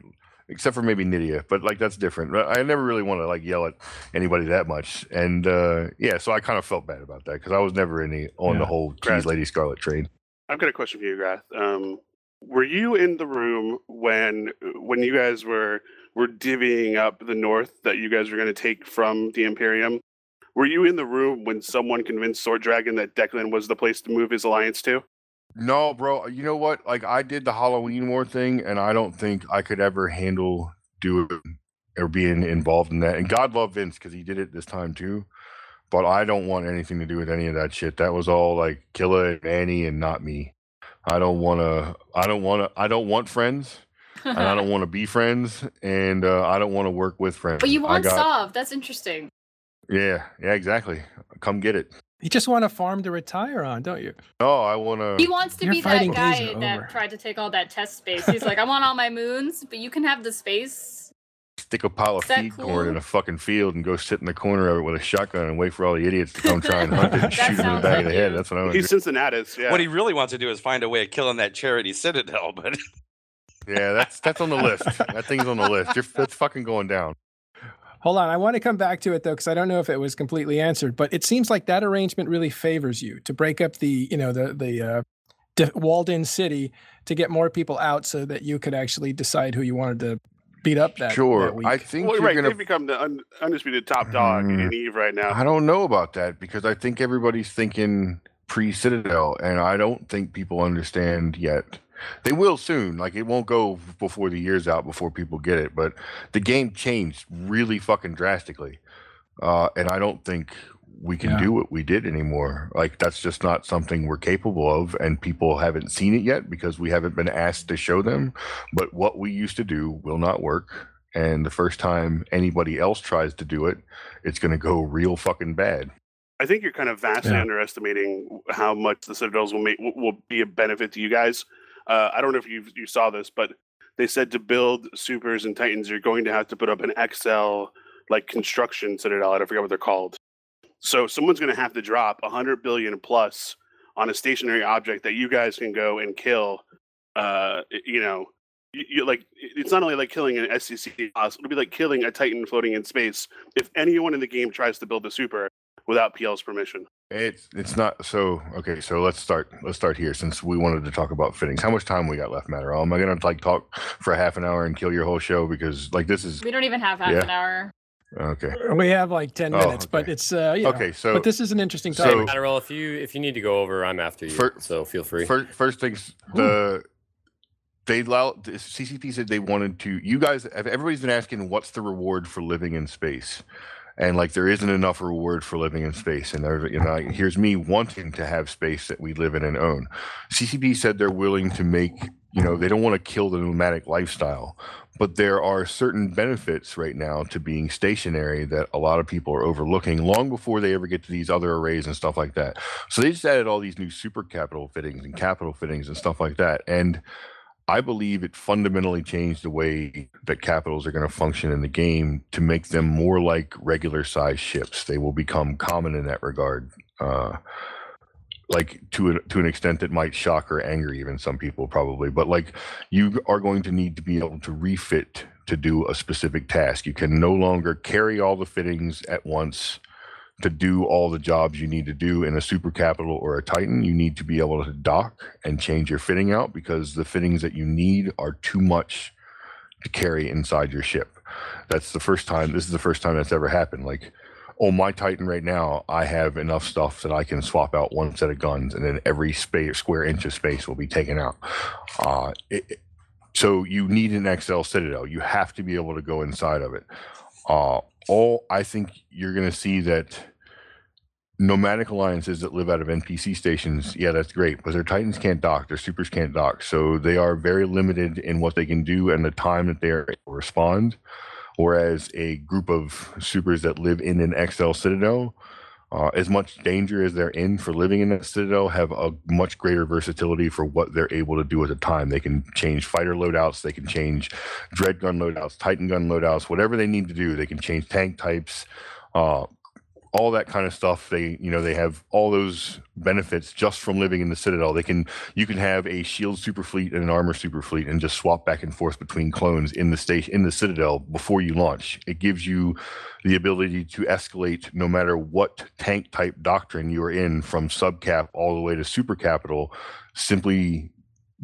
S6: Except for maybe Nydia, but like that's different. I never really want to like yell at anybody that much, and uh yeah, so I kind of felt bad about that because I was never any on
S1: Yeah.
S6: the whole
S2: Correct.
S6: Lady Scarlet train.
S2: I've got a question for you, Grath. Um, were you in the room when when you guys were were divvying up the North that you guys were going to take from the Imperium? Were you in the room when someone convinced Sort Dragon that Deklein was the place to move his alliance to?
S6: No, bro. You know what? Like I did the Halloween War thing, and I don't think I could ever handle doing or being involved in that. And God love Vince because he did it this time too. But I don't want anything to do with any of that shit. That was all like Killa and Annie and not me. I don't want to. I don't want to. I don't want friends, and I don't *laughs* want to be friends, and uh, I don't want to work with friends.
S4: but you want
S6: got,
S4: Sov. That's interesting.
S6: Yeah, yeah, exactly. Come get it.
S1: You just want a farm to retire on, don't you?
S6: No, I want to.
S4: He wants to
S1: Your
S4: be that
S1: fighting
S4: guy that tried to take all that test space. He's like, I want all my moons, but you can have the space.
S6: stick a pile of
S4: Is that
S6: feed corn in a fucking field and go sit in the corner of it with a shotgun and wait for all the idiots to come try and hunt it *laughs* and shoot them in the
S4: sounds
S6: back of the
S4: like
S6: head. That's what I want to
S2: He's
S6: do.
S2: Cincinnatus. Yeah.
S7: What he really wants to do is find a way of killing that charity citadel, but
S6: Yeah, that's that's on the list. That thing's on the list. You're, that's fucking going down.
S1: Hold on, I want to come back to it though, because I don't know if it was completely answered. But it seems like that arrangement really favors you to break up the, you know, the the uh, de- walled-in city to get more people out, so that you could actually decide who you wanted to beat up that.
S6: sure,
S1: that week.
S6: I think
S2: well,
S6: you're
S2: right.
S6: gonna.
S2: They've become the un- undisputed top dog
S6: Mm.
S2: in Eve right now.
S6: I don't know about that because I think everybody's thinking pre Citadel, and I don't think people understand yet. They will soon. Like it won't go before the year's out before people get it. But the game changed really fucking drastically, uh, and I don't think we can
S1: Yeah.
S6: do what we did anymore. Like that's just not something we're capable of, and people haven't seen it yet because we haven't been asked to show them. But what we used to do will not work, and the first time anybody else tries to do it, it's going to go real fucking bad.
S2: I think you're kind of vastly
S1: Yeah.
S2: underestimating how much the Citadels will make will- will be a benefit to you guys. Uh, I don't know if you you saw this, but they said to build supers and titans, you're going to have to put up an XL like construction citadel. I forget what they're called. So someone's going to have to drop 100 billion plus on a stationary object that you guys can go and kill. Uh, you know, you, you like it's not only like killing an SCC boss; it'll be like killing a titan floating in space. If anyone in the game tries to build a super without PL's permission.
S6: It's it's not so okay. So let's start let's start here since we wanted to talk about fittings. How much time we got left, Matter? Am I gonna like talk for a half an hour and kill your whole show because like this is
S4: We don't even have half
S6: Yeah.
S4: an hour.
S6: okay.
S1: We have like 10
S6: Oh,
S1: minutes, but it's, uh, you know,
S6: Okay, so
S1: but this is an interesting
S6: so-
S1: topic.
S3: Adderall, if you if you need to go over, I'm after you.
S6: Fir-
S3: so feel free.
S6: First, first things the they allow the CCP said they wanted to. You guys, everybody's been asking what's the reward for living in space, and like there isn't enough reward for living in space. And there, you know, here's me wanting to have space that we live in and own. CCP said they're willing to make. You know, they don't want to kill the nomadic lifestyle, but there are certain benefits right now to being stationary that a lot of people are overlooking long before they ever get to these other arrays and stuff like that. So they just added all these new super capital fittings and capital fittings and stuff like that. And I believe it fundamentally changed the way that capitals are going to function in the game to make them more like regular size ships. They will become common in that regard. Uh, like to an, to an extent that might shock or anger even some people probably but like you are going to need to be able to refit to do a specific task you can no longer carry all the fittings at once to do all the jobs you need to do in a super capital or a titan you need to be able to dock and change your fitting out because the fittings that you need are too much to carry inside your ship. That's the first time this is the first time that's ever happened. Like on my titan right now i have enough stuff that i can swap out one set of guns and then every space square inch of space will be taken out. Uh, it- so you need an xl citadel. You have to be able to go inside of it. Uh, all i think you're going to see that nomadic alliances that live out of npc stations yeah that's great but their titans can't dock their supers can't dock so they are very limited in what they can do and the time that they are able to respond whereas a group of supers that live in an xl citadel uh, as much danger as they're in for living in that citadel have a much greater versatility for what they're able to do at the time. They can change fighter loadouts they can change dread gun loadouts titan gun loadouts whatever they need to do they can change tank types uh, all that kind of stuff they you know they have all those benefits just from living in the citadel. They can you can have a shield super fleet and an armor super fleet and just swap back and forth between clones in the station in the citadel before you launch. It gives you the ability to escalate no matter what tank type doctrine you're in from subcap all the way to super capital simply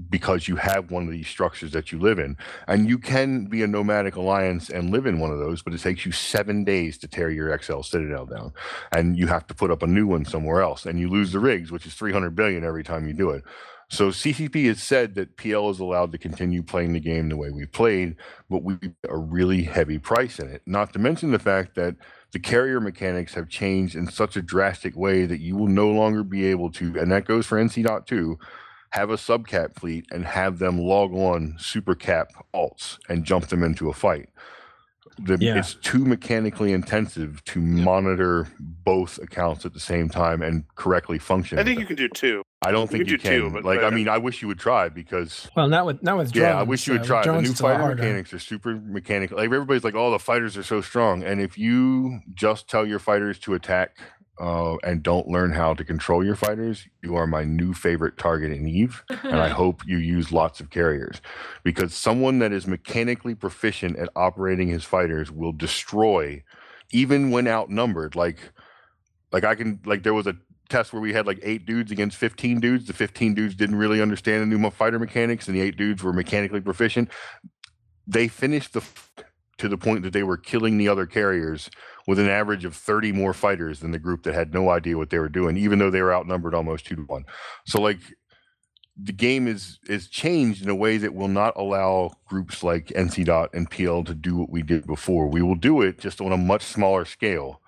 S6: because you have one of these structures that you live in. And you can be a nomadic alliance and live in one of those but it takes you seven days to tear your xl citadel down. And you have to put up a new one somewhere else. And you lose the rigs which is 300 billion every time you do it. So ccp has said that pl is allowed to continue playing the game the way we played but we a really heavy price in it. Not to mention the fact that the carrier mechanics have changed in such a drastic way that you will no longer be able to and that goes for nc.2 have a subcap fleet and have them log on super cap alts and jump them into a fight. The,
S1: Yeah.
S6: It's too mechanically intensive to monitor both accounts at the same time and correctly function.
S2: I think you can do two.
S6: I don't
S2: you
S6: think
S2: can
S6: you
S2: do two,
S6: can.
S2: but-
S6: like, I mean, I wish you would try because
S1: Well, not with not with drones.
S6: yeah, I wish you
S1: uh,
S6: would
S1: with
S6: try. The new
S1: it's
S6: fighter
S1: harder.
S6: mechanics are super mechanical. Like everybody's like, "Oh, the fighters are so strong," and if you just tell your fighters to attack uh, and don't learn how to control your fighters, you are my new favorite target in Eve. and I *laughs* hope you use lots of carriers because someone that is mechanically proficient at operating his fighters will destroy, even when outnumbered. Like, like I can like there was a test where we had like eight dudes against 15 dudes. The 15 dudes didn't really understand the new fighter mechanics, and the eight dudes were mechanically proficient. They finished the f- to the point that they were killing the other carriers with an average of 30 more fighters than the group that had no idea what they were doing, even though they were outnumbered almost two to one. So like the game is is changed in a way that will not allow groups like NC Dot and PL to do what we did before. We will do it just on a much smaller scale,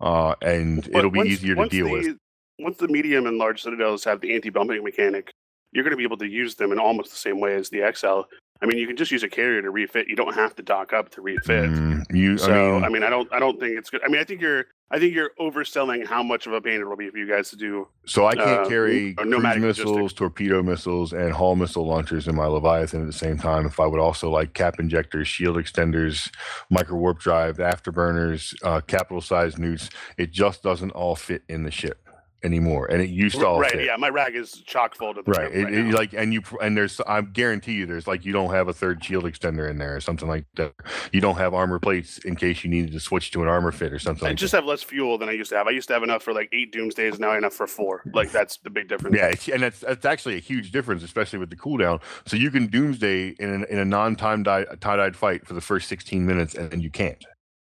S6: uh, and
S2: But
S6: it'll be
S2: once-
S6: easier to deal
S2: the,
S6: with.
S2: Once the medium and large citadels have the anti-bumping mechanic, you're going to be able to use them in almost the same way as the XL. I mean, you can just use a carrier to refit. You don't have to dock up to refit.
S6: Mm, you,
S2: So
S6: I mean,
S2: I don't I don't think it's good. I mean, I think you're I think you're overselling how much of a pain it will be for you guys to do.
S6: so I can't
S2: uh,
S6: carry cruise missiles,
S2: logistics.
S6: torpedo missiles, and hull missile launchers in my Leviathan at the same time. If I would also like cap injectors, shield extenders, micro warp drive, afterburners, uh, capital size neuts, it just doesn't all fit in the ship anymore. And it used to all
S2: right?
S6: fit.
S2: Yeah, my rag is chock full to the
S6: Right. It, it- like, and you, and there's, I guarantee you, there's like, you don't have a third shield extender in there or something like that. You don't have armor plates in case you needed to switch to an armor fit or something
S2: I
S6: like
S2: just have less fuel than I used to have. I used to have enough for like eight doomsdays. Now I have enough for four. Like that's the big difference.
S6: Yeah, and that's that's actually a huge difference, especially with the cooldown. So you can doomsday in an, in a non-time tie-dyed fight for the first 16 minutes, and then you can't.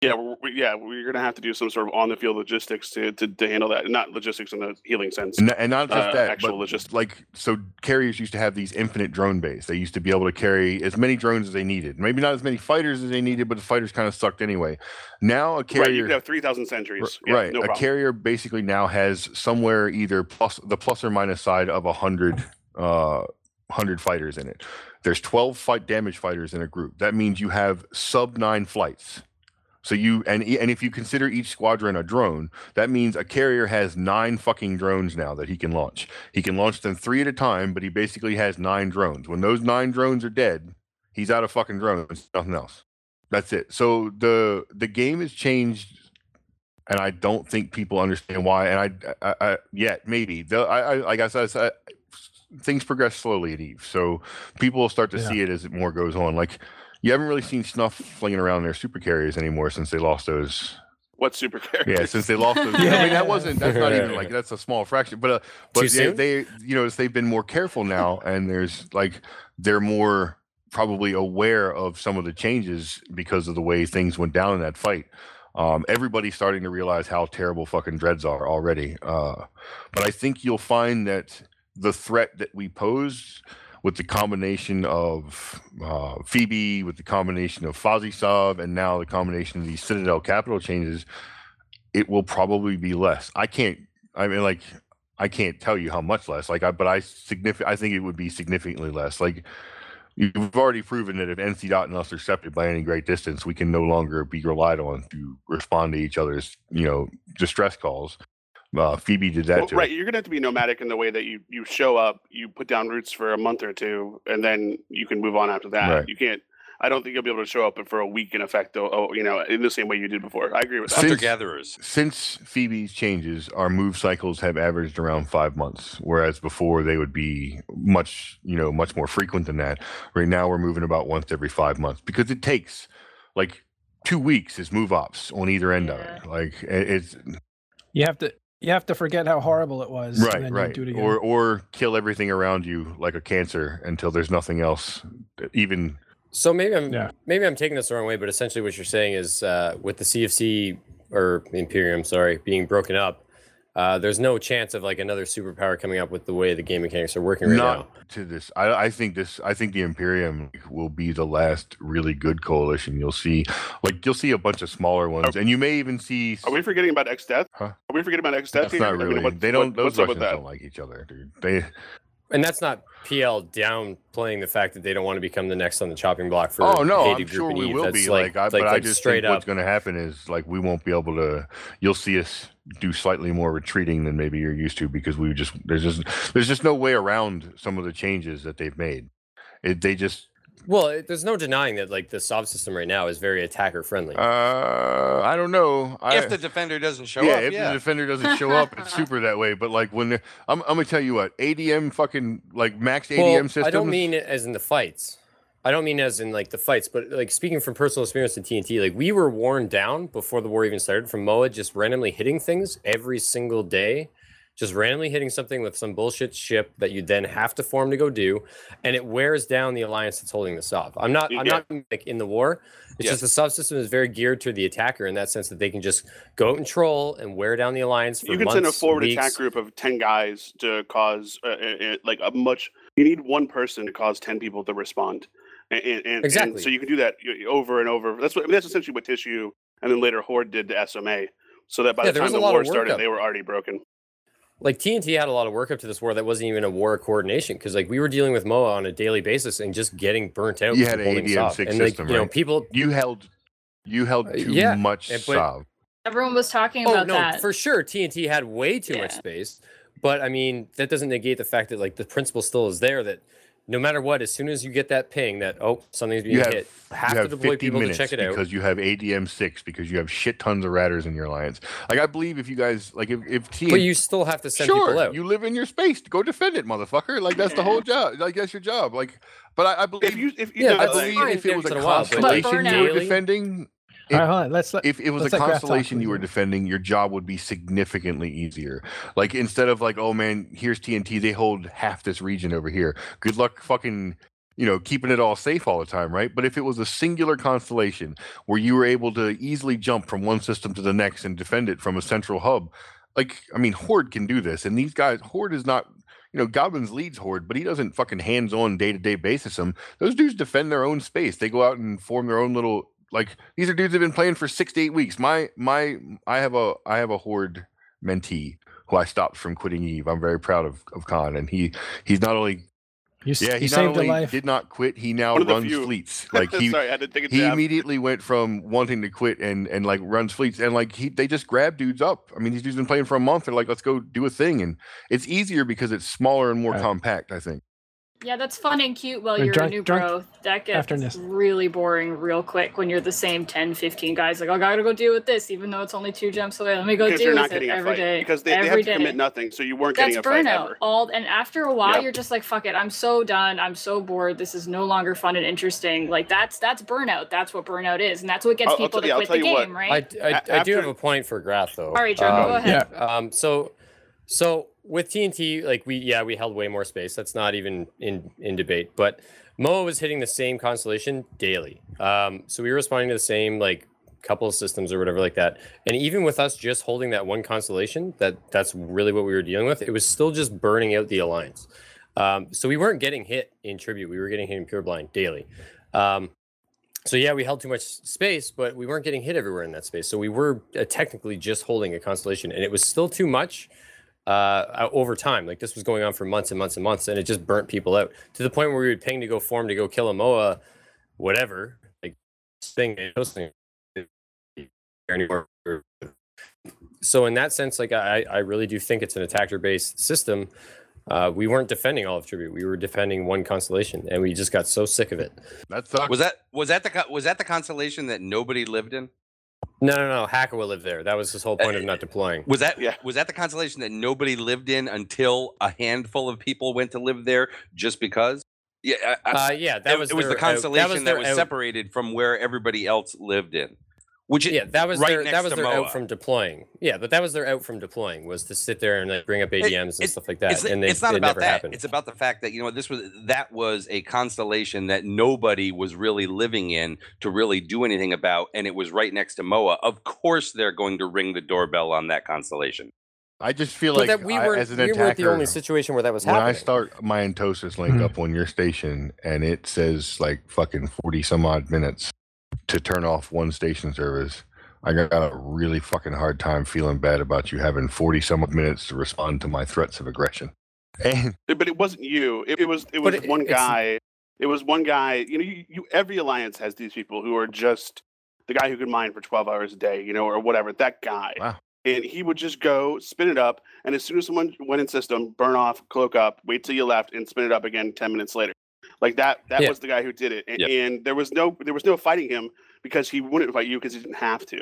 S2: Yeah, we we- yeah, we're gonna have to do some sort of on the field logistics to, to, to handle that. Not logistics in the healing sense.
S6: And, and not just
S2: Uh,
S6: that,
S2: actual logistics.
S6: like so, carriers used to have these infinite drone bays. They used to be able to carry as many drones as they needed. Maybe not as many fighters as they needed, but the fighters kind of sucked anyway. Now a
S2: right,
S6: carrier,
S2: you could have three thousand centuries.
S6: R-
S2: Yeah,
S6: right.
S2: no
S6: a
S2: problem.
S6: carrier basically now has somewhere either plus the plus or minus side of a hundred uh hundred fighters in it. There's 12 fight damage fighters in a group. That means you have sub nine flights. So you and and if you consider each squadron a drone, that means a carrier has nine fucking drones now that he can launch. He can launch them three at a time, but he basically has nine drones. When those nine drones are dead, he's out of fucking drones, nothing else. That's it. So the the game has changed and I don't think people understand why. And I, I, I yet maybe the I, I like I said, I, things progress slowly at Eve, so people will start to
S1: Yeah.
S6: see it as it more goes on. Like you haven't really seen Snuff flinging around their super carriers anymore since they lost those.
S2: What super carriers?
S6: Yeah, since they lost those. *laughs* I mean, that wasn't. That's not even *laughs* like that's a small fraction. But uh, but they, they, you know, they've been more careful now, and there's like they're more probably aware of some of the changes because of the way things went down in that fight. Um, everybody's starting to realize how terrible fucking dreads are already. Uh, but I think you'll find that the threat that we pose with the combination of uh, Phoebe, with the combination of Fozzie and now the combination of these Citadel capital changes, it will probably be less. I can't. I mean, like, I can't tell you how much less. Like, I but I significant. I think it would be significantly less. Like, you've already proven that if NC dot and us are separated by any great distance, we can no longer be relied on to respond to each other's, you know, distress calls. Uh, Phoebe did that
S2: Well,
S6: too.
S2: right, you're gonna have to be nomadic in the way that you you show up, you put down roots for a month or two, and then you can move on after that.
S6: Right.
S2: You can't. I don't think you'll be able to show up for a week in effect, though. Oh, you know, in the same way you did before. I agree with that.
S6: Since-
S7: Hunter gatherers.
S6: since Phoebe's changes, our move cycles have averaged around five months, whereas before they would be much, you know, much more frequent than that. Right now, we're moving about once every five months because it takes like two weeks is move ops on either end of it. Like it's
S1: You have to you have to forget how horrible it was. and
S6: right,
S1: then
S6: right,
S1: Do it again.
S6: or or kill everything around you like a cancer until there's nothing else, even
S3: So maybe I'm
S1: Yeah.
S3: maybe I'm taking this the wrong way, but essentially what you're saying is uh, with the CFC or Imperium, sorry, being broken up, uh, there's no chance of like another superpower coming up with the way the game mechanics are working right
S6: not
S3: now.
S6: to this. I, I think this. I think the Imperium will be the last really good coalition you'll see. Like you'll see a bunch of smaller ones, and you may even see.
S2: Are we forgetting about X Death?
S6: Huh?
S2: Are we forgetting about X Death?
S6: That's not really. they don't. those
S2: what's
S6: Russians don't like each other, dude. They.
S3: And that's not PL downplaying the fact that they don't want to become the next on the chopping block for
S6: Oh no, I'm
S3: hated
S6: sure
S3: group in
S6: we will
S3: That's
S6: be.
S3: like,
S6: Like, I,
S3: like,
S6: but I just
S3: straight
S6: think
S3: up.
S6: what's going to happen is like we won't be able to. You'll see us do slightly more retreating than maybe you're used to because we just there's just there's just no way around some of the changes that they've made. It, they just
S3: Well, it- there's no denying that like the Sov system right now is very attacker friendly.
S6: uh I don't know. I,
S7: if the defender doesn't show up.
S6: yeah,
S7: up,
S6: if
S7: yeah.
S6: the defender doesn't show up, it's *laughs* super that way. But like when they're, I'm, I'm gonna tell you what, ADM fucking like max ADM
S3: well,
S6: systems.
S3: I don't mean it as in the fights. I don't mean as in like the fights, but like speaking from personal experience in TNT, like we were worn down before the war even started from Moa just randomly hitting things every single day, just randomly hitting something with some bullshit ship that you then have to form to go do, and it wears down the alliance that's holding this off. I'm not, I'm
S2: Yeah.
S3: not like in the war. It's
S7: Yeah.
S3: just the subsystem is very geared to the attacker in that sense that they can just go out and troll and wear down the alliance for
S2: you can
S3: months,
S2: send a forward
S3: weeks.
S2: attack group of 10 guys to cause uh, uh, uh, like a much you need one person to cause 10 people to respond and, and, and-
S3: Exactly.
S2: and so you can do that over and over that's what I mean, that's essentially what tissue and then later horde did to sma so that by
S3: Yeah,
S2: the time the
S3: lot
S2: war started
S3: up.
S2: they were already broken
S3: like TNT had a lot of work up to this war that wasn't even a war of coordination because like we were dealing with MOA on a daily basis and just getting burnt out.
S6: You
S3: from
S6: had an
S3: holding
S6: ADM
S3: Sov.
S6: six
S3: and like
S6: system,
S3: you know
S6: right?
S3: people.
S6: You held, you held
S3: Uh,
S6: too
S3: yeah,
S6: much
S3: and- but-
S4: Everyone was talking
S3: Oh
S4: about
S3: no,
S4: that.
S3: for sure TNT had way too much space, but I mean that doesn't negate the fact that like the principle still is there that no matter what, as soon as you get that ping that oh something's being
S6: You have,
S3: hit, have
S6: you
S3: to
S6: have
S3: deploy
S6: 50
S3: people to
S6: minutes
S3: check it out.
S6: because you have ADM six because you have shit tons of ratters in your alliance. Like I believe if you guys like if if TNT
S3: But you still have to send
S6: sure,
S3: people out.
S6: you live in your space. Go defend it, motherfucker. Like that's the whole job. Like that's your job. Like, but I, I believe
S2: If you if you
S3: Yeah,
S2: know,
S6: I
S3: that's
S2: like-
S6: believe
S3: fine
S6: if it was a
S3: in a while,
S6: constellation you were
S4: Burnout.
S1: All right, on. Let's let,
S6: if it was a constellation you were defending, your job would be significantly easier. Like instead of like, oh man, here's TNT, they hold half this region over here. Good luck fucking, you know, keeping it all safe all the time, right? But if it was a singular constellation where you were able to easily jump from one system to the next and defend it from a central hub, like I mean, Horde can do this, and these guys, Horde is not. You know, Gobbins leads Horde, but he doesn't fucking hands-on day-to-day basis them. Those dudes defend their own space. They go out and form their own little like these are dudes that have been playing for six to eight weeks. My my I have a I have a horde mentee who I stopped from quitting Eve. I'm very proud of, of Khan. And he he's not only
S1: You,
S6: yeah,
S1: you
S6: he not
S1: saved a
S6: only
S1: life.
S6: did not quit, he now
S2: One of the
S6: runs
S2: few. *laughs*
S6: fleets. Like he
S2: sorry, I had to take a
S6: he
S2: jab.
S6: immediately went from wanting to quit and and like runs fleets and like he they just grab dudes up. I mean, these dudes been playing for a month. They're like, let's go do a thing, and it's easier because it's smaller and more
S1: Right.
S6: compact. I think.
S4: Yeah, that's fun and cute while you're
S1: drunk-
S4: a new
S1: drunk
S4: bro. That gets
S1: afternoon.
S4: really boring real quick when you're the same 10, 15 guys. Like, I gotta go deal with this, even though it's only two jumps away. Let me go
S2: because
S4: deal
S2: you're
S4: with
S2: not
S4: it
S2: getting a
S4: every
S2: because they, they have
S4: every
S2: to commit nothing, so you weren't
S4: That's
S2: getting a fight
S4: burnout.
S2: ever.
S4: All and after a while,
S2: Yep.
S4: you're just like, fuck it. I'm so done. I'm so bored. This is no longer fun and interesting. Like that's that's burnout. That's what burnout is, and that's what gets
S2: I'll- I'll
S4: people
S2: I'll
S4: to
S2: tell
S4: quit the
S2: you what,
S4: game,
S3: I,
S4: right?
S3: I,
S2: A-
S3: I do have a point for Grath though.
S4: All right, Jeremy, go
S3: Um,
S4: ahead.
S1: Yeah.
S3: Um, so, so with TNT, like we, yeah, we held way more space. That's not even in in debate. But Moa was hitting the same constellation daily. Um, so we were responding to the same like couple of systems or whatever like that. And even with us just holding that one constellation, that that's really what we were dealing with. It was still just burning out the alliance. Um, so we weren't getting hit in tribute. We were getting hit in pure blind daily. Um, so yeah, we held too much space, but we weren't getting hit everywhere in that space. So we were uh, technically just holding a constellation, and it was still too much uh, uh, over time. Like this was going on for months and months and months, and it just burnt people out to the point where we would ping to go form to go kill a Moa, whatever. Like thing anymore. So in that sense, like I, I really do think it's an attacker-based system. Uh, we weren't defending all of tribute. We were defending one constellation, and we just got so sick of it.
S6: That sucks.
S7: Was that was that the was that the constellation that nobody lived in?
S3: No, no, no. Hacker will live there. That was his whole point of not deploying.
S7: Was that
S2: Yeah.
S7: was that the constellation that nobody lived in until a handful of people went to live there just because? Yeah, I- I-
S3: Uh, yeah, that
S7: it,
S3: was
S7: it was
S3: their
S7: the
S3: out-
S7: constellation that
S3: their
S7: was,
S3: out-
S7: separated from where everybody else lived in. Which
S3: Yeah, that was
S7: right
S3: their that was their
S7: MOA.
S3: out from deploying. Yeah, but that was their out from deploying was to sit there and like, bring up ADMs and
S7: it-
S3: stuff like that.
S7: it's,
S3: and they,
S7: it's not
S3: it
S7: about
S3: never
S7: that.
S3: happened.
S7: It's about the fact that you know this was that was a constellation that nobody was really living in to really do anything about, and it was right next to Moa. Of course, they're going to ring the doorbell on that constellation.
S6: I just feel
S3: but
S6: like
S3: that we weren't
S6: as an
S3: we
S6: attacker,
S3: the only situation where that was
S6: when
S3: happening.
S6: When I start my Entosis link
S1: Mhm.
S6: up on your station and it says like fucking 40 some odd minutes to turn off one station service, I got a really fucking hard time feeling bad about you having 40 some minutes to respond to my threats of aggression. *laughs* And
S2: but it wasn't you. It, it was it was
S3: it-
S2: one
S3: it's-
S2: guy. It was one guy. You know, you, you every alliance has these people who are just the guy who can mine for twelve hours a day. You know, or whatever. That guy.
S6: Wow.
S2: And he would just go spin it up, and as soon as someone went in system, burn off, cloak up, wait till you left, and spin it up again ten minutes later. Like that. That
S3: Yeah.
S2: was the guy who did it, and,
S7: Yep.
S2: and there was no there was no fighting him because he wouldn't fight you because he didn't have to.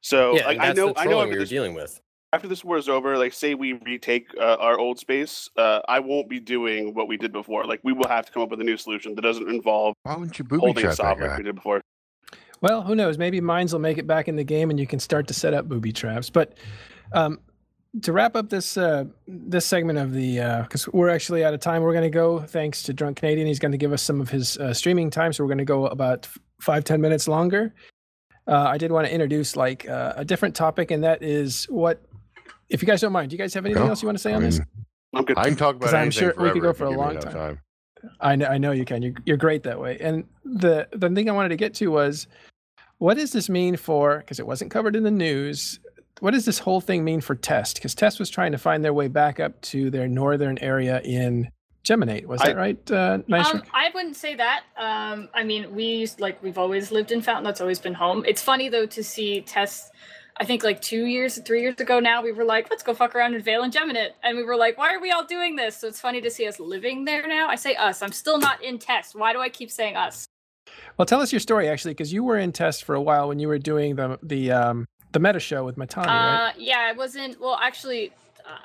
S2: So
S3: yeah,
S2: like I know I know
S3: trolling
S2: after
S3: we were
S2: this,
S3: dealing with.
S2: after this war is over, like say we retake uh, our old space, uh, I won't be doing what we did before. Like we will have to come up with a new solution that doesn't involve
S6: why wouldn't you booby trap that
S2: soft like
S6: guy?
S2: we did before.
S1: Well, who knows? Maybe mines will make it back in the game, and you can start to set up booby traps. But um, to wrap up this uh, this segment of the, because we're actually out of time, we're going to go. Thanks to Drunk Canadian, he's going to give us some of his uh, streaming time, so we're going to go about f- five ten minutes longer. Uh, I did want to introduce like uh, a different topic, and that is what. If you guys don't mind, do you guys have anything
S6: No,
S1: else you want to say
S6: I
S1: on this?
S2: I'm good.
S6: I can talk about
S1: 'Cause I'm sure we could go for a long
S6: enough
S1: time. I know, I know you can. You're, you're great that way. And the the thing I wanted to get to was, what does this mean for? Because it wasn't covered in the news. What does this whole thing mean for Test? Because Test was trying to find their way back up to their northern area in Geminate. Was
S2: I-
S1: that right, uh,
S4: Um, I wouldn't say that. Um, I mean, we used like we've always lived in Fountain. That's always been home. It's funny though to see Test. I think like two years, three years ago now, we were like, let's go fuck around in Vale and Geminate, and we were like, why are we all doing this? So it's funny to see us living there now. I say us. I'm still not in Test. Why do I keep saying us?
S1: Well, tell us your story actually, because you were in Test for a while when you were doing the the um, the meta show with Mittani, right?
S4: Uh, yeah, I wasn't. Well, actually,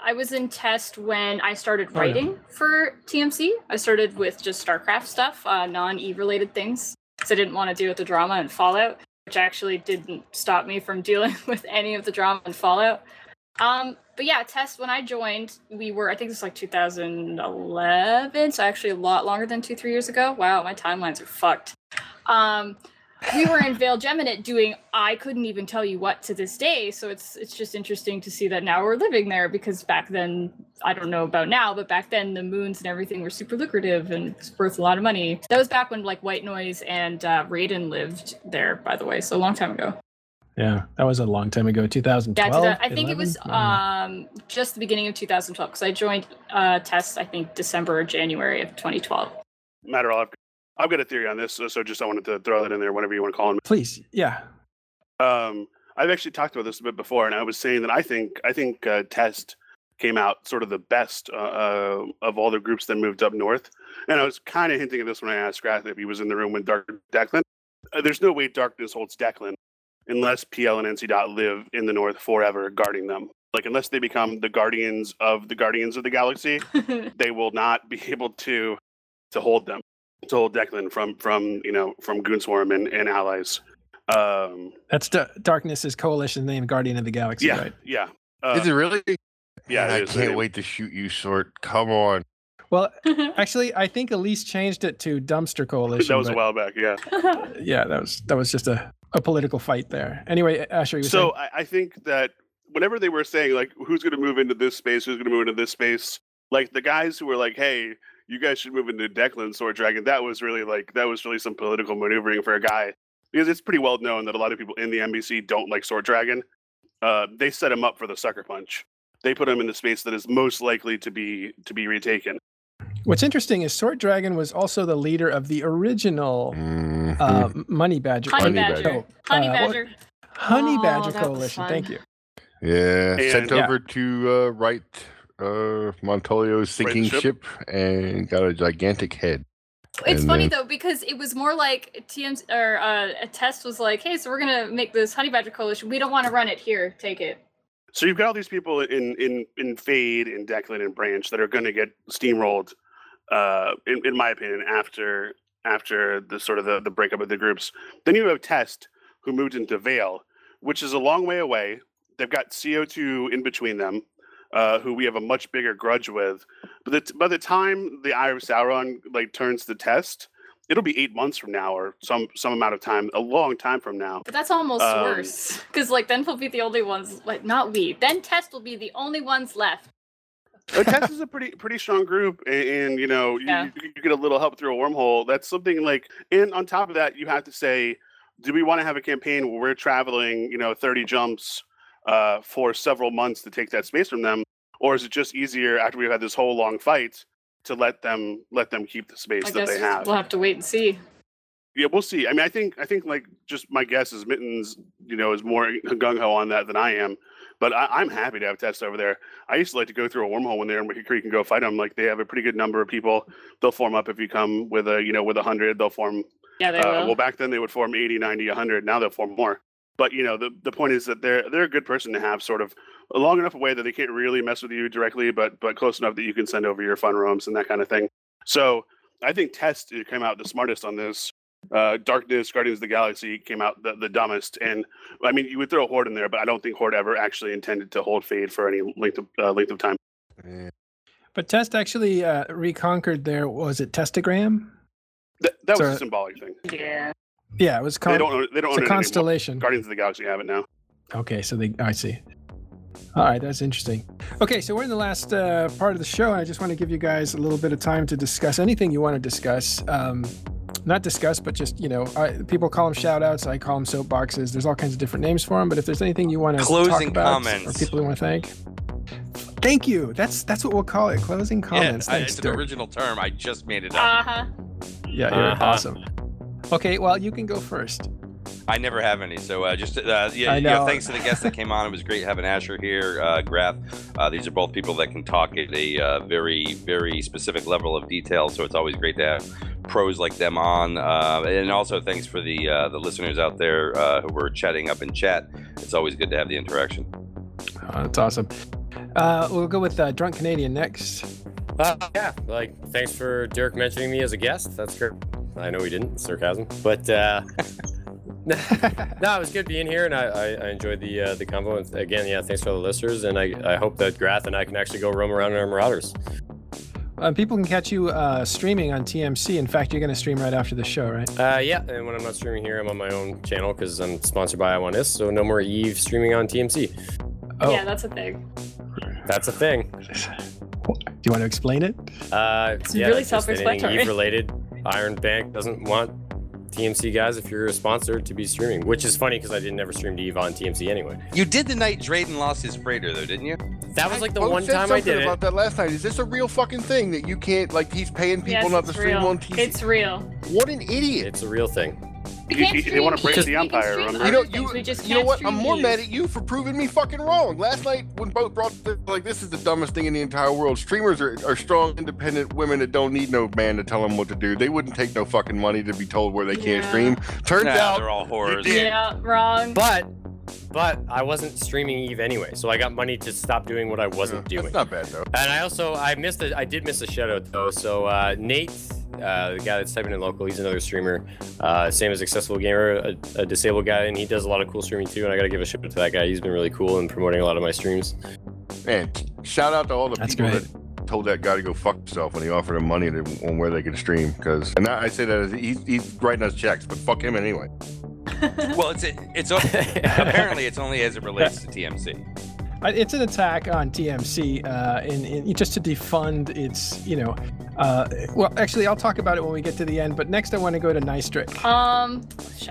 S4: I was in test when I started
S1: Oh,
S4: writing for TMC. I started with just StarCraft stuff, uh, non-Eve related things, because I didn't want to deal with the drama and Fallout, which actually didn't stop me from *laughs* dealing with any of the drama and Fallout. Um, but yeah, test when I joined, we were I think it's like 2011, so actually a lot longer than two three years ago. Wow, my timelines are fucked. Um, we were in Vale Geminate doing I couldn't even tell you what to this day. So it's it's just interesting to see that now we're living there because back then I don't know about now, but back then the moons and everything were super lucrative and it's worth a lot of money. That was back when like White Noise and uh, Raiden lived there, by the way, so a long time ago.
S1: Yeah, that was a long time ago, 2012.
S4: Yeah, I think it was
S1: 11? I don't know.
S4: um, just the beginning of 2012 because I joined uh, Test I think December or January of 2012.
S2: Matter I've, I've got a theory on this, so, so just I wanted to throw that in there, whatever you want to call it.
S1: Please, yeah.
S2: Um, I've actually talked about this a bit before, and I was saying that I think I think uh, Test came out sort of the best uh, uh, of all the groups that moved up north. And I was kind of hinting at this when I asked Grath if he was in the room with Dark Deklein. Uh, there's no way Darkness holds Deklein unless PL and NC Dot live in the north forever, guarding them. Like unless they become the guardians of the guardians of the galaxy, *laughs* they will not be able to to hold them to hold Deklein from from you know from Goonswarm and, and allies. Um,
S1: That's D- Darkness's coalition name, Guardian of the Galaxy,
S2: yeah,
S1: right?
S2: yeah. Uh,
S6: is it really?
S2: yeah,
S6: Man,
S2: it
S6: I
S2: is.
S6: can't wait to shoot you, Sort. Come on.
S1: Well, *laughs* actually, I think Elise changed it to Dumpster *laughs* Coalition.
S2: that was a while back. Yeah. *laughs*
S1: Yeah, that was that was just a, a political fight there. Anyway, Asher, you were
S2: So
S1: saying?
S2: I, I think that whenever they were saying like who's going to move into this space, who's going to move into this space, like the guys who were like, hey, you guys should move into Deklein Sort Dragon. That was really like that was really some political maneuvering for a guy because it's pretty well known that a lot of people in the NBC don't like Sort Dragon. Uh, they set him up for the sucker punch. They put him in the space that is most likely to be to be retaken.
S1: What's interesting is Sort Dragon was also the leader of the original
S6: Mhm.
S1: uh, Money Badger.
S4: Honey
S6: Honey
S4: Badger.
S6: Badger.
S4: Honey
S1: Uh, what-
S4: Badger.
S1: Honey
S4: Oh,
S1: Badger
S4: that was
S1: Coalition. Thank you.
S6: yeah, sent
S2: and-
S1: Yeah.
S6: over to uh, right uh, Montolio's sinking
S2: ship.
S6: ship. and got a gigantic head.
S4: It's
S6: And
S4: funny
S6: then-
S4: though because it was more like TM or uh, a test was like, "Hey, so we're gonna make this Honey Badger coalition. We don't want to run it here. Take it."
S2: So you've got all these people in in in Fade and Deklein and Branch that are going to get steamrolled, uh, in, in my opinion, after after the sort of the, the breakup of the groups. Then you have Test, who moved into Vale, which is a long way away. They've got CO two in between them, uh, who we have a much bigger grudge with. But the, by the time the Eye of Sauron like turns the test, it'll be eight months from now or some some amount of time, a long time from now.
S4: But that's almost
S2: Um,
S4: worse because like then we'll be the only ones. Like not we. Then Test will be the only ones left.
S2: But Test is a pretty pretty strong group, and, and you know you,
S4: Yeah.
S2: you, you get a little help through a wormhole. That's something like, and on top of that, you have to say, do we want to have a campaign where we're traveling, you know, thirty jumps uh, for several months to take that space from them, or is it just easier after we've had this whole long fight to let them let them keep the space
S4: I
S2: that they have?
S4: we'll have to wait and see.
S2: Yeah, we'll see. I mean, I think I think like just my guess is Mittens, you know, is more *laughs* gung ho on that than I am. But I, I'm happy to have Test over there. I used to like to go through a wormhole when they're in Wicked Creek and go fight them. Like they have a pretty good number of people. They'll form up if you come with a you know with a hundred. They'll form.
S4: Yeah, they will.
S2: well, back then they would form 80, 90, 100. Now they'll form more. But you know, the the point is that they're they're a good person to have, sort of long enough away that they can't really mess with you directly, but but close enough that you can send over your fun roams and that kind of thing. So I think Test uh, came out the smartest on this. Uh, Darkness, Guardians of the Galaxy came out the, the dumbest, and I mean you would throw Horde in there, but I don't think Horde ever actually intended to hold Fade for any length of uh, length of time.
S1: But Test actually uh, reconquered there. was it Testagram?
S2: Th- that was
S1: So-
S2: a symbolic thing.
S4: yeah.
S1: Yeah, it was
S2: They
S1: con-
S2: don't own, they don't
S1: it's
S2: own
S1: a
S2: it anymore.
S1: constellation.
S2: Guardians of the Galaxy have it now.
S1: Okay, so they, I see. All right, that's interesting. Okay, so we're in the last uh, part of the show, and I just want to give you guys a little bit of time to discuss anything you want to discuss. Um, not discuss, but just you know, I, people call them shout outs. I call them soapboxes. There's all kinds of different names for them. But if there's anything you want to talk
S7: Closing
S1: about
S7: comments.
S1: or people you want to thank, thank you. That's that's what we'll call it. Closing comments.
S7: yeah, I-
S1: Thanks,
S7: it's an original term. I just made it up.
S4: Uh huh.
S1: Yeah, you're
S3: Uh-huh.
S1: awesome. Okay, well you can go first.
S7: I never have any. So uh, just uh, yeah, you know,
S1: know.
S7: thanks to the guests that came on. It was great having Asher here, uh, Grath. Uh, these are both people that can talk at a uh, very, very specific level of detail. So it's always great to have pros like them on. Uh, and also thanks for the uh, the listeners out there uh, who were chatting up in chat. It's always good to have the interaction.
S1: That's awesome. Uh, we'll go with uh, drunk Canadian next.
S3: Uh, yeah, like thanks for Dirk mentioning me as a guest. That's great. I know he didn't, sarcasm, but uh, *laughs* *laughs* no, it was good being here, and I, I, I enjoyed the uh, the combo. And again, yeah, thanks for the listeners, and I, I hope that Grath and I can actually go roam around in our Marauders.
S1: Um, people can catch you uh, streaming on TMC. In fact, you're going to stream right after the show, right?
S3: Uh, yeah, and when I'm not streaming here, I'm on my own channel because I'm sponsored by I Want This, so no more Eve streaming on TMC.
S1: Oh,
S4: Yeah, that's a thing.
S3: That's a thing.
S1: do you want to explain it?
S3: Uh,
S4: It's
S3: yeah,
S4: really
S3: just anything
S4: self-explanatory.
S3: Eve-related. Iron Bank doesn't want TMC guys if you're a sponsor to be streaming, which is funny because I didn't ever stream to Eve on TMC anyway.
S7: You did the night Drayden lost his freighter, though, didn't you?
S3: That was like the
S6: Bo
S3: one
S6: said
S3: time I
S6: something
S3: did
S6: about
S3: it.
S6: that last night. Is this a real fucking thing that you can't like? He's paying people
S4: yes,
S6: not to
S4: it's
S6: stream
S4: real.
S6: on TV.
S4: It's real.
S6: What an idiot!
S3: It's a real thing.
S4: We
S2: You-
S4: can't
S2: you- they wanna break the
S4: umpire. can
S2: remember?
S6: You know, you,
S4: things, we just
S6: you know what? I'm more
S4: Eve.
S6: mad at you for proving me fucking wrong. Last night, when Boat brought the, like, this is the dumbest thing in the entire world. Streamers are, are strong, independent women that don't need no man to tell them what to do. They wouldn't take no fucking money to be told where they can't stream. Turns
S7: Nah,
S6: out,
S7: they're all whores.
S6: did.
S4: Yeah, wrong.
S3: But but I wasn't streaming Eve anyway, so I got money to stop doing what I wasn't doing.
S6: that's not bad though.
S3: And I also I missed a I did miss a shout out though. So uh, Nate, uh, the guy that's typing in local, he's another streamer, uh, same as Accessible Gamer, a, a disabled guy, and he does a lot of cool streaming too. And I gotta give a shout out to that guy. He's been really cool and promoting a lot of my streams.
S6: Man, shout out to all the
S1: That's
S6: people
S1: great.
S6: that told that guy to go fuck himself when he offered him money to, on where they could stream. Because, and I I say that as he's, he's writing us checks, but fuck him anyway. *laughs*
S7: Well, it's it's *laughs* apparently it's only as it relates to TMC.
S1: It's an attack on TMC, uh, in, in just to defund its, you know. Uh, well, actually, I'll talk about it when we get to the end. But next, I want to go to Nystrick.
S4: Um,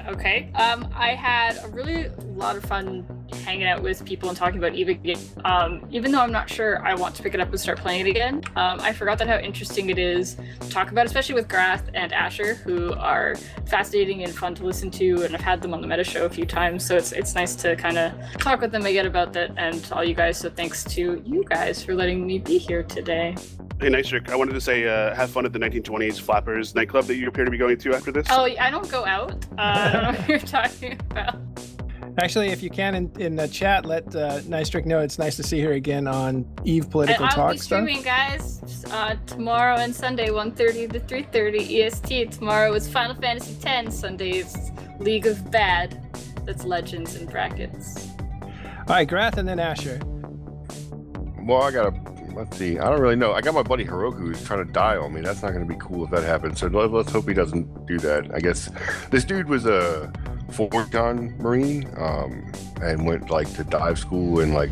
S4: okay. Um, I had a really lot of fun hanging out with people and talking about Eve again. Um, even though I'm not sure I want to pick it up and start playing it again, um, I forgot that how interesting it is to talk about, especially with Grath and Asher, who are fascinating and fun to listen to, and I've had them on the Meta Show a few times, so it's it's nice to kind of talk with them again about that and all you guys. So thanks to you guys for letting me be here today.
S2: Hey, Nystrick. I wanted to say, uh, have fun at the 1920s Flappers nightclub that you appear to be going to after this.
S4: Oh, I don't go out. Uh, I don't know what you're talking about.
S1: Actually, if you can in, in the chat, let uh, Nystrick know it's nice to see her again on Eve Political
S4: And I'll
S1: Talk
S4: be
S1: stuff.
S4: streaming, guys, uh, tomorrow and Sunday, 1.30 to 3.30 EST. Tomorrow is Final Fantasy X. Sunday is League of Bad. That's Legends in brackets.
S1: All right, Grath and then Asher.
S6: Well, I gotta let's see. I don't really know. I got my buddy Heroku who's trying to die on me. That's not gonna be cool if that happens. So let, us hope he doesn't do that. I guess this dude was a Force Recon Marine, um, and went like to dive school and like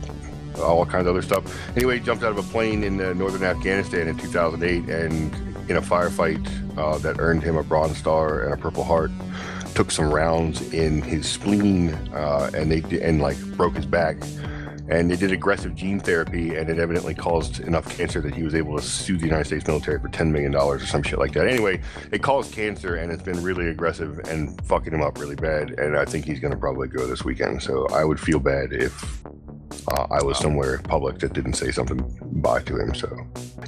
S6: all kinds of other stuff. Anyway, he jumped out of a plane in uh, northern Afghanistan in 2008, and in a firefight uh, that earned him a Bronze Star and a Purple Heart. Took some rounds in his spleen, uh, and they and like broke his back and they did aggressive gene therapy, and it evidently caused enough cancer that he was able to sue the United States military for ten million dollars or some shit like that. Anyway, it caused cancer, and it's been really aggressive and fucking him up really bad. And I think he's going to probably go this weekend. So I would feel bad if uh, I was somewhere public that didn't say something bye to him. So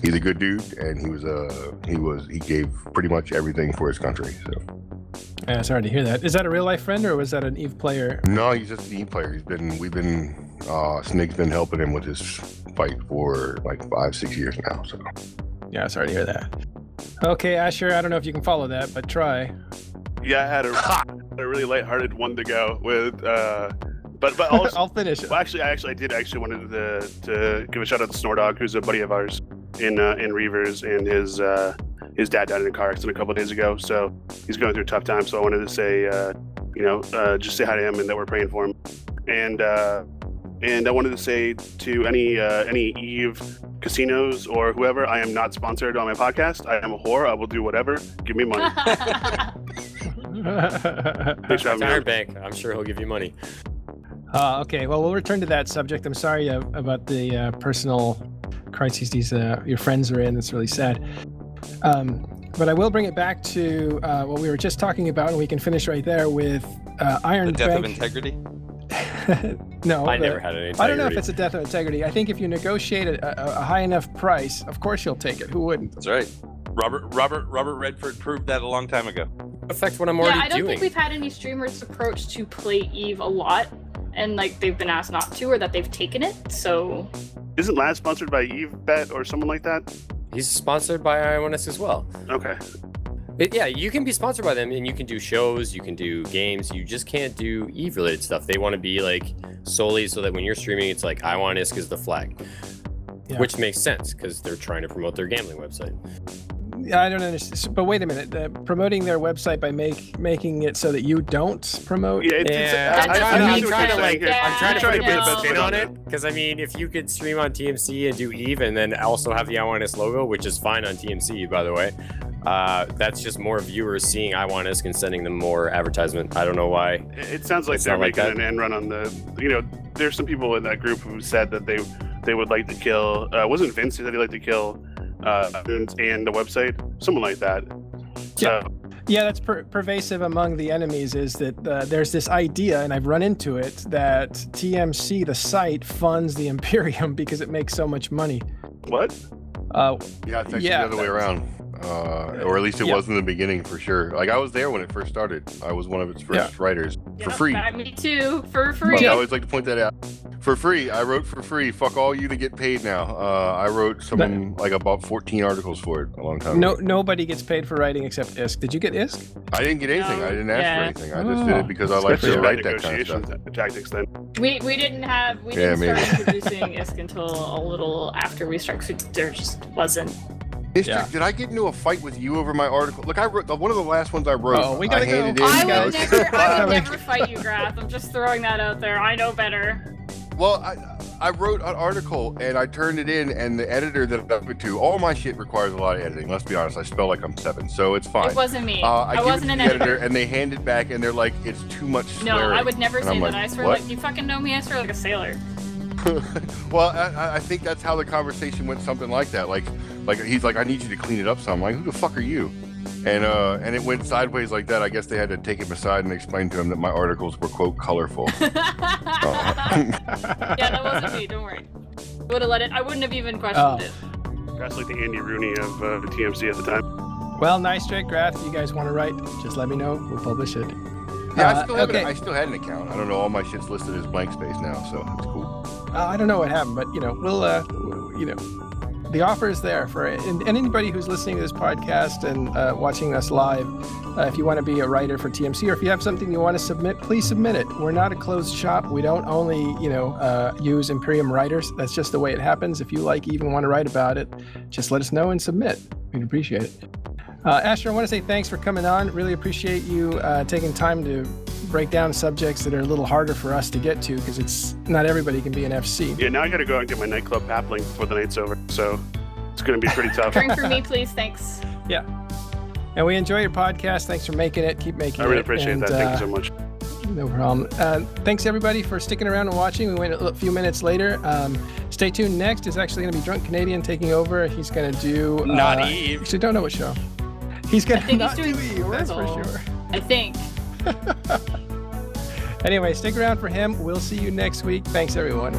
S6: he's a good dude, and he was uh, he was he gave pretty much everything for his country. So
S1: Yeah, sorry to hear that. Is that a real life friend or was that an Eve player?
S6: no, he's just an Eve player. He's been we've been uh, Snake's been helping him with his fight for like five six years now. So.
S1: Yeah, sorry to hear that. Okay, Asher, I don't know if you can follow that, but try.
S2: Yeah, I had a, a really lighthearted one to go with, uh, but but also, *laughs*
S1: I'll finish it.
S2: well, actually, I actually I did actually wanted to, to give a shout out to Snordog, who's a buddy of ours in uh, in Reavers, and his uh, his dad died in a car accident a couple days ago, so he's going through a tough time. So I wanted to say, uh, you know, uh, just say hi to him and that we're praying for him. And uh, And I wanted to say to any uh, any Eve casinos or whoever, I am not sponsored on my podcast. I am a whore. I will do whatever. Give me money. *laughs* *laughs* Thanks for having me.
S3: Bank. I'm sure he'll give you money.
S1: Uh, okay, well, we'll return to that subject. I'm sorry uh, about the uh, personal crises these uh, your friends are in. It's really sad. Um, but I will bring it back to uh, what we were just talking about, and we can finish right there with uh, Iron
S7: The death of integrity. *laughs*
S1: no,
S3: I
S1: the-
S3: never had any.
S1: I don't know if it's a death of integrity. I think if you negotiate a, a, a high enough price, of course you'll take it. Who wouldn't?
S7: That's right. Robert Robert Robert Redford proved that a long time ago.
S3: affect what I'm already doing.
S4: yeah, I don't
S3: doing.
S4: think we've had any streamers approach to play Eve a lot, and like they've been asked not to, or that they've taken it. So
S2: Isn't Lad sponsored by Eve Bet or someone like that?
S3: He's sponsored by IONS as well.
S2: Okay.
S3: But yeah, you can be sponsored by them and you can do shows, you can do games, you just can't do Eve related stuff. They want to be like solely so that when you're streaming, it's like I want ISK is the flag,
S1: Yeah.
S3: which makes sense because they're trying to promote their gambling website.
S1: Yeah, I don't understand. But wait a minute. Uh, promoting their website by make making it so that you don't promote.
S2: Yeah, it's,
S3: Yeah,
S2: it's, I,
S4: That
S2: I, I,
S4: doesn't
S2: I
S4: make
S2: see what you're
S4: sense.
S2: saying here.
S4: Yeah,
S3: I'm trying to
S2: You're
S3: put a bit of
S2: put
S3: a
S2: a
S3: spin
S2: spin
S3: on it because I mean, if you could stream on TMC and do Eve and then also have the IONS logo, which is fine on TMC, by the way, uh, that's just more viewers seeing IONS and sending them more advertisement. I don't know why.
S2: It sounds like
S3: It's
S2: they're
S3: not like
S2: making an end run on the. You know, there's some people in that group who said that they they would like to kill. Uh, wasn't Vince who said he'd like to kill uh, and and the website? Someone like that. So,
S1: Yeah, that's per- pervasive among the enemies. Is that uh, there's this idea, and I've run into it, that TMC, the site, funds the Imperium *laughs* because it makes so much money.
S2: what?
S1: Uh,
S6: Yeah, it's actually
S1: Yeah,
S6: the other way
S1: that-
S6: around. Uh, or at least it
S1: Yeah.
S6: was in the beginning for sure. Like I was there when it first started. I was one of its first writers for
S4: Yep,
S6: free.
S4: me too, for free.
S6: I always like to point that out. For free, I wrote for free. Fuck all you to get paid now. Uh, I wrote something like about 14 articles for it a long time
S1: no,
S6: ago.
S1: nobody gets paid for writing except ISK. Did you get ISK?
S6: I didn't get anything. I didn't ask
S4: Yeah.
S6: for anything. I just did
S1: Oh.
S6: it because I like to write that kind of stuff.
S2: tactics. Then
S4: We we didn't have we
S6: Yeah,
S4: didn't
S6: maybe.
S4: start introducing ISK until a little after we started. 'cause There just wasn't.
S6: District,
S1: Yeah.
S6: did I get into a fight with you over my article? Look, I wrote one of the last ones I wrote.
S1: Oh, we
S6: I
S1: gotta go.
S6: handed in.
S4: I
S1: guys.
S4: would never I would *laughs* never fight you, Grath. I'm just throwing that out there. I know better.
S6: Well, I, I wrote an article and I turned it in, and the editor that I went to, all my shit requires a lot of editing. Let's be honest, I spell like I'm seven, so it's fine.
S4: It wasn't me.
S6: Uh, I,
S4: I, wasn't an editor.
S6: editor, and they hand it back, and they're like, "It's too much
S4: No. I would never
S6: And
S4: say
S6: I'm
S4: that.
S6: like,
S4: I swear,
S6: "What?"
S4: like you fucking know me. I swear like a sailor. *laughs*
S6: well, I- I, I think that's how the conversation went, something like that. Like, like he's like, "I need you to clean it up." So I'm like, "Who the fuck are you?" And uh, and it went sideways like that. I guess they had to take him aside and explain to him that my articles were quote colorful. *laughs*
S4: yeah, that wasn't me. Don't worry. Would have let it. I wouldn't have even questioned
S1: Oh.
S4: it.
S2: that's like the Andy Rooney of uh, the TMC at the time.
S1: Well, nice trick, Grath. If you guys want to write, just let me know. We'll publish it.
S6: Yeah,
S1: Uh,
S6: I still have
S1: okay.
S6: an, I still had an account. I don't know. All my shit's listed as blank space now, so it's cool.
S1: Uh, I don't know what happened, but you know, we'll, uh, you know, the offer is there for and, and anybody who's listening to this podcast and uh, watching us live. Uh, if you want to be a writer for TMC, or if you have something you want to submit, please submit it. We're not a closed shop. We don't only, you know, uh, use Imperium writers. That's just the way it happens. If you like, even want to write about it, just let us know and submit. We'd appreciate it. Uh, Asher, I want to say thanks for coming on. Really appreciate you uh, taking time to break down subjects that are a little harder for us to get to because it's not everybody can be an FC.
S2: Yeah, now I got to go out and get my nightclub pappling before the night's over. So it's going to be pretty tough.
S4: Drink for me, please. Thanks. Yeah.
S1: And we enjoy your podcast. Thanks for making it. Keep making it.
S2: I
S1: it.
S2: really appreciate
S1: And,
S2: that. Thank
S1: uh,
S2: you so much.
S1: No problem. Uh, thanks everybody for sticking around and watching. We went a few minutes later. Um, stay tuned. Next is actually going to be Drunk Canadian taking over. He's going to do
S7: Not
S1: uh,
S7: Eve.
S1: Actually, don't know what show. He's going
S4: I
S1: to
S4: think
S1: not
S4: he's
S1: do
S4: doing
S1: Eve. That's for sure.
S4: I think. *laughs*
S1: Anyway, stick around for him. We'll see you next week. Thanks everyone.